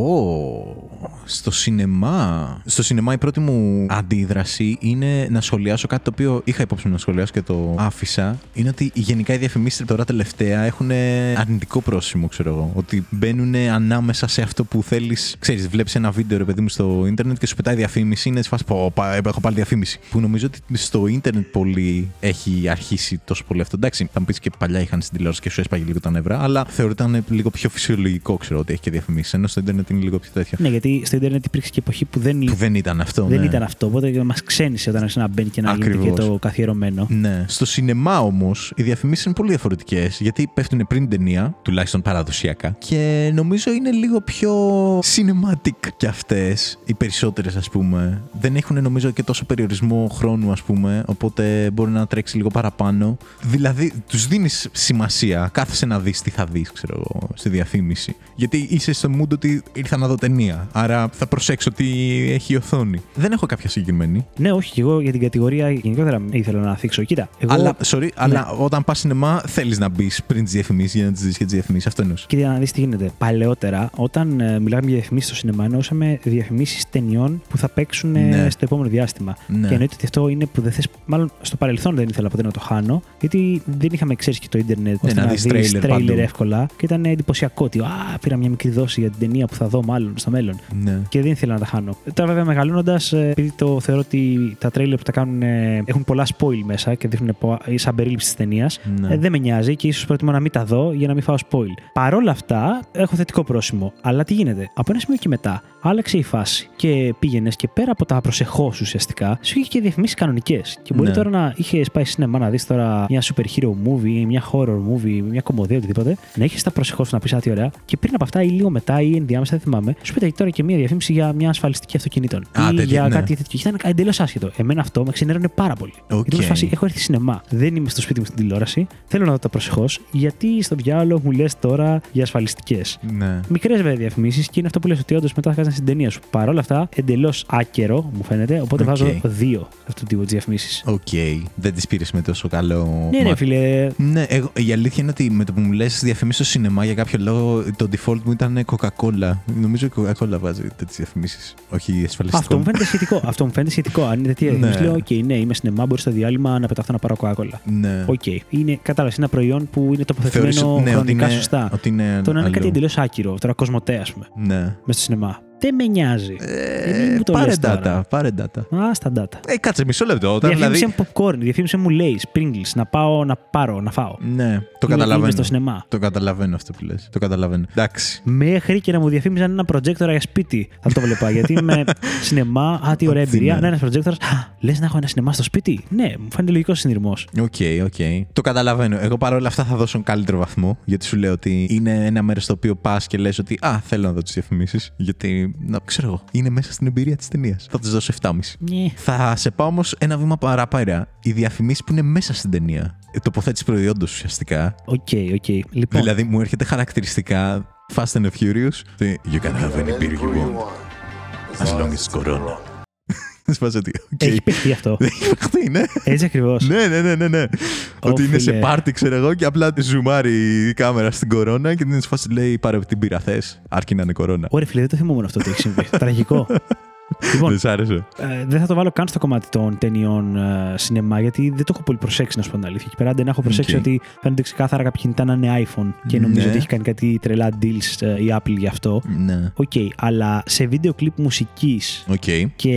Speaker 2: στο σινεμά. Στο σινεμά η πρώτη μου αντίδραση είναι να σχολιάσω κάτι το οποίο είχα υπόψη μου να σχολιάσω και το άφησα. Είναι ότι γενικά οι διαφημίσεις τώρα τελευταία έχουν αρνητικό πρόσημο, ξέρω εγώ. Ότι μπαίνουν ανάμεσα σε αυτό που θέλεις. Ξέρεις, βλέπεις ένα βίντεο, ρε παιδί μου, στο ίντερνετ και σου πετάει διαφήμιση. Είναι σε φάση, πω, πα- έχω πάλι διαφήμιση. Που νομίζω ότι στο ίντερνετ πολύ έχει αρχίσει τόσο πολύ αυτό. Εντάξει, θα μου πεις και παλιά είχαν στην τηλεόραση και σου έσπαγε λίγο τα νεύρα, αλλά θεωρώ ότι ήταν λίγο πιο φυσιολογικό, ξέρω ότι έχει και διαφημίσεις. Ενώ στο ίντερνετ είναι λίγο πιο τέτοιο.
Speaker 1: Ναι, γιατί στο Ιντερνετ υπήρξε και εποχή που δεν,
Speaker 2: Που δεν ήταν αυτό.
Speaker 1: δεν
Speaker 2: ναι.
Speaker 1: ήταν αυτό. Οπότε μας ξένησε όταν άρχισε να μπαίνει και να γίνεται και
Speaker 2: Ακριβώς.
Speaker 1: το καθιερωμένο.
Speaker 2: Ναι. Στο σινεμά όμως, οι διαφημίσεις είναι πολύ διαφορετικές γιατί πέφτουν πριν την ταινία, τουλάχιστον παραδοσιακά, και νομίζω είναι λίγο πιο cinematic κι αυτές. Οι περισσότερες, ας πούμε. Δεν έχουν νομίζω και τόσο περιορισμό χρόνου, ας πούμε, οπότε μπορεί να τρέξει λίγο παραπάνω. Δηλαδή, τους δίνεις σημασία. Κάθεσαι να δεις τι θα δεις, ξέρω εγώ, στη διαφήμιση. Γιατί είσαι στο mood ότι ήρθα να δω ταινία. Άρα θα, θα προσέξω τι έχει η οθόνη. Δεν έχω κάποια συγκεκριμένη.
Speaker 1: Ναι, όχι, και εγώ για την κατηγορία γενικότερα ήθελα να θίξω. Κοίτα, εγώ.
Speaker 2: Αλλά, sorry,
Speaker 1: Ναι.
Speaker 2: αλλά όταν πας σινεμά θέλεις να μπεις πριν τις διαφημίσεις για να τις δεις και τις διαφημίσεις. Αυτό εννοώ.
Speaker 1: Και για να δεις τι γίνεται. Παλαιότερα, όταν ε, μιλάγαμε για διαφημίσεις στο σινεμά, εννοούσαμε διαφημίσεις ταινιών που θα παίξουν ε,
Speaker 2: Ναι.
Speaker 1: στο επόμενο διάστημα.
Speaker 2: Ναι.
Speaker 1: Και εννοείται ότι αυτό είναι που δεν θες. Μάλλον στο παρελθόν δεν ήθελα ποτέ να το χάνω, γιατί δεν είχαμε ξέρεις και το ίντερνετ ώστε
Speaker 2: Ναι, να
Speaker 1: να
Speaker 2: δεις
Speaker 1: δεις
Speaker 2: τρέιλερ
Speaker 1: τρέιλερ
Speaker 2: παντού.
Speaker 1: εύκολα. Και ήταν εντυπωσιακό ότι Α, πήρα μια μικρή δόση για την ταινία που θα δω, μάλλον στο μέλλον.
Speaker 2: Ναι.
Speaker 1: Και δεν ήθελα να τα χάνω. Τώρα, βέβαια, μεγαλώνοντας, επειδή το θεωρώ ότι τα τρέιλερ που τα κάνουν ε, έχουν πολλά spoil μέσα και δείχνουν πο- σαν περίληψη της ταινίας,
Speaker 2: Ναι.
Speaker 1: ε, δεν με νοιάζει και ίσως προτιμώ να μην τα δω για να μην φάω spoil. Παρ' όλα αυτά, έχω θετικό πρόσημο. Αλλά τι γίνεται, από ένα σημείο και μετά, άλλαξε η φάση και πήγαινες και πέρα από τα προσεχώς ουσιαστικά, σου είχε και διαφημίσεις κανονικές. Και μπορεί
Speaker 2: Ναι.
Speaker 1: τώρα να είχες πάει σινεμά να δεις τώρα μια super hero movie, μια horror movie, μια κωμωδία, οτιδήποτε, να έχεις τα προσεχώς σου να πεις Α, τι ωραία. Και πριν από αυτά ή λίγο μετά ή ενδιάμεσα, δεν θυμάμαι, σου πέταγε τώρα και μια διαφήμιση για μια ασφαλιστική αυτοκινήτων.
Speaker 2: Α,
Speaker 1: ή
Speaker 2: τέτοια,
Speaker 1: για
Speaker 2: ναι.
Speaker 1: κάτι τέτοιο. Και ήταν εντελώς άσχετο. Εμένα αυτό με ξενέρωνε πάρα πολύ. Γιατί μου
Speaker 2: Οκ.
Speaker 1: φάση, έχω έρθει σινεμά. Δεν είμαι στο σπίτι μου στην τηλεόραση. Θέλω να δω τα προσεχώς. Γιατί στο διάολο μου λες τώρα για ασφαλιστικές.
Speaker 2: Ναι.
Speaker 1: Μικρές βέβαια διαφημίσεις και είναι αυτό που λες ότι όντως μετά θα κάτσεις στην ταινία σου. Παρ' όλα αυτά, εντελώς άκυρο μου φαίνεται. Οπότε
Speaker 2: Οκ.
Speaker 1: βάζω δύο αυτού του τύπου τις διαφημίσεις.
Speaker 2: Οκ. Δεν τις πήρες με τόσο καλό.
Speaker 1: Ναι, ναι,
Speaker 2: μάτι.
Speaker 1: φίλε.
Speaker 2: Ναι, εγώ, η αλήθεια είναι ότι με το που μου λες διαφημίσει στο σινεμά για κάποιο λόγο, το default μου ήταν Coca-Cola. Νομίζω η Coca-Cola βάζει τέτοιες διαφημίσεις. Όχι ασφαλιστικό.
Speaker 1: Αυτό μου φαίνεται σχετικό. Αυτό μου φαίνεται σχετικό. Αν είναι τέτοια
Speaker 2: Ναι.
Speaker 1: διαφήμιση, λέω: Οκ, ναι, είμαι σινεμά, μπορεί στο διάλειμμα να πεταχτώ να πάρω Coca-Cola.
Speaker 2: Ναι.
Speaker 1: Οκ. Είναι, κατάλαβες, ένα προϊόν που είναι τοποθετημένο
Speaker 2: Θεωρείς- ναι, ότι
Speaker 1: χρονικά
Speaker 2: είναι-
Speaker 1: σωστά.
Speaker 2: ότι είναι
Speaker 1: το να είναι
Speaker 2: αλλού.
Speaker 1: κάτι εντελώς άκυρο. Τώρα Cosmote, ας πούμε.
Speaker 2: Ναι.
Speaker 1: Μέσα στο σινεμά. Δεν με νοιάζει. Ε, μην μου το
Speaker 2: πάρε
Speaker 1: λες τώρα.
Speaker 2: data, πάρε data.
Speaker 1: Α, στα data.
Speaker 2: Ε, κάτσε μισό λεπτό. Όταν
Speaker 1: Διαφήμισε
Speaker 2: δηλαδή.
Speaker 1: μου popcorn, διαφήμισε μου Lays, Pringles, να πάω να πάρω, να φάω.
Speaker 2: Ναι, το
Speaker 1: Είμαι-
Speaker 2: καταλαβαίνω.
Speaker 1: είμαι στο σινεμά.
Speaker 2: Το καταλαβαίνω αυτό που λες. Το καταλαβαίνω. Εντάξει.
Speaker 1: Μέχρι και να μου διαφήμιζαν ένα projector για σπίτι. Θα το βλέπα. γιατί είμαι σινεμά. Α, τι ωραία
Speaker 2: Ότι
Speaker 1: εμπειρία.
Speaker 2: ναι.
Speaker 1: Ναι, ένας projector. Λες να έχω ένα σινεμά στο σπίτι; Ναι, μου φαίνεται λογικός συνειρμός.
Speaker 2: Οκ, οκ. Το καταλαβαίνω. Εγώ παρόλα αυτά θα δώσω καλύτερο βαθμό. Γιατί σου λέω ότι είναι ένα μέρος στο οποίο πας και λες ότι Α, θέλω να δω τις διαφημίσεις. Γιατί, να ξέρω εγώ, είναι μέσα στην εμπειρία της ταινίας. Θα της δώσω 7,5.
Speaker 1: Ναι.
Speaker 2: Θα σε πάω όμως ένα βήμα παραπέρα. Οι διαφημίσεις που είναι μέσα στην ταινία. Ε, Τοποθέτηση προϊόντος ουσιαστικά.
Speaker 1: Οκ, οκ. Λοιπόν,
Speaker 2: Δηλαδή μου έρχεται χαρακτηριστικά Fast and Furious. το You can have any beer you want. As long as it's Corona. Σε φάση ότι. οκ.
Speaker 1: έχει παιχτεί αυτό.
Speaker 2: Έχει παιχτεί, ναι.
Speaker 1: Έτσι ακριβώς.
Speaker 2: Ναι, ναι, ναι, ναι. ναι. ότι είναι σε
Speaker 1: φίλε.
Speaker 2: πάρτι, ξέρω εγώ, και απλά τη ζουμάρει η κάμερα στην Corona και την φάση λέει πάρε την μπύρα θες. Αρκεί να είναι Corona.
Speaker 1: Ωραία, φίλε, δεν το θυμόμουν αυτό ότι έχει συμβεί. Τραγικό. Λοιπόν,
Speaker 2: Δεν σ' άρεσε.
Speaker 1: Ε, δεν θα το βάλω καν στο κομμάτι των ταινιών ε, σινεμά, γιατί δεν το έχω πολύ προσέξει, να σου πω την αλήθεια. Εκεί πέρα δεν έχω προσέξει
Speaker 2: Οκ.
Speaker 1: ότι φαίνονται ξεκάθαρα κάποια κινητά να είναι iPhone και νομίζω
Speaker 2: Ναι.
Speaker 1: ότι έχει κάνει κάτι τρελά deals ε, η Apple γι' αυτό.
Speaker 2: Ναι.
Speaker 1: Οκ, αλλά σε βίντεο κλιπ μουσικής
Speaker 2: Οκ.
Speaker 1: και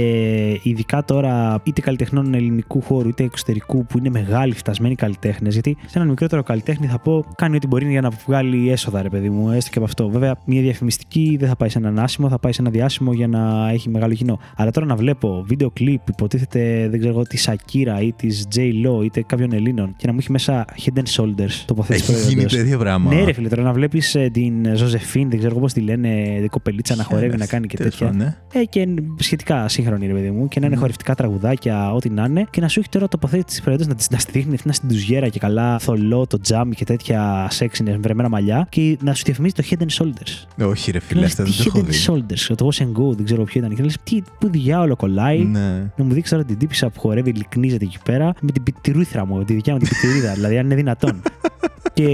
Speaker 1: ειδικά τώρα είτε καλλιτεχνών ελληνικού χώρου είτε εξωτερικού που είναι μεγάλοι φτασμένοι καλλιτέχνες. Γιατί σε έναν μικρότερο καλλιτέχνη θα πω κάνει ό,τι μπορεί για να βγάλει έσοδα, ρε παιδί μου, έστω και από αυτό. Βέβαια, μια διαφημιστική δεν θα πάει σε έναν άσημο, θα πάει σε ένα διάσημο για να έχει μεγάλο κοινό. Αλλά τώρα να βλέπω βίντεο κλιπ, υποτίθεται δεν ξέρω εγώ τη Σακίρα ή της J Lo είτε κάποιων Ελλήνων και να μου έχει μέσα head and shoulders τοποθέτηση
Speaker 2: Έχει γίνει
Speaker 1: προϊόντος.
Speaker 2: τέτοιο πράγμα.
Speaker 1: Ναι, ρε φίλε, τώρα να βλέπεις την Ζωζεφίν, δεν ξέρω εγώ πώς τη λένε, την κοπελίτσα να χορεύει, να κάνει και
Speaker 2: Τέλος
Speaker 1: τέτοια.
Speaker 2: πάντων, ναι.
Speaker 1: Ε, και σχετικά σύγχρονη, ρε παιδί μου, και να είναι χορευτικά τραγουδάκια, ό,τι να είναι, και να σου έχει τώρα τοποθέτηση προϊόντο να, της- να στη δείχνει αυτή στην τουζιέρα και καλά θολό, το τζάμι και τέτοια σεξινε βρεμένα μαλλιά, και να σου διαφημίζει το head and shoulders.
Speaker 2: Όχι, ρε
Speaker 1: Και
Speaker 2: φίλε,
Speaker 1: λες,
Speaker 2: αυτό
Speaker 1: τι
Speaker 2: δεν το
Speaker 1: head
Speaker 2: έχω
Speaker 1: and
Speaker 2: δει.
Speaker 1: shoulders, το wash and go, δεν ξέρω ποιο ήταν. Και λες, τι, πού διάολο κολλάει.
Speaker 2: Ναι.
Speaker 1: Να μου δείξει τώρα την τύπησα που χορεύει, λυκνίζεται εκεί πέρα με την πιτηρούθρα μου, τη δικιά μου την πιτηρίδα, δηλαδή αν είναι δυνατόν. και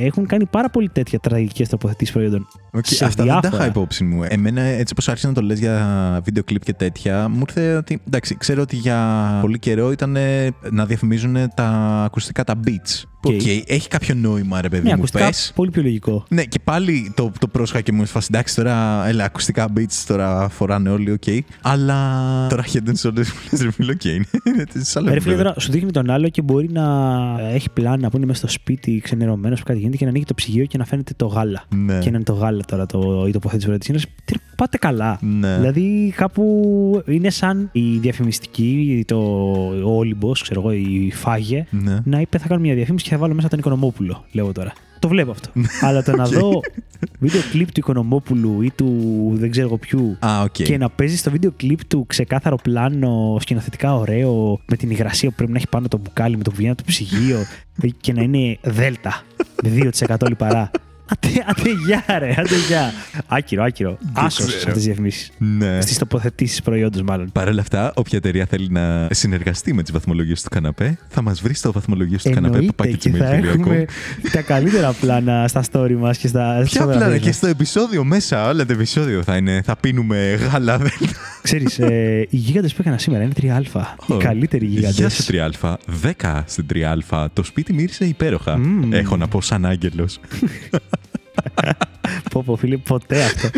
Speaker 1: έχουν κάνει πάρα πολύ τέτοια τραγικές τοποθετήσεις προϊόντων.
Speaker 2: Οκ,
Speaker 1: σε
Speaker 2: αυτά δεν τα
Speaker 1: διάφορα.
Speaker 2: είχα υπόψη μου. Εμένα, έτσι όπως άρχισε να το λες για βίντεο κλιπ και τέτοια, μου ήρθε ότι. Εντάξει, ξέρω ότι για πολύ καιρό ήταν να διαφημίζουν τα ακουστικά τα beats. Που,
Speaker 1: Οκ.
Speaker 2: οκ, έχει κάποιο νόημα, ρε παιδί
Speaker 1: Ναι,
Speaker 2: μου.
Speaker 1: ακουστικά
Speaker 2: Πες.
Speaker 1: πολύ πιο λογικό.
Speaker 2: Ναι, και πάλι το, το πρόσεξα και μου έφασε εντάξει τώρα, έλα, ακουστικά beats τώρα φοράνε όλοι, οκ. Αλλά τώρα head and shoulders που λες ρε φίλε, οκ, είναι, είναι σε άλλο
Speaker 1: Ρε φίλε,
Speaker 2: επίπεδο.
Speaker 1: τώρα σου δείχνει τον άλλο και μπορεί να έχει πλάνα που είναι μέσα στο σπίτι ξενερωμένος που κάτι γίνεται και να ανοίγει το ψυγείο και να φαίνεται το γάλα.
Speaker 2: Ναι.
Speaker 1: Και να είναι το γάλα τώρα το, η τοποθέτηση προϊόντος. Και να λες, «Τι, Πάτε καλά.
Speaker 2: Ναι.
Speaker 1: Δηλαδή κάπου είναι σαν η διαφημιστική, το ο Όλυμπος, ξέρω εγώ, η Φάγε,
Speaker 2: Ναι.
Speaker 1: να είπε θα κάνω μια διαφήμιση και θα βάλω μέσα τον Οικονομόπουλο, λέω τώρα. Το βλέπω αυτό. Αλλά το να δω βίντεο κλιπ του Οικονομόπουλου ή του δεν ξέρω εγώ ποιου
Speaker 2: Α, οκ.
Speaker 1: και να παίζεις στο βίντεο κλιπ του ξεκάθαρο πλάνο, σκηνοθετικά ωραίο, με την υγρασία που πρέπει να έχει πάνω το μπουκάλι, με το που βγαίνει από το ψυγείο και να είναι δέλτα με 2% λιπαρά. Άντε, άντε, γεια, ρε, άντε, γεια. Άκυρο, άκυρο. Άσος σε
Speaker 2: ξέρω.
Speaker 1: αυτέ τις διαφημίσεις.
Speaker 2: Ναι.
Speaker 1: Στις τοποθετήσεις προϊόντος, μάλλον.
Speaker 2: Παρ' όλα αυτά, όποια εταιρεία θέλει να συνεργαστεί με τις βαθμολογίες του καναπέ, θα μας βρει στο βαθμολογίε του καναπέ
Speaker 1: Εννοείται
Speaker 2: παπάκι
Speaker 1: και θα έχουμε τα καλύτερα πλάνα στα story μας και στα.
Speaker 2: Ποια πλάνα και στο επεισόδιο μέσα, όλα το επεισόδιο θα είναι. Θα πίνουμε γάλα.
Speaker 1: Ξέρεις, ε, οι γίγαντες που έκανα σήμερα είναι 3α. Οι καλύτεροι γίγαντες.
Speaker 2: Γεια σου 3α. 10 στην 3α. Το σπίτι μύρισε υπέροχα.
Speaker 1: Μμμ.
Speaker 2: Έχω να πω σαν άγγελος.
Speaker 1: Πω, πω, φίλε, ποτέ αυτό.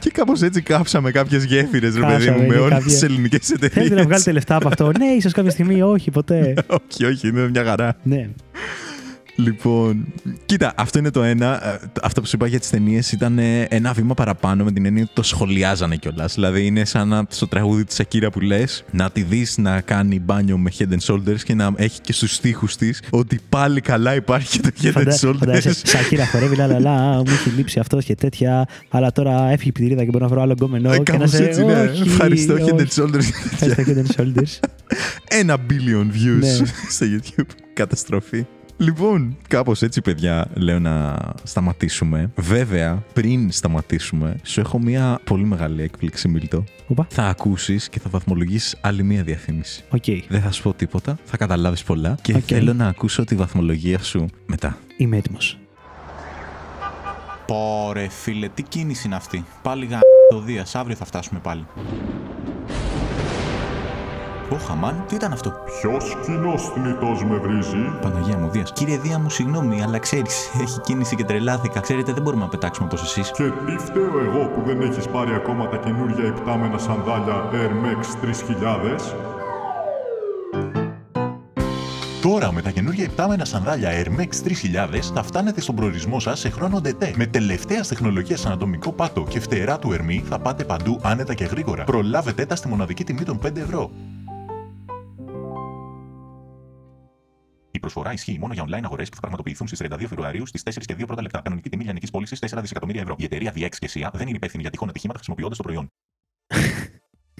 Speaker 2: και κάπως έτσι κάψαμε κάποιες γέφυρες, ρε παιδί
Speaker 1: Κάψαμε
Speaker 2: μου, με
Speaker 1: και
Speaker 2: όλες
Speaker 1: κάποια-
Speaker 2: τις ελληνικές
Speaker 1: Θέλετε
Speaker 2: εταιρείες.
Speaker 1: να βγάλετε λεφτά από αυτό; Ναι, ίσως κάποια στιγμή, όχι, ποτέ.
Speaker 2: όχι, όχι, είναι μια χαρά.
Speaker 1: ναι.
Speaker 2: Λοιπόν, κοίτα, αυτό είναι το ένα. Ε, Αυτό που σου είπα για τις ταινίες ήταν ε, ένα βήμα παραπάνω με την έννοια ότι το σχολιάζανε κιόλας. Δηλαδή, είναι σαν να, στο τραγούδι της Ακύρα που λες να τη δεις να κάνει μπάνιο με head and shoulders και να έχει και στους τοίχου της ότι πάλι καλά υπάρχει και το head
Speaker 1: Φαντα-
Speaker 2: and
Speaker 1: Φαντάζεσαι,
Speaker 2: shoulders.
Speaker 1: Σακίρα χορεύει, λα, λα, λα, μου έχει λείψει αυτός και τέτοια. Αλλά τώρα έφυγε η πιτυρίδα και μπορώ να βρω άλλο γκόμενο.
Speaker 2: Ε,
Speaker 1: και να
Speaker 2: κάπως
Speaker 1: σε.
Speaker 2: έτσι, ναι.
Speaker 1: όχι,
Speaker 2: Ευχαριστώ, head and
Speaker 1: όχι.
Speaker 2: shoulders.
Speaker 1: Ευχαριστώ, head and shoulders.
Speaker 2: Ένα billion views
Speaker 1: Ναι.
Speaker 2: στο YouTube. Καταστροφή. Λοιπόν, κάπως έτσι, παιδιά, λέω να σταματήσουμε. Βέβαια, πριν σταματήσουμε, σου έχω μία πολύ μεγάλη έκπληξη, Μίλτο.
Speaker 1: Οπα.
Speaker 2: Θα ακούσεις και θα βαθμολογήσει άλλη μία διαφήμιση.
Speaker 1: Οκ.
Speaker 2: Δεν θα σου πω τίποτα, θα καταλάβεις πολλά και
Speaker 1: Οκ.
Speaker 2: θέλω να ακούσω τη βαθμολογία σου μετά.
Speaker 1: Είμαι έτοιμος.
Speaker 12: Πόρε φίλε, τι κίνηση είναι αυτή; Πάλι γα... το Δίας, αύριο θα φτάσουμε πάλι. Ω, Χαμάν, τι ήταν αυτό;
Speaker 13: Ποιος κοινός θνητός με βρίζει;
Speaker 12: Παναγία μου, Δίας. Κύριε Δία μου, συγγνώμη, αλλά ξέρεις, έχει κίνηση και τρελάθηκα. Ξέρετε, δεν μπορούμε να πετάξουμε όπως εσείς.
Speaker 13: Και τι φταίω εγώ που δεν έχεις πάρει ακόμα τα καινούργια υπτάμενα σανδάλια Air Max 3000.
Speaker 14: Τώρα με τα καινούργια υπτάμενα σανδάλια Air Max 3000 θα φτάνετε στον προορισμό σας σε χρόνο ντετέ. Με τελευταίας τεχνολογίας ανατομικό πάτο και φτερά του Ερμή θα πάτε παντού άνετα και γρήγορα. Προλάβετε τα στη μοναδική τιμή των 5 ευρώ. Προσφορά ισχύει μόνο για online αγορές που θα πραγματοποιηθούν στις 32 Φεβρουαρίου στις 4 και 2 πρώτα λεπτά. Κανονική τιμή λιανικής πώλησης 4 δισεκατομμύρια ευρώ. Η εταιρεία DX και ΣΙΑ δεν είναι υπεύθυνη για τυχόν ατυχήματα χρησιμοποιώντας το προϊόν.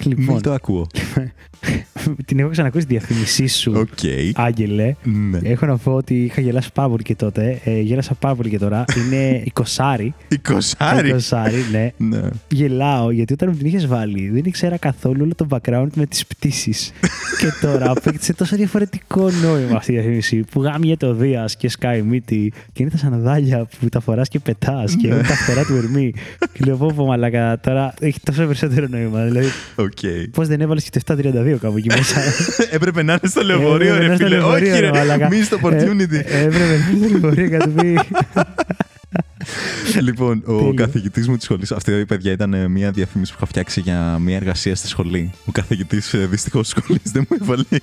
Speaker 1: Λοιπόν,
Speaker 2: Μην το ακούω.
Speaker 1: την έχω ξανακούσει τη διαφήμισή σου,
Speaker 2: Οκ.
Speaker 1: Άγγελε.
Speaker 2: Ναι.
Speaker 1: Έχω να πω ότι είχα γελάσει πάρα πολύ και τότε. Ε, γέλασα πάρα πολύ και τώρα. Είναι 20.
Speaker 2: 20.
Speaker 1: 20, ναι.
Speaker 2: Ναι.
Speaker 1: Γελάω γιατί όταν μου την είχες βάλει δεν ήξερα καθόλου όλο το background με τις πτήσεις. και τώρα απέκτησε τόσο διαφορετικό νόημα αυτή η διαφήμιση που γάμια το Δίας και σκάει μύτη και είναι τα σανδάλια που τα φοράς και πετάς και
Speaker 2: Ναι.
Speaker 1: είναι τα φτερά του Ερμή. και λέω πω πω μαλακά τώρα έχει τόσο περισσότερο νόημα. Δηλαδή
Speaker 2: Οκ.
Speaker 1: πώς δεν έβαλες και το 732 κάπου εκεί μέσα;
Speaker 2: Έπρεπε να είναι στο λεωφορείο,
Speaker 1: Έπρεπε να
Speaker 2: ρε
Speaker 1: είναι στο
Speaker 2: φίλε.
Speaker 1: λεωφορείο,
Speaker 2: Όχι,
Speaker 1: ρε,
Speaker 2: ρε.
Speaker 1: μαλάκα.
Speaker 2: Missed opportunity.
Speaker 1: Ε, Έπρεπε να είναι στο λεωφορείο και να του πει.
Speaker 2: λοιπόν, ο
Speaker 1: Τέλειο.
Speaker 2: καθηγητής μου της σχολής, αυτή, παιδιά, ήταν ε, μια διαφήμιση που είχα φτιάξει για μια εργασία στη σχολή. Ο καθηγητής δυστυχώς σχολής δεν μου έβαλε 20.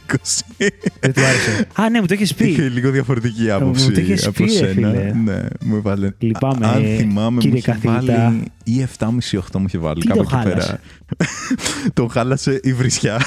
Speaker 1: Δεν του άρεσε. Α, ναι, μου το έχει πει.
Speaker 2: Είχε λίγο διαφορετική άποψη
Speaker 1: μου το είχες
Speaker 2: από
Speaker 1: πει, ρε
Speaker 2: σένα.
Speaker 1: φίλε.
Speaker 2: Ναι, μου έβαλε.
Speaker 1: Λυπάμαι,
Speaker 2: Αν θυμάμαι, μου
Speaker 1: κύριε
Speaker 2: είχε
Speaker 1: καθηγητά.
Speaker 2: βάλει ή 7,5-8 μου είχε βάλει.
Speaker 1: Τι
Speaker 2: κάπου
Speaker 1: το
Speaker 2: εκεί πέρα.
Speaker 1: Χάλασε;
Speaker 2: τον χάλασε η βρισιά.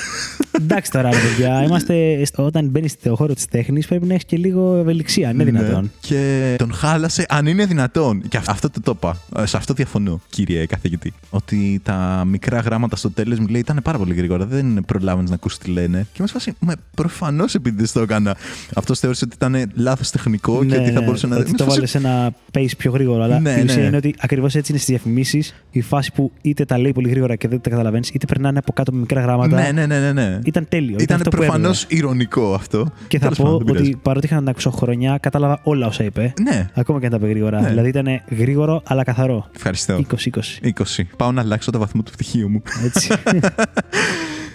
Speaker 1: Εντάξει τώρα, ρε παιδιά, είμαστε, στο- όταν μπαίνεις στο χώρο της τέχνης πρέπει να έχεις και λίγο ευελιξία. Είναι δυνατόν.
Speaker 2: Ναι. Και τον χάλασε, αν είναι δυνατόν. Και αυ- αυτό το το είπα. Ε, Σε αυτό διαφωνώ, κύριε καθηγητή. Ότι τα μικρά γράμματα στο τέλος μου λέει ήταν πάρα πολύ γρήγορα. Δεν προλάβαινες να ακούσει τι λένε. Και μα φάση, με προφανώς επειδή δεν το έκανα. Αυτός θεώρησε ότι ήταν λάθος τεχνικό και ότι θα μπορούσε να.
Speaker 1: Ναι, Ότι
Speaker 2: με
Speaker 1: το
Speaker 2: φάση-
Speaker 1: βάλες σε ένα pace πιο γρήγορο. Αλλά
Speaker 2: Ναι,
Speaker 1: η ουσία
Speaker 2: ναι.
Speaker 1: είναι ότι ακριβώς έτσι είναι στις διαφημίσεις. Η φάση που είτε τα λέει πολύ γρήγορα και δεν τα καταλαβαίνεις, είτε περνάνε από κάτω με μικρά γράμματα.
Speaker 2: Ναι, ναι, ναι, ναι, ναι.
Speaker 1: Ήταν τέλειο.
Speaker 2: Ήταν
Speaker 1: αυτό που
Speaker 2: προφανώς
Speaker 1: έβγαλε.
Speaker 2: ηρωνικό αυτό.
Speaker 1: Και θα
Speaker 2: Τέλος
Speaker 1: πω
Speaker 2: πάντων, δεν
Speaker 1: ότι
Speaker 2: πειράζει.
Speaker 1: παρότι είχα να τα ακούσω χρονιά, κατάλαβα όλα όσα είπε.
Speaker 2: Ναι.
Speaker 1: Ακόμα και αν τα είπε γρήγορα.
Speaker 2: Ναι.
Speaker 1: Δηλαδή ήταν γρήγορο αλλά καθαρό.
Speaker 2: Ευχαριστώ.
Speaker 1: 20-20.
Speaker 2: 20. Πάω να αλλάξω το βαθμό του πτυχίου μου.
Speaker 1: Έτσι.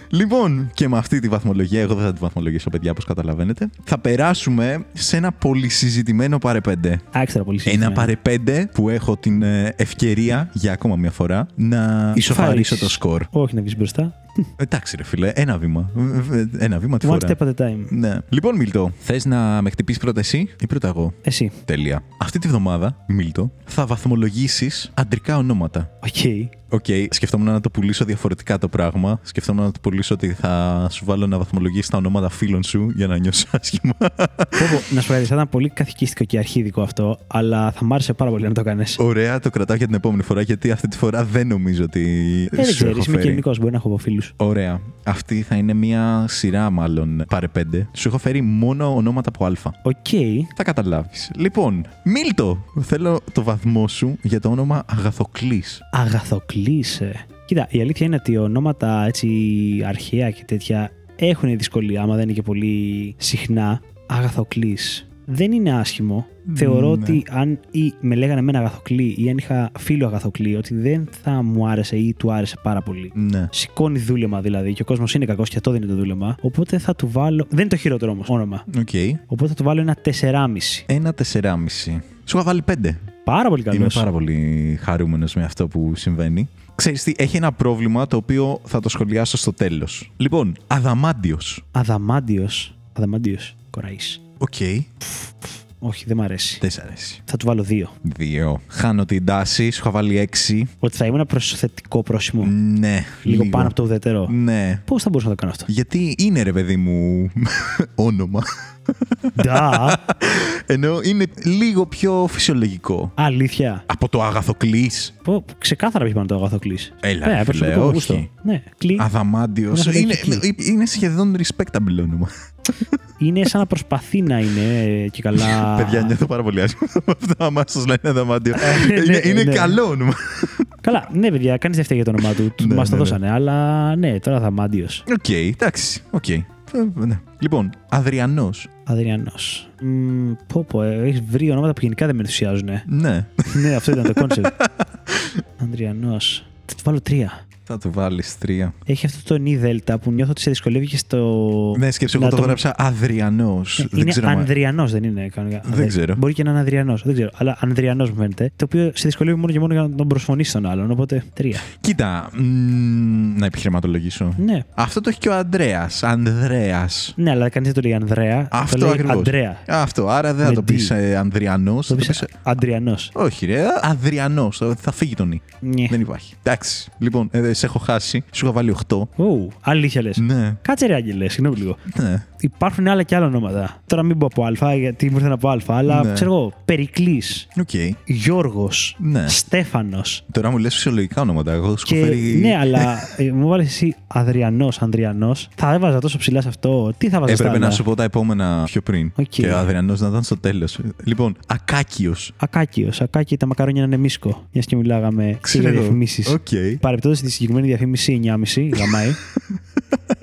Speaker 2: Λοιπόν, και με αυτή τη βαθμολογία, εγώ δεν θα τη βαθμολογήσω, παιδιά, όπως καταλαβαίνετε, θα περάσουμε σε ένα πολύ συζητημένο παρεπέντε.
Speaker 1: Άξερα πολύ
Speaker 2: Ένα
Speaker 1: συζητημένο.
Speaker 2: παρεπέντε που έχω την ε, ευκαιρία για ακόμα μια φορά να ισοφαρίσω το σκορ.
Speaker 1: Όχι να βγεις μπροστά.
Speaker 2: Εντάξει, ρε φίλε, ένα βήμα. Ε, ε, Ένα βήμα τη
Speaker 1: One
Speaker 2: φορά.
Speaker 1: step at a time.
Speaker 2: Ναι. Λοιπόν, Μίλτο, θες να με χτυπήσεις πρώτα εσύ ή πρώτα εγώ;
Speaker 1: Εσύ.
Speaker 2: Τέλεια. Αυτή τη βδομάδα, Μίλτο, θα βαθμολογήσεις αντρικά ονόματα.
Speaker 1: Οκ.
Speaker 2: Οκ, σκεφτόμουν να το πουλήσω διαφορετικά το πράγμα. Σκεφτόμουν να το πουλήσω ότι θα σου βάλω να βαθμολογήσεις τα ονόματα φίλων σου για να νιώσει άσχημα.
Speaker 1: Πω, πω, να σου πω κάτι, θα ήταν πολύ καθηκίστικο και αρχίδικο αυτό, αλλά θα μ' άρεσε πάρα πολύ να το κάνεις.
Speaker 2: Ωραία, το κρατάω για την επόμενη φορά γιατί αυτή τη φορά δεν νομίζω ότι.
Speaker 1: Ε, δεν
Speaker 2: σου
Speaker 1: ξέρεις,
Speaker 2: έχω
Speaker 1: είμαι
Speaker 2: φέρει.
Speaker 1: κυνικό, μπορεί να έχω από φίλους.
Speaker 2: Ωραία. Αυτή θα είναι μια σειρά, μάλλον πάρε πέντε. Σου έχω φέρει μόνο ονόματα από Α.
Speaker 1: Οκ.
Speaker 2: Θα καταλάβεις. Λοιπόν, Μίλτο, θέλω το βαθμό σου για το όνομα Αγαθοκλής.
Speaker 1: Αγαθοκλής, ε. Κοίτα, η αλήθεια είναι ότι ονόματα έτσι αρχαία και τέτοια έχουν δυσκολία, άμα δεν είναι και πολύ συχνά. Αγαθοκλής. Δεν είναι άσχημο. Θεωρώ
Speaker 2: ναι.
Speaker 1: ότι αν ή με λέγανε εμένα Αγαθοκλή ή αν είχα φίλο Αγαθοκλή, ότι δεν θα μου άρεσε ή του άρεσε πάρα πολύ.
Speaker 2: Ναι.
Speaker 1: Σηκώνει δούλεμα δηλαδή και ο κόσμος είναι κακός και αυτό δεν είναι το δούλεμα. Οπότε θα του βάλω. Δεν είναι το χειρότερο όμως όνομα.
Speaker 2: Οκ.
Speaker 1: Οπότε θα του βάλω ένα 4,5.
Speaker 2: Ένα τεσσεράμιση. Σου είχα βάλει πέντε.
Speaker 1: Πάρα πολύ καλός.
Speaker 2: Είμαι πάρα πολύ χαρούμενος με αυτό που συμβαίνει. Ξέρεις τι, έχει ένα πρόβλημα το οποίο θα το σχολιάσω στο τέλος. Λοιπόν, Αδαμάντιος.
Speaker 1: Αδαμάντιος. Αδαμάντιος. Κοραής.
Speaker 2: Οκ.
Speaker 1: Όχι, δεν μ' αρέσει.
Speaker 2: Δεν σ' αρέσει.
Speaker 1: Θα του βάλω δύο.
Speaker 2: Δύο. Χάνω την τάση, σου είχα βάλει έξι.
Speaker 1: Ότι θα ήμουν προς θετικό πρόσημο.
Speaker 2: Ναι.
Speaker 1: Λίγο, πάνω από το ουδέτερο.
Speaker 2: Ναι.
Speaker 1: Πώς θα μπορούσα να το κάνω αυτό;
Speaker 2: Γιατί είναι ρε παιδί μου όνομα.
Speaker 1: Ντα.
Speaker 2: Ενώ είναι λίγο πιο φυσιολογικό.
Speaker 1: Αλήθεια.
Speaker 2: Από το αγαθοκλής.
Speaker 1: Πω, ξεκάθαρα πήγε πάνω το αγαθοκλής.
Speaker 2: Έλα,
Speaker 1: ναι,
Speaker 2: ρε, φίλε,
Speaker 1: προσωπικό μου
Speaker 2: όχι.
Speaker 1: γούστο. Ναι, κλει.
Speaker 2: Αδαμάντιος.
Speaker 1: Ένα
Speaker 2: Είναι,
Speaker 1: κλει.
Speaker 2: είναι σχεδόν respectable όνομα.
Speaker 1: Είναι σαν να προσπαθεί να είναι ε, και καλά.
Speaker 2: Παιδιά, νιώθω πάρα πολύ άσχημα με αυτό. Άμα σας λένε Αδαμάντιο.
Speaker 1: ναι,
Speaker 2: είναι είναι
Speaker 1: ναι.
Speaker 2: καλό όνομα.
Speaker 1: Καλά, ναι, παιδιά, κανεί δεν φταίει για το όνομά του.
Speaker 2: Ναι,
Speaker 1: Μας
Speaker 2: ναι,
Speaker 1: το
Speaker 2: ναι.
Speaker 1: δώσανε, αλλά ναι, τώρα θα μάντιο.
Speaker 2: Οκ, εντάξει. Οκ. Ε, ναι. Λοιπόν, Αδριανός.
Speaker 1: Αδριανός. Πω, πω, έχεις βρει ονόματα που γενικά δεν με ενθουσιάζουν.
Speaker 2: Ναι.
Speaker 1: ναι, αυτό ήταν το κόνσεπτ. Ανδριανό. Θα του βάλω τρία.
Speaker 2: Θα του βάλεις τρία.
Speaker 1: Έχει αυτό το νι δέλτα που νιώθω ότι σε δυσκολεύει και στο.
Speaker 2: Ναι, σκέψου,
Speaker 1: να
Speaker 2: εγώ το γράψα Αδριανός.
Speaker 1: Ε, Είναι Ανδριανός, δεν είναι κανονικά.
Speaker 2: Δεν ξέρω.
Speaker 1: Μπορεί και να είναι Ανδριανό. Δεν ξέρω. Αλλά Ανδριανός μου φαίνεται. Το οποίο σε δυσκολεύει μόνο και μόνο για να τον προσφωνήσει τον άλλον. Οπότε τρία.
Speaker 2: Κοίτα, μ, να επιχειρηματολογήσω.
Speaker 1: Ναι.
Speaker 2: Αυτό το έχει και ο Αντρέα. Ανδρέας.
Speaker 1: Ναι, αλλά κανείς δεν το λέει Ανδρέα.
Speaker 2: Αυτό
Speaker 1: το λέει
Speaker 2: ακριβώς.
Speaker 1: Ανδρέα.
Speaker 2: Αυτό. Άρα δεν θα
Speaker 1: Με
Speaker 2: το
Speaker 1: D.
Speaker 2: πεις Ανδριανός.
Speaker 1: Το πεις Αντριανό.
Speaker 2: Όχι, ρε. Αδριανό. Θα φύγει τον νι.
Speaker 1: Ναι.
Speaker 2: Δεν υπάρχει. Εντάξει. Λοιπόν, ε, σε έχω χάσει. Σου είχα βάλει 8.
Speaker 1: Ου, αλήθεια λες.
Speaker 2: Ναι.
Speaker 1: Κάτσε ρε Άγγελε, συγγνώμη λίγο.
Speaker 2: Ναι.
Speaker 1: Υπάρχουν άλλα και άλλα ονόματα. Τώρα μην πω από Α, γιατί μου ήρθαν από Α, αλλά
Speaker 2: Ναι.
Speaker 1: ξέρω εγώ. Περικλής,
Speaker 2: Οκ.
Speaker 1: Γιώργος,
Speaker 2: Ναι.
Speaker 1: Στέφανος.
Speaker 2: Τώρα μου λες φυσιολογικά ονόματα. Εγώ σου
Speaker 1: Και,
Speaker 2: έχω φέρει.
Speaker 1: Ναι, αλλά ε, μου βάλες εσύ Αδριανός, Ανδριανός. Θα έβαζα τόσο ψηλά σε αυτό. Τι θα βάζα στα
Speaker 2: Έπρεπε
Speaker 1: άλλα;
Speaker 2: να σου πω τα επόμενα πιο πριν.
Speaker 1: Οκ.
Speaker 2: Και ο Αδριανός να ήταν στο τέλος. Λοιπόν, Ακάκιος.
Speaker 1: Ακάκιος. Ακάκι τα μακαρόνια να είναι Misko. Μιας και μιλάγαμε
Speaker 2: Ξέρω
Speaker 1: για
Speaker 2: εγώ.
Speaker 1: διαφημίσεις.
Speaker 2: Οκ.
Speaker 1: Παρεπτόντως στη συγκεκριμένη διαφήμιση 9,5 γαμάει.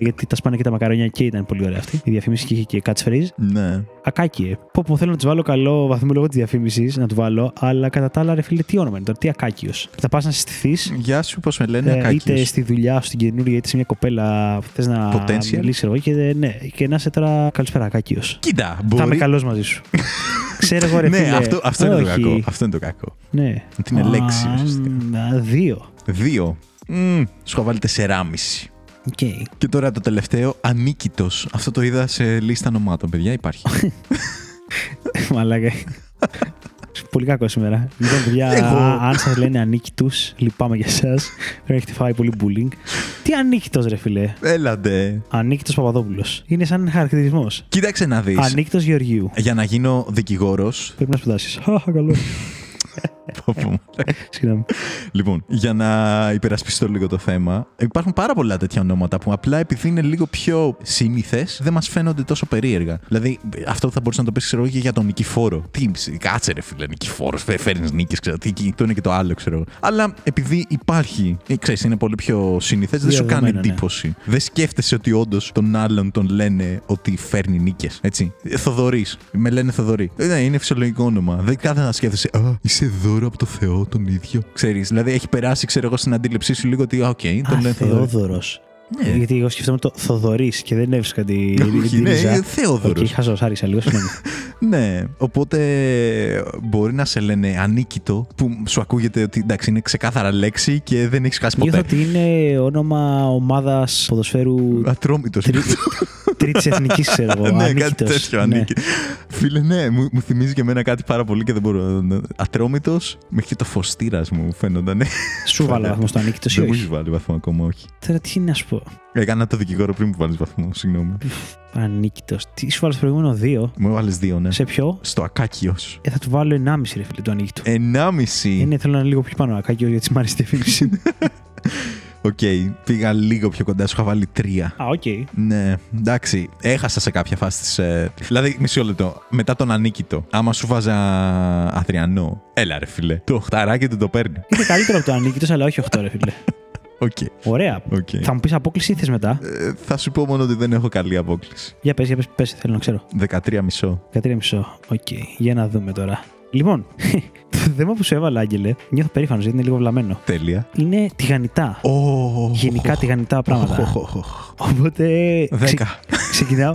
Speaker 1: Γιατί τα σπάνε και τα μακαρόνια και ήταν πολύ ωραία αυτή. Η διαφήμιση και είχε και catchphrase.
Speaker 2: Ναι.
Speaker 1: Ακάκι. Πω πω θέλω να τους βάλω καλό βαθμό λόγω της διαφήμισης, να του βάλω, αλλά κατά τα άλλα, ρε φίλε, τι όνομα είναι τώρα, τι ακάκιος. Θα πας να συστηθείς.
Speaker 2: Γεια σου, πώς με λένε,
Speaker 1: ε. Είτε στη δουλειά σου, στην καινούργια είτε σε μια κοπέλα που θες να μιλήσεις εγώ. Και, ε, ναι, και να είσαι τώρα καλησπέρα, ακάκιος.
Speaker 2: Κοίτα, μπορεί.
Speaker 1: Θα είμαι καλός μαζί σου. Ξέρω εγώ, ρε
Speaker 2: ναι,
Speaker 1: φίλε.
Speaker 2: Ναι, αυτό, αυτό, είναι το κακό. αυτό είναι το κακό.
Speaker 1: Ναι.
Speaker 2: Την λέξη ουσιαστικά.
Speaker 1: Δύο.
Speaker 2: Δύο. Mm, σου είχα βάλει
Speaker 1: Okay.
Speaker 2: Και τώρα το τελευταίο, ανίκητος. Αυτό το είδα σε λίστα ονομάτων, παιδιά. Υπάρχει.
Speaker 1: Μαλάκα. Πολύ κακό σήμερα. Λοιπόν, παιδιά, αν σας λένε ανίκητους, λυπάμαι για εσάς. Πρέπει έχετε φάει πολύ bullying. Τι ανίκητος, ρε φιλέ.
Speaker 2: Έλαντε.
Speaker 1: Ανίκητος Παπαδόπουλος. Είναι σαν χαρακτηρισμός.
Speaker 2: Κοίταξε να δεις.
Speaker 1: Ανίκητος Γεωργίου.
Speaker 2: Για να γίνω δικηγόρος.
Speaker 1: Πρέπει να σπουδάσεις. Χαχα, καλό. Συγγνώμη.
Speaker 2: λοιπόν, για να υπερασπιστώ λίγο το θέμα, υπάρχουν πάρα πολλά τέτοια ονόματα που απλά επειδή είναι λίγο πιο σύνηθες, δεν μας φαίνονται τόσο περίεργα. Δηλαδή, αυτό θα μπορούσε να το πεις, ξέρω εγώ, και για τον Νικηφόρο. Τι, κάτσε ρε φίλε, Νικηφόρο, φέρνεις νίκες, ξέρω τι, εκεί, το είναι και το άλλο, ξέρω εγώ. Αλλά επειδή υπάρχει, ε, ξέρεις, είναι πολύ πιο σύνηθες, δεν σου κάνει
Speaker 1: Διαδεδομένο, ναι.
Speaker 2: εντύπωση. Δεν σκέφτεσαι ότι όντως τον άλλον τον λένε ότι φέρνει νίκες. Έτσι. Θοδωρής. Με λένε Θοδωρή. Ε, Ναι, είναι φυσιολογικό όνομα. Δεν κάθε να σκέφτεσαι, Α, είσαι δώρο από το Θεό τον ίδιο. Ξέρεις, δηλαδή έχει περάσει, ξέρω εγώ, στην αντίληψή σου λίγο ότι, Α, οκ, τον
Speaker 1: Α,
Speaker 2: λένε Θοδωρή.
Speaker 1: Θεόδωρος.
Speaker 2: Ναι.
Speaker 1: Γιατί εγώ σκεφτόμουν το Θοδωρής και δεν έβρισκα τη,
Speaker 2: Όχι,
Speaker 1: τη
Speaker 2: ναι,
Speaker 1: ρίζα.
Speaker 2: Θέοδωρος.
Speaker 1: Οκ, χαζός, άργησα λίγο, συγγνώμη.
Speaker 2: Ναι, οπότε μπορεί να σε λένε ανίκητο, που σου ακούγεται ότι εντάξει είναι ξεκάθαρα λέξη και δεν έχεις χάσει
Speaker 1: Νιώθω
Speaker 2: ποτέ.
Speaker 1: ότι είναι όνομα ομάδας ποδοσφαίρου
Speaker 2: Ατρόμητος.
Speaker 1: τρίτης εθνικής, ξέρω εγώ.
Speaker 2: ναι, κάτι
Speaker 1: Ανίκητος.
Speaker 2: τέτοιο.
Speaker 1: Ναι.
Speaker 2: ανίκη. Φίλε, ναι, μου, μου θυμίζει και εμένα κάτι πάρα πολύ και δεν μπορώ. Ατρόμητος, μέχρι και το φωστήρας μου φαίνονταν.
Speaker 1: Σου βάλα βαθμό στο ανίκητος ή
Speaker 2: Δεν μου
Speaker 1: όχι;
Speaker 2: έχει βάλει βαθμό ακόμα, όχι.
Speaker 1: Τώρα τι να σου πω.
Speaker 2: Έκανα το δικηγόρο πριν που βάλεις βαθμό, συγγνώμη.
Speaker 1: Ανίκητο. Τι σου βάλα στο προηγούμενο δύο;
Speaker 2: Μου έβαλες δύο, ναι.
Speaker 1: Σε ποιο;
Speaker 2: Στο ακάκιος.
Speaker 1: Ε, θα του βάλω 1,5 ρε φίλε του ανίκητο.
Speaker 2: Ενάμιση.
Speaker 1: Ε, ναι, θέλω να είναι λίγο πιο πάνω ακάκιος γιατί μ' αρέσει η διαφήμιση.
Speaker 2: Οκ, πήγα λίγο πιο κοντά, σου είχα βάλει τρία.
Speaker 1: Α, οκ.
Speaker 2: Ναι, εντάξει. Έχασα σε κάποια φάση της, ε, Δηλαδή, μισό λεπτό. Μετά τον Ανίκητο, άμα σου βάζα Αδριανό, έλα ρε φίλε. Το οχταράκι του το παίρνει.
Speaker 1: Είναι καλύτερο από το ανίκητος, αλλά όχι 8 ρε φίλε.
Speaker 2: Οκ.
Speaker 1: Ωραία.
Speaker 2: Οκ.
Speaker 1: Θα μου πεις απόκλιση ή θες μετά;
Speaker 2: Ε, θα σου πω μόνο ότι δεν έχω καλή απόκλιση.
Speaker 1: Για πες, για πες, πες, θέλω να ξέρω.
Speaker 2: 13 μισό.
Speaker 1: 13 μισό. Οκ, για να δούμε τώρα. Λοιπόν, το θέμα που σου έβαλα, Άγγελε, νιώθω περήφανος γιατί είναι λίγο βλαμμένο.
Speaker 2: Τέλεια.
Speaker 1: Είναι τηγανιτά. Γενικά τηγανιτά πράγματα. Οπότε.
Speaker 2: Δέκα.
Speaker 1: Ξεκινάω.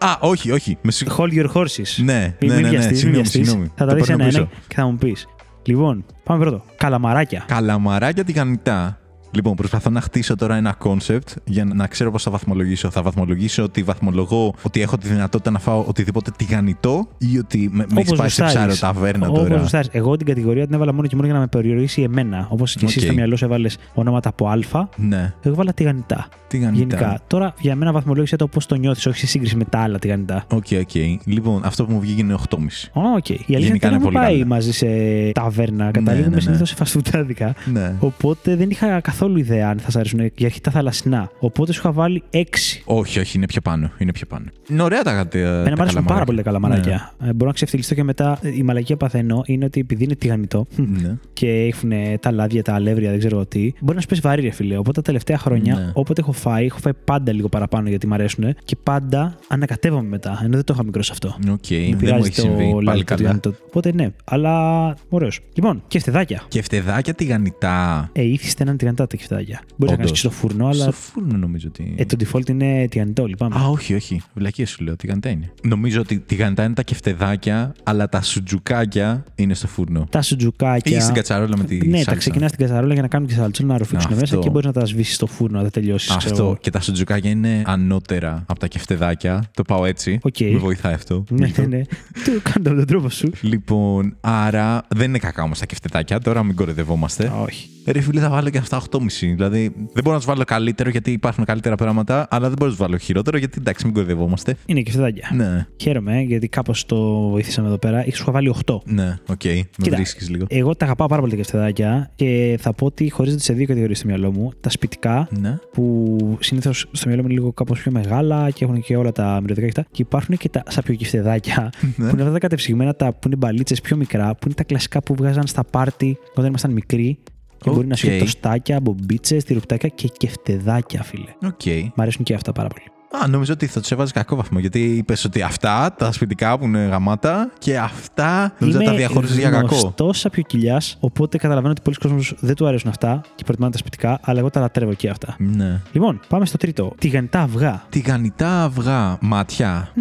Speaker 2: Α, όχι, όχι. Με συγ...
Speaker 1: Hold your horses.
Speaker 2: Ναι,
Speaker 1: Μην
Speaker 2: ναι, ναι, ναι,
Speaker 1: βιαστείς, μην
Speaker 2: συγγνώμη,
Speaker 1: βιαστείς.
Speaker 2: συγγνώμη.
Speaker 1: Θα τα
Speaker 2: Το
Speaker 1: δεις
Speaker 2: παίρνω
Speaker 1: ένα-ένα
Speaker 2: πίσω.
Speaker 1: και θα μου πεις. Λοιπόν, πάμε πρώτο. Καλαμαράκια.
Speaker 2: Καλαμαράκια τηγανιτά. Λοιπόν, προσπαθώ να χτίσω τώρα ένα concept για να ξέρω πώς θα βαθμολογήσω. Θα βαθμολογήσω ότι βαθμολογώ ότι έχω τη δυνατότητα να φάω οτιδήποτε τηγανιτό ή ότι με, με έχει πάει σε ψαροταβέρνα
Speaker 1: Όπως
Speaker 2: τώρα.
Speaker 1: γουστάρεις. Εγώ την κατηγορία την έβαλα μόνο και μόνο για να με περιορίσει εμένα. Όπως και εσύ
Speaker 2: Οκ.
Speaker 1: στο μυαλό σου έβαλες ονόματα από Α.
Speaker 2: Ναι.
Speaker 1: Εγώ έβαλα τηγανιτά.
Speaker 2: Τηγανιτά.
Speaker 1: Γενικά. Τώρα για μένα βαθμολόγησε το πώς το νιώθεις, όχι σε σύγκριση με τα άλλα τηγανιτά.
Speaker 2: OK, OK. Λοιπόν, αυτό που μου βγήκε είναι 8,5.
Speaker 1: Οκ. Η αλήθεια είναι
Speaker 2: Γενικά
Speaker 1: ότι δεν
Speaker 2: είναι
Speaker 1: μου
Speaker 2: πολύ
Speaker 1: πάει
Speaker 2: καλά.
Speaker 1: μαζί σε ταβέρνα. Καταλήγουμε
Speaker 2: ναι, ναι.
Speaker 1: συνήθως σε φαστφουντάδικα.
Speaker 2: Ναι.
Speaker 1: Οπότε δεν είχα καθόλου ιδέα αν θα σ' αρέσουν. Για αρχή τα θαλασσινά. Οπότε σου είχα βάλει 6.
Speaker 2: Όχι, όχι, είναι πιο πάνω. Είναι πιο πάνω. Είναι ωραία τα, τα,
Speaker 1: Εμένα μου αρέσουν πάρα πολύ τα καλαμαράκια.
Speaker 2: Ναι.
Speaker 1: Ε, μπορώ να ξεφτιλιστώ και μετά. Η μαλακία που παθαίνω είναι ότι επειδή είναι τηγανιτό
Speaker 2: Ναι.
Speaker 1: και έχουν τα λάδια, τα αλεύρια, δεν ξέρω τι, μπορεί να σου πέσει βαρύ, ρε φίλε. Οπότε τα τελευταία χρόνια,
Speaker 2: Ναι.
Speaker 1: όποτε έχω φάει, έχω φάει πάντα λίγο παραπάνω γιατί μου αρέσουν και πάντα ανακατεύομαι μετά. Ενώ δεν το είχα μικρό σε αυτό.
Speaker 2: Οκ,
Speaker 1: Με
Speaker 2: δεν
Speaker 1: πειράζει
Speaker 2: μου έχει
Speaker 1: το
Speaker 2: συμβεί.
Speaker 1: λάδι
Speaker 2: Πάλι
Speaker 1: το
Speaker 2: καλά.
Speaker 1: τηγανιτό. Οπότε ναι, αλλά ωραίος. Λοιπόν,
Speaker 2: κεφτεδάκια. Κεφτεδάκια τηγανιτά.
Speaker 1: Ε, είθισται να 'ναι τηγανιτά τα κεφτεδάκια. Μπορεί να κάνεις
Speaker 2: Όντως.
Speaker 1: και στο φούρνο, αλλά.
Speaker 2: Στο φούρνο νομίζω ότι.
Speaker 1: Ε, το default είναι τηγανιτό, λυπάμαι.
Speaker 2: Α, όχι, όχι. Βλακείες σου λέω. Τηγανιτά είναι. Νομίζω ότι τηγανιτά είναι τα κεφτεδάκια, αλλά τα σουτζουκάκια είναι στο φούρνο.
Speaker 1: Τα σουτζουκάκια.
Speaker 2: Ή στην κατσαρόλα με τη
Speaker 1: Ναι,
Speaker 2: σάλτσα.
Speaker 1: τα ξεκινάς στην κατσαρόλα για να κάνουν και σάλτσα να ρουφήξουν
Speaker 2: Αυτό.
Speaker 1: μέσα και μπορείς να τα σβήσεις στο φούρνο, να τα τελειώσεις.
Speaker 2: Αυτό και τα σουτζουκάκια είναι ανώτερα από τα κεφτεδάκια. Το πάω έτσι.
Speaker 1: Οκ.
Speaker 2: Με βοηθάει αυτό.
Speaker 1: Ναι, ναι, ναι. Το κάνω με τον τρόπο σου.
Speaker 2: Λοιπόν, άρα δεν είναι κακά όμως τα κεφτεδάκια. Τώρα μην κοροϊδευόμαστε.
Speaker 1: Όχι.
Speaker 2: Ρε φίλε, θα βάλω και αυτά 8,5. Δηλαδή, δεν μπορώ να τους βάλω καλύτερο γιατί υπάρχουν καλύτερα πράγματα, αλλά δεν μπορώ να τους βάλω χειρότερο γιατί εντάξει, μην κοροϊδευόμαστε.
Speaker 1: Είναι κεφτεδάκια.
Speaker 2: Ναι,
Speaker 1: Χαίρομαι γιατί κάπως το βοήθησαμε εδώ πέρα. Είχα σου βάλει 8.
Speaker 2: ναι, οκ. Με
Speaker 1: Κοίτα,
Speaker 2: βρίσκεις λίγο.
Speaker 1: Εγώ τα αγαπάω πάρα πολύ τα κεφτεδάκια και θα πω ότι χωρίζονται σε δύο κατηγορίες στο μυαλό μου. Τα σπιτικά,
Speaker 2: Ναι.
Speaker 1: που συνήθως στο μυαλό μου είναι λίγο κάπως πιο μεγάλα και έχουν και όλα τα μυρωδικά και αυτά. Και υπάρχουν και τα σαπιοκεφτεδάκια, που είναι αυτά τα κατεψυγμένα, τα που είναι μπαλίτσες πιο μικρά, που είναι τα κλασικά που βγάζαν στα πάρτι όταν ήμασταν μικροί. Και μπορεί να σου
Speaker 2: Οκ.
Speaker 1: έχει τοστάκια, μπομπίτσε, τυροπιτάκια και κεφτεδάκια, φίλε.
Speaker 2: Οκ.
Speaker 1: Μ' αρέσουν και αυτά πάρα πολύ.
Speaker 2: Α, νομίζω ότι θα τους έβαζες κακό βαθμό. Γιατί είπες ότι αυτά, τα σπιτικά που είναι γαμάτα και αυτά νομίζω τα διαχώριζε για κακό.
Speaker 1: γνωστός σαπιοκοιλιά, οπότε καταλαβαίνω ότι πολλοί κόσμοι δεν του αρέσουν αυτά και προτιμάνε τα σπιτικά, αλλά εγώ τα λατρεύω και αυτά.
Speaker 2: Ναι.
Speaker 1: Λοιπόν, πάμε στο τρίτο. Τηγανιτά αυγά.
Speaker 2: Τηγανιτά αυγά, μάτια.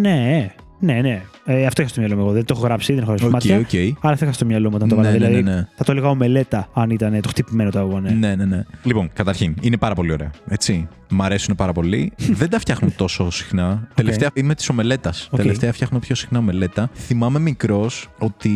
Speaker 1: Ναι, ναι, ναι. Ε, αυτό είχα στο μυαλό μου εγώ. Δεν το έχω γράψει, δεν έχω γράψει
Speaker 2: Οκ,
Speaker 1: μάτια.
Speaker 2: οκ.
Speaker 1: Αλλά αυτό είχα στο μυαλό μου όταν το
Speaker 2: Ναι,
Speaker 1: βάλα.
Speaker 2: ναι,
Speaker 1: δηλαδή,
Speaker 2: ναι, ναι.
Speaker 1: θα το έλεγα ομελέτα αν ήταν το χτυπημένο το αυγό. Ναι.
Speaker 2: Ναι, ναι, ναι. Λοιπόν, καταρχήν, είναι πάρα πολύ ωραία. Έτσι. Μ' αρέσουν πάρα πολύ. Δεν τα φτιάχνω τόσο συχνά. Τελευταία είμαι της ομελέτας.
Speaker 1: Οκ.
Speaker 2: Τελευταία φτιάχνω πιο συχνά ομελέτα. Θυμάμαι μικρός ότι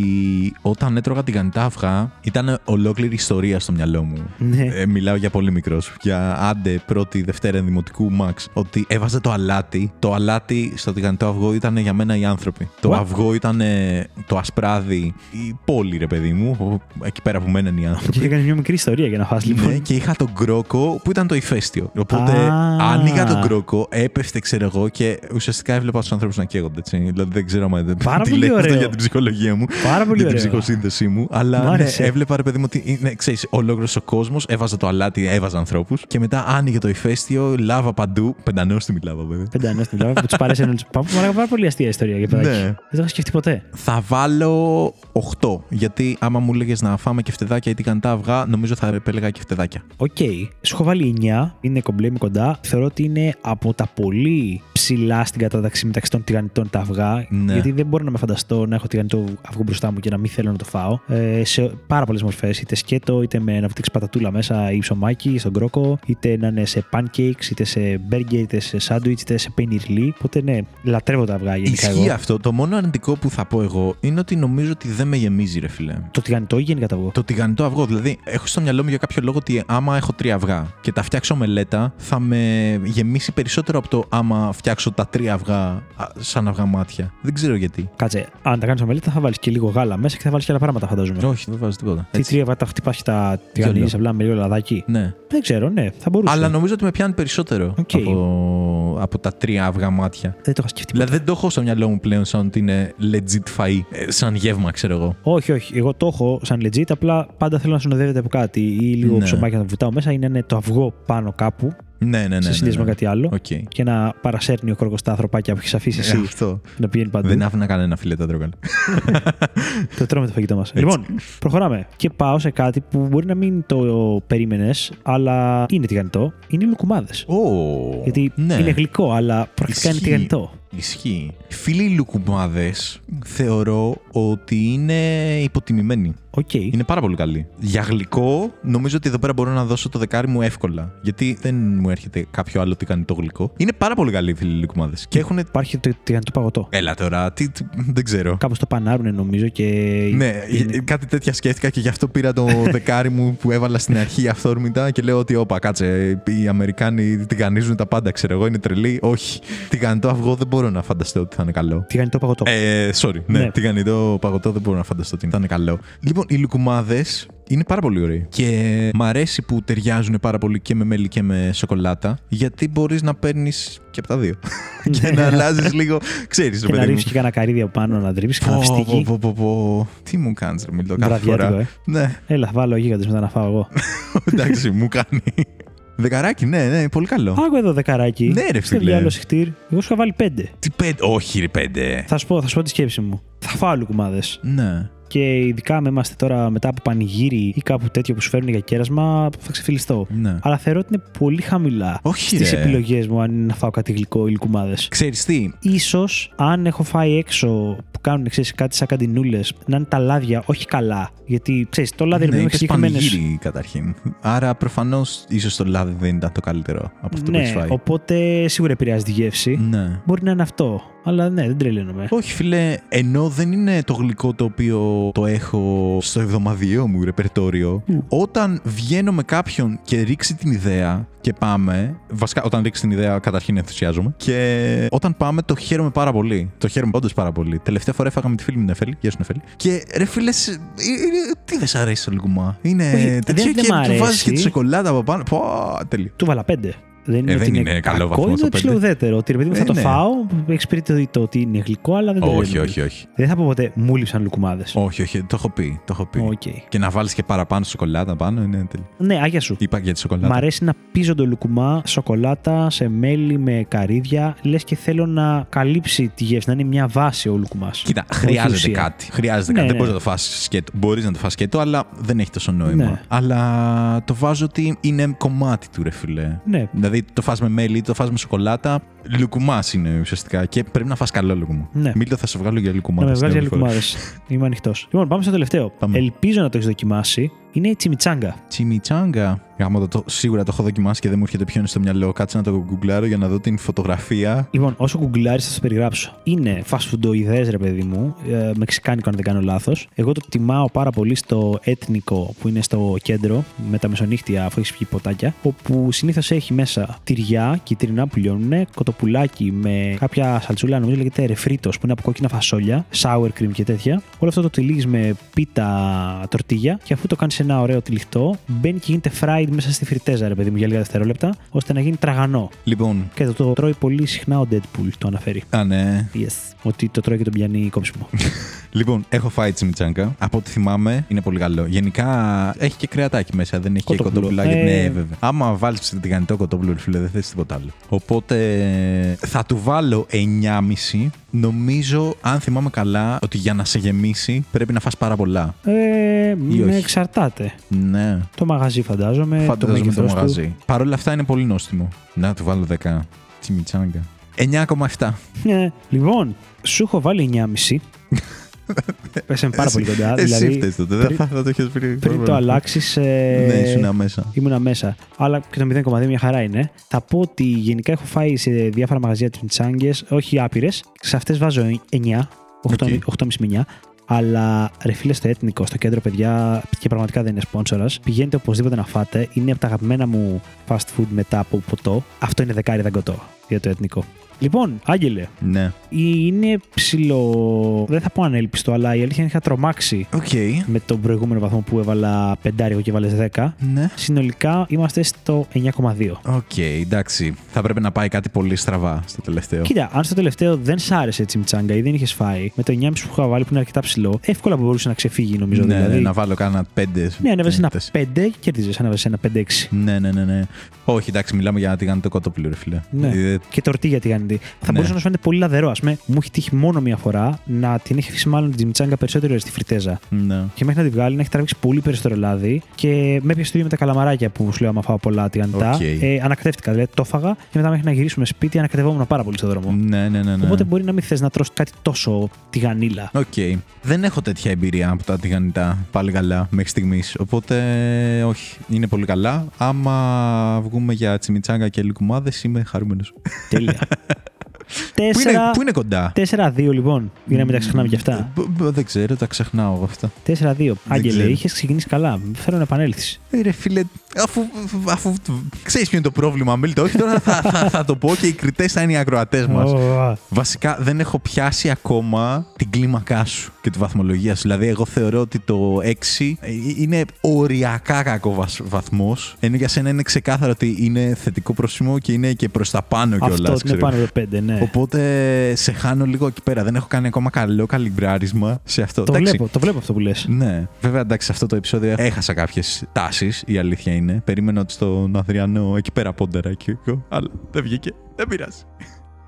Speaker 2: όταν έτρωγα τηγανιτά αυγά ήταν ολόκληρη ιστορία στο μυαλό μου.
Speaker 1: Ναι.
Speaker 2: Ε, μιλάω για πολύ μικρός. Για άντε πρώτη, δευτέρα δημοτικού Max. Ότι έβαζε το αλάτι. Το αλάτι στο τηγανιτό αυγό ήταν για μένα οι άνθρωποι. Το
Speaker 1: What?
Speaker 2: αυγό ήταν ε, το ασπράδι, η πόλη, ρε παιδί μου. ο- Εκεί πέρα που μέναν οι άνθρωποι.
Speaker 1: Και έκανε μια μικρή ιστορία για να φας λοιπόν.
Speaker 2: Ναι, και είχα τον κρόκο που ήταν το ηφαίστειο. Οπότε
Speaker 1: Α.
Speaker 2: άνοιγα τον κρόκο, έπεφτε, ξέρω εγώ, και ουσιαστικά έβλεπα τους ανθρώπους να καίγονται. Έτσι. Δηλαδή δεν ξέρω αν
Speaker 1: Πάρα
Speaker 2: τι
Speaker 1: πολύ
Speaker 2: λέει αυτό
Speaker 1: ωραίο.
Speaker 2: για την ψυχολογία μου.
Speaker 1: Πάρα πολύ
Speaker 2: για την
Speaker 1: ωραίο.
Speaker 2: ψυχοσύνθεσή μου.
Speaker 1: Μ'
Speaker 2: Αλλά ναι,
Speaker 1: άρεσε.
Speaker 2: έβλεπα, ρε παιδί μου, ότι είναι, ξέρεις, ολόκληρος ο κόσμος. Έβαζα το αλάτι, έβαζα ανθρώπους. Και μετά άνοιγε το ηφαίστειο, λάβα παντού. Πεντανόστιμη λάβα, βέβαια.
Speaker 1: Πεντανό στην Ελλάδα που τους πάρεσε να του. Πάρα πάρα πολύ αστεία ιστορία. ιστορία για παιδάκι.
Speaker 2: Ναι.
Speaker 1: Δεν το είχα σκεφτεί ποτέ.
Speaker 2: Θα βάλω 8. Γιατί άμα μου έλεγε να φάμε κεφτεδάκια ή τηγανιτά αυγά, νομίζω θα επέλεγα κεφτεδάκια.
Speaker 1: Οκ. Σου έχω βάλει 9. Είναι κομπλέ, είμαι κοντά. Θεωρώ ότι είναι από τα πολύ ψηλά στην κατάταξη μεταξύ των τηγανιτών τα αυγά.
Speaker 2: Ναι.
Speaker 1: Γιατί δεν μπορώ να με φανταστώ να έχω τηγανιτό αυγό μπροστά μου και να μην θέλω να το φάω. Ε, σε πάρα πολλές μορφές. Είτε σκέτο, είτε με να φτιάξει πατατούλα μέσα ή ψωμάκι στον κρόκο, είτε να είναι σε pancakes, είτε σε burger, είτε σε sandwich, είτε σε πεϊνιρλί. Οπότε ναι, λατρεύω τα αυγά γενικά
Speaker 2: Ισχύει
Speaker 1: εγώ.
Speaker 2: αυτό. Το μόνο αρνητικό που θα πω εγώ είναι ότι νομίζω ότι δεν με γεμίζει, ρε φιλέ.
Speaker 1: Το τηγανιτό ή γενικά τα αυγό;
Speaker 2: Το τηγανιτό αυγό. Δηλαδή, έχω στο μυαλό μου για κάποιο λόγο ότι άμα έχω τρία αυγά και τα φτιάξω ομελέτα, θα με γεμίσει περισσότερο από το άμα φτιάξω τα τρία αυγά α, σαν αυγά μάτια. Δεν ξέρω γιατί.
Speaker 1: Κάτσε, αν τα κάνεις ομελέτα θα βάλεις και λίγο γάλα μέσα και θα βάλεις και άλλα πράγματα, φαντάζομαι.
Speaker 2: Όχι, δεν βάζω τίποτα.
Speaker 1: Τι τρία αυγά τα χτυπάς και τα τηγανίζεις απλά με λίγο λαδάκι;
Speaker 2: Ναι.
Speaker 1: Δεν ξέρω, ναι, θα μπορούσε.
Speaker 2: Αλλά νομίζω ότι με πιάνει περισσότερο
Speaker 1: Οκ.
Speaker 2: από, από τα τρία αυγά μάτια.
Speaker 1: Δεν το είχα σκεφτεί.
Speaker 2: Δηλαδή δεν το έχω στο μυαλό μου πλέον σαν ότι είναι legit φαΐ, ε, σαν γεύμα, ξέρω εγώ.
Speaker 1: Όχι, όχι. Εγώ το έχω σαν legit, απλά πάντα θέλω να συνοδεύεται από κάτι ή λίγο
Speaker 2: Ναι.
Speaker 1: ψωμάκι να το βουτάω μέσα ή να είναι το αυγό πάνω κάπου
Speaker 2: Ναι, ναι, ναι.
Speaker 1: σε
Speaker 2: ναι,
Speaker 1: συνδυασμό
Speaker 2: ναι.
Speaker 1: με κάτι άλλο.
Speaker 2: Οκ.
Speaker 1: Και να παρασέρνει ο κρόκος τα ανθρωπάκια που έχεις αφήσει εσύ
Speaker 2: Ε, αυτό.
Speaker 1: να πηγαίνει παντού.
Speaker 2: Δεν άφηνα κανένα φίλε τα 'τρωγα όλα.
Speaker 1: Το τρώμε το φαγητό μας. Λοιπόν, προχωράμε. Και πάω σε κάτι που μπορεί να μην το περίμενες, αλλά είναι τηγανιτό. Είναι οι λουκουμάδες.
Speaker 2: Oh,
Speaker 1: Γιατί
Speaker 2: ναι.
Speaker 1: είναι γλυκό, αλλά πρακτικά είναι
Speaker 2: Ισχύει.
Speaker 1: τηγανιτό.
Speaker 2: Ισχύει. Φίλε οι λουκουμάδες θεωρώ ότι είναι υποτιμημένοι.
Speaker 1: Οκ.
Speaker 2: Είναι πάρα πολύ καλοί. Για γλυκό, νομίζω ότι εδώ πέρα μπορώ να δώσω το δεκάρι μου εύκολα. Γιατί δεν μου έρχεται κάποιο άλλο τηγανιτό γλυκό. Είναι πάρα πολύ καλοί φίλε οι λουκουμάδες. Και έχουν.
Speaker 1: Υπάρχει το τηγανιτό παγωτό.
Speaker 2: Έλα τώρα, τι, τι- δεν ξέρω.
Speaker 1: Κάπως το πανάρουνε νομίζω και.
Speaker 2: Ναι,
Speaker 1: είναι-
Speaker 2: κάτι τέτοια σκέφτηκα και γι' αυτό πήρα το δεκάρι μου που έβαλα στην αρχή αυθόρμητα και λέω ότι όπα, κάτσε, οι Αμερικάνοι τηγανίζουν τα πάντα, ξέρω εγώ, είναι τρελοί. Όχι, τηγανιτό αυγό δεν μπορώ να φανταστώ ότι θα είναι καλό.
Speaker 1: Τηγανιτό παγωτό.
Speaker 2: Ε, sorry, ναι,
Speaker 1: Ναι.
Speaker 2: τηγανιτό παγωτό δεν μπορώ να φανταστώ ότι θα είναι καλό. Λοιπόν, οι λουκουμάδες είναι πάρα πολύ ωραίοι. Και μ' αρέσει που ταιριάζουν πάρα πολύ και με μέλι και με σοκολάτα, γιατί μπορείς να παίρνεις και από τα δύο. και να αλλάζεις λίγο. Ξέρεις,
Speaker 1: Και να ρίξεις και κανένα καρύδι από πάνω να τρίψει, κανένα φιστίκι.
Speaker 2: πω, πω, πω. Τι μου κάνεις, ρε Μιλό, κάθε
Speaker 1: Βραδιάτικο,
Speaker 2: φορά.
Speaker 1: ε.
Speaker 2: Ναι,
Speaker 1: Έλα, θα βάλω γίγαντες μετά να φάω εγώ.
Speaker 2: εντάξει, μου κάνει. Δεκαράκι, ναι, ναι, πολύ καλό.
Speaker 1: Άκου εδώ δεκαράκι.
Speaker 2: Ναι, ρε
Speaker 1: Στο
Speaker 2: φίλε.
Speaker 1: διάλογο συχτήρ. Εγώ σου είχα βάλει πέντε.
Speaker 2: Τι πέντε, όχι, ρε πέντε.
Speaker 1: Θα σου πω, θα σου πω τη σκέψη μου. Θα φάω λουκουμάδες.
Speaker 2: Ναι.
Speaker 1: Και ειδικά αν είμαστε τώρα μετά από πανηγύρι ή κάπου τέτοιο που σου φέρνουν για κέρασμα, θα ξεφυλιστώ.
Speaker 2: Ναι.
Speaker 1: Αλλά θεωρώ ότι είναι πολύ χαμηλά
Speaker 2: Όχι,
Speaker 1: στις
Speaker 2: ρε.
Speaker 1: επιλογές μου αν είναι να φάω κάτι γλυκό ή λουκουμάδες.
Speaker 2: Ξέρεις τι,
Speaker 1: Ίσως αν έχω φάει έξω που κάνουν ξέρεις, κάτι σαν καντινούλες, να είναι τα λάδια όχι καλά. Γιατί ξέρεις, το λάδι
Speaker 2: ναι,
Speaker 1: ναι, με
Speaker 2: είπες
Speaker 1: συγκεκριμένες.
Speaker 2: πανηγύρι καταρχήν. Άρα προφανώς ίσως το λάδι δεν ήταν το καλύτερο από αυτό που
Speaker 1: Ναι,
Speaker 2: έχεις φάει.
Speaker 1: οπότε σίγουρα επηρεάζει τη γεύση.
Speaker 2: Ναι.
Speaker 1: Μπορεί να είναι αυτό. Αλλά ναι, δεν τρελαίνομαι.
Speaker 2: Όχι, φίλε, ενώ δεν είναι το γλυκό το οποίο το έχω στο εβδομαδιαίο μου ρεπερτόριο, όταν βγαίνω με κάποιον και ρίξει την ιδέα και πάμε. Βασικά, όταν ρίξει την ιδέα, καταρχήν ενθουσιάζομαι. Και όταν πάμε, το χαίρομαι πάρα πολύ. Το χαίρομαι όντως πάρα πολύ. Τελευταία φορά έφαγα με τη φίλη μου Νεφέλη. Γεια σου, Νεφέλη. Και ρε φίλε, σ- ε, ε, τι δεν σ' αρέσει το λουκουμά; Είναι
Speaker 1: Όχι,
Speaker 2: τέτοιο
Speaker 1: δεν- δεν
Speaker 2: και
Speaker 1: μ'
Speaker 2: του βάζεις
Speaker 1: αρέσει.
Speaker 2: και τη σοκολάτα από πάνω. Πω, τέλειο.
Speaker 1: Του 'βαλα πέντε. Δεν είναι,
Speaker 2: Ε,
Speaker 1: ότι
Speaker 2: δεν είναι καλό
Speaker 1: κακό,
Speaker 2: βαθμός
Speaker 1: είναι
Speaker 2: το πέντε.
Speaker 1: ψηλό ουδέτερο. Ότι ρε παιδί μου θα
Speaker 2: Ε,
Speaker 1: το
Speaker 2: ναι.
Speaker 1: φάω, έχεις πει το, το ότι είναι γλυκό, αλλά δεν
Speaker 2: Όχι,
Speaker 1: τρελαίνομαι.
Speaker 2: όχι, όχι.
Speaker 1: Δεν θα πω ποτέ μου λείψαν λουκουμάδες.
Speaker 2: Όχι, όχι, το έχω πει. Το έχω πει.
Speaker 1: Οκ.
Speaker 2: Και να βάλεις και παραπάνω σοκολάτα πάνω είναι τέλειο.
Speaker 1: Ναι, α γεια σου.
Speaker 2: Είπα για τη σοκολάτα.
Speaker 1: Μ' αρέσει να πνίγω το λουκουμά σοκολάτα σε μέλι με καρύδια. Λες και θέλω να καλύψει τη γεύση, να είναι μια βάση ο λουκουμάς.
Speaker 2: Κοίτα, χρειάζεται κάτι. Χρειάζεται
Speaker 1: Ναι,
Speaker 2: κάτι.
Speaker 1: ναι.
Speaker 2: Δεν μπορείς να το φας σκέτο. Μπορείς να το φας σκέτο, αλλά δεν έχει τόσο νόημα.
Speaker 1: Ναι.
Speaker 2: Αλλά το βάζω ότι είναι κομμάτι του, ρε φιλέ.
Speaker 1: Ναι.
Speaker 2: Δηλαδή το φας με μέλι, το φας με σοκολάτα. Λουκουμάς είναι ουσιαστικά. Και πρέπει να φας καλό λουκουμά.
Speaker 1: Ναι.
Speaker 2: Μίλτο θα σε βγάλω για λουκουμά.
Speaker 1: Να με βγάζει λουκουμάδε. Είμαι ανοιχτός. Λοιπόν, πάμε στο τελευταίο.
Speaker 2: Πάμε.
Speaker 1: Ελπίζω να το έχεις δοκιμάσει. Είναι η τσιμιτσάγκα.
Speaker 2: Τσιμιτσάγκα. Γάμο, το, το, σίγουρα το έχω δοκιμάσει και δεν μου έρχεται πιο είναι στο μυαλό. Κάτσε να το γκουγκλάρω για να δω την φωτογραφία.
Speaker 1: Λοιπόν, όσο γκουγκλάρεις, θα σα περιγράψω. Είναι fast food ρε παιδί μου, ε, μεξικάνικο αν δεν κάνω λάθος. Εγώ το τιμάω πάρα πολύ στο έτνικο που είναι στο κέντρο, με τα μεσονύχτια, αφού έχεις πιει ποτάκια. Όπου συνήθως έχει μέσα τυριά, κυτρινά που λιώνουν, κοτοπουλάκι με κάποια σαλτσούλα, νομίζω λέγεται ρεφρίτος, που είναι από κόκκινα φασόλια, sour cream και τέτοια. Όλο αυτό το τυλίγεις με πίτα τορτίγια και αφού το κάνεις ένα ωραίο τυλιχτό, μπαίνει και γίνεται fried μέσα στη φριτέζα, ρε παιδί μου, για λίγα δευτερόλεπτα, ώστε να γίνει τραγανό.
Speaker 2: Λοιπόν.
Speaker 1: Και το, το τρώει πολύ συχνά ο Deadpool, το αναφέρει.
Speaker 2: Α, ναι.
Speaker 1: Yes. Ότι το τρώει και τον πιάνει κόψιμο.
Speaker 2: Λοιπόν, έχω φάει τσιμιτσάγκα. Από ό,τι θυμάμαι, είναι πολύ καλό. Γενικά έχει και κρεατάκι μέσα, δεν έχει
Speaker 1: Κοτόπουλο.
Speaker 2: και κοτόπουλα.
Speaker 1: Ε.
Speaker 2: Ναι, βέβαια. Άμα βάλεις τηγανιτό κοτόπουλο, ρε φίλε, δεν θες τίποτα άλλο. Οπότε θα του βάλω 9,5 Νομίζω, αν θυμάμαι καλά, ότι για να σε γεμίσει πρέπει να φας πάρα πολλά.
Speaker 1: Ε,
Speaker 2: Ή
Speaker 1: με
Speaker 2: όχι.
Speaker 1: εξαρτάται.
Speaker 2: Ναι.
Speaker 1: Το μαγαζί φαντάζομαι. το
Speaker 2: Φαντάζομαι το
Speaker 1: μέγεθος του.
Speaker 2: μαγαζί. Παρ' όλα αυτά είναι πολύ νόστιμο. Να του βάλω 10. Τσιμιτσάγκα. 9,7.
Speaker 1: Ε, λοιπόν, σου έχω βάλει 9,5. Πέσαμε πάρα πολύ κοντά.
Speaker 2: Εσύ
Speaker 1: δηλαδή,
Speaker 2: φταίς τότε. Δεν
Speaker 1: πριν-
Speaker 2: θα, θα το έχεις πριν.
Speaker 1: πριν το αλλάξεις. Ε,
Speaker 2: Ναι, ήσουν μέσα.
Speaker 1: Ήμουνα μέσα. Αλλά και το 0,2 μια χαρά είναι. Θα πω ότι γενικά έχω φάει σε διάφορα μαγαζιά τσιμιτσάγκε, όχι άπειρες. Σε αυτές βάζω 9, 8,5 με 9. Αλλά ρε φίλε στο έτνικο, στο κέντρο παιδιά και πραγματικά δεν είναι σπόνσορα. Πηγαίνετε οπωσδήποτε να φάτε. Είναι από τα αγαπημένα μου fast food μετά από ποτό. Αυτό είναι δεκάρι δαγκωτό για το ethnic. Λοιπόν, Άγγελε,
Speaker 2: Ναι.
Speaker 1: είναι ψηλό. Δεν θα πω ανέλπιστο, αλλά η αλήθεια είναι ότι είχα τρομάξει
Speaker 2: Okay.
Speaker 1: με τον προηγούμενο βαθμό που έβαλα πεντάρι και έβαλε 10.
Speaker 2: Ναι.
Speaker 1: Συνολικά είμαστε στο 9,2.
Speaker 2: Οκ, εντάξει. Θα πρέπει να πάει κάτι πολύ στραβά στο τελευταίο.
Speaker 1: Κοίτα, αν στο τελευταίο δεν σ' άρεσε η τσιμιτσάνγκα ή δεν είχες φάει, με το 9,5 που είχα βάλει που είναι αρκετά ψηλό, εύκολα μπορούσε να ξεφύγει νομίζω.
Speaker 2: ναι,
Speaker 1: δηλαδή.
Speaker 2: ναι, να βάλω κάνα πέντε.
Speaker 1: Ναι, ανέβασε ένα
Speaker 2: τέσσερις.
Speaker 1: 5 και κέρδιζες. Ανέβασε ένα 5-6.
Speaker 2: Ναι, ναι, ναι, ναι. Όχι, εντάξει, μιλάμε για ένα τηγανιτό κοτόπουλο, ρε φίλε.
Speaker 1: Ναι.
Speaker 2: Ε,
Speaker 1: Και τορτίγια τηγανιτή. Θα
Speaker 2: Ναι.
Speaker 1: μπορούσε να σου φαίνεται πολύ λαδερό. Ας πούμε, μου έχει τύχει μόνο μία φορά να την έχει αφήσει μάλλον την τσιμιτσάνγκα περισσότερο στη φριτέζα.
Speaker 2: Ναι.
Speaker 1: Και μέχρι να τη βγάλει να έχει τραβήξει πολύ περισσότερο λάδι και με έπιασε το ίδιο με τα καλαμαράκια που σου λέω άμα φάω πολλά τηγανιτά.
Speaker 2: Οκ.
Speaker 1: Ε, ανακατεύτηκα, δηλαδή το έφαγα και μετά μέχρι να γυρίσουμε σπίτι ανακατευόμουν πάρα πολύ στον δρόμο.
Speaker 2: Ναι, ναι, ναι. ναι.
Speaker 1: Οπότε μπορεί να μην θες να τρως κάτι τόσο τηγανίλα.
Speaker 2: Οκ. Δεν έχω τέτοια εμπειρία από τα τηγανιτά πάλι καλά μέχρι στιγμής. Οπότε, όχι. Είναι πολύ καλά. Άμα βγούμε για τσιμιτσάγκα και λικουμάδε, είμαι χαρούμενος.
Speaker 1: Τέλεια.
Speaker 2: Πού είναι,
Speaker 1: Τέσσερα-
Speaker 2: πού είναι κοντά.
Speaker 1: 4-2 λοιπόν, για να μην τα ξεχνάμε κι αυτά.
Speaker 2: Μπ- μπ- Δεν ξέρω, τα ξεχνάω εγώ αυτά.
Speaker 1: 4-2. Άγγελε,
Speaker 2: ξέρω.
Speaker 1: είχες ξεκινήσει καλά. Θέλω να επανέλθεις.
Speaker 2: Ε, ρε φίλε, αφού, αφού ξέρεις ποιο είναι το πρόβλημα, Μίλτο. Όχι τώρα θα, θα, θα το πω και οι κριτές θα είναι οι ακροατές μας.
Speaker 1: Ω,
Speaker 2: Βασικά δεν έχω πιάσει ακόμα την κλίμακά σου και τη βαθμολογία σου. Δηλαδή, εγώ θεωρώ ότι το 6 είναι οριακά κακό βαθμός. Ενώ για σένα είναι ξεκάθαρο ότι είναι θετικό πρόσημο και είναι και προς τα πάνω κιόλας.
Speaker 1: Αυτό είναι πάνω από 5, ναι.
Speaker 2: Οπότε σε χάνω λίγο εκεί πέρα. Δεν έχω κάνει ακόμα καλό καλυμπράρισμα σε αυτό.
Speaker 1: Το
Speaker 2: Εντάξει,
Speaker 1: βλέπω, το βλέπω αυτό που λες.
Speaker 2: ναι, βέβαια εντάξει, σε αυτό το επεισόδιο έχασα κάποιες τάσει. Η αλήθεια είναι. Περίμενα ότι στον Αδριανό εκεί πέρα πόντερα και εγώ, αλλά δεν βγήκε. Δεν πειράζει.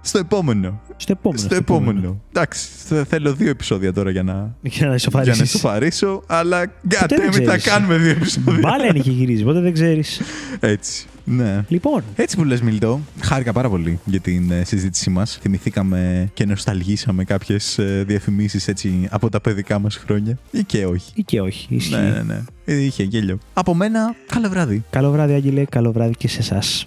Speaker 2: Στο επόμενο.
Speaker 1: Στο επόμενο.
Speaker 2: Στο επόμενο. Εντάξει, θε- θέλω δύο επεισόδια τώρα για να,
Speaker 1: Για να
Speaker 2: για να
Speaker 1: ισοφαρίσει.
Speaker 2: ισοφαρίσω, αλλά
Speaker 1: Ποτέ δεν
Speaker 2: γκατέμι θα
Speaker 1: ξέρεις.
Speaker 2: κάνουμε δύο επεισόδια.
Speaker 1: Μπάλα είναι και γυρίζει, οπότε δεν ξέρεις.
Speaker 2: Έτσι. Ναι.
Speaker 1: Λοιπόν,
Speaker 2: Έτσι που λες Μιλτό, χάρηκα πάρα πολύ για την ε, συζήτησή μας. Θυμηθήκαμε και νοσταλγήσαμε κάποιες ε, διαφημίσεις έτσι από τα παιδικά μας χρόνια. Ή και όχι.
Speaker 1: ή και όχι. Ισχύει.
Speaker 2: Ναι, ναι, ναι. Ε, Είχε γέλιο. Από μένα, καλό βράδυ.
Speaker 1: Καλό βράδυ, Άγγελε. Καλό βράδυ και σε εσάς.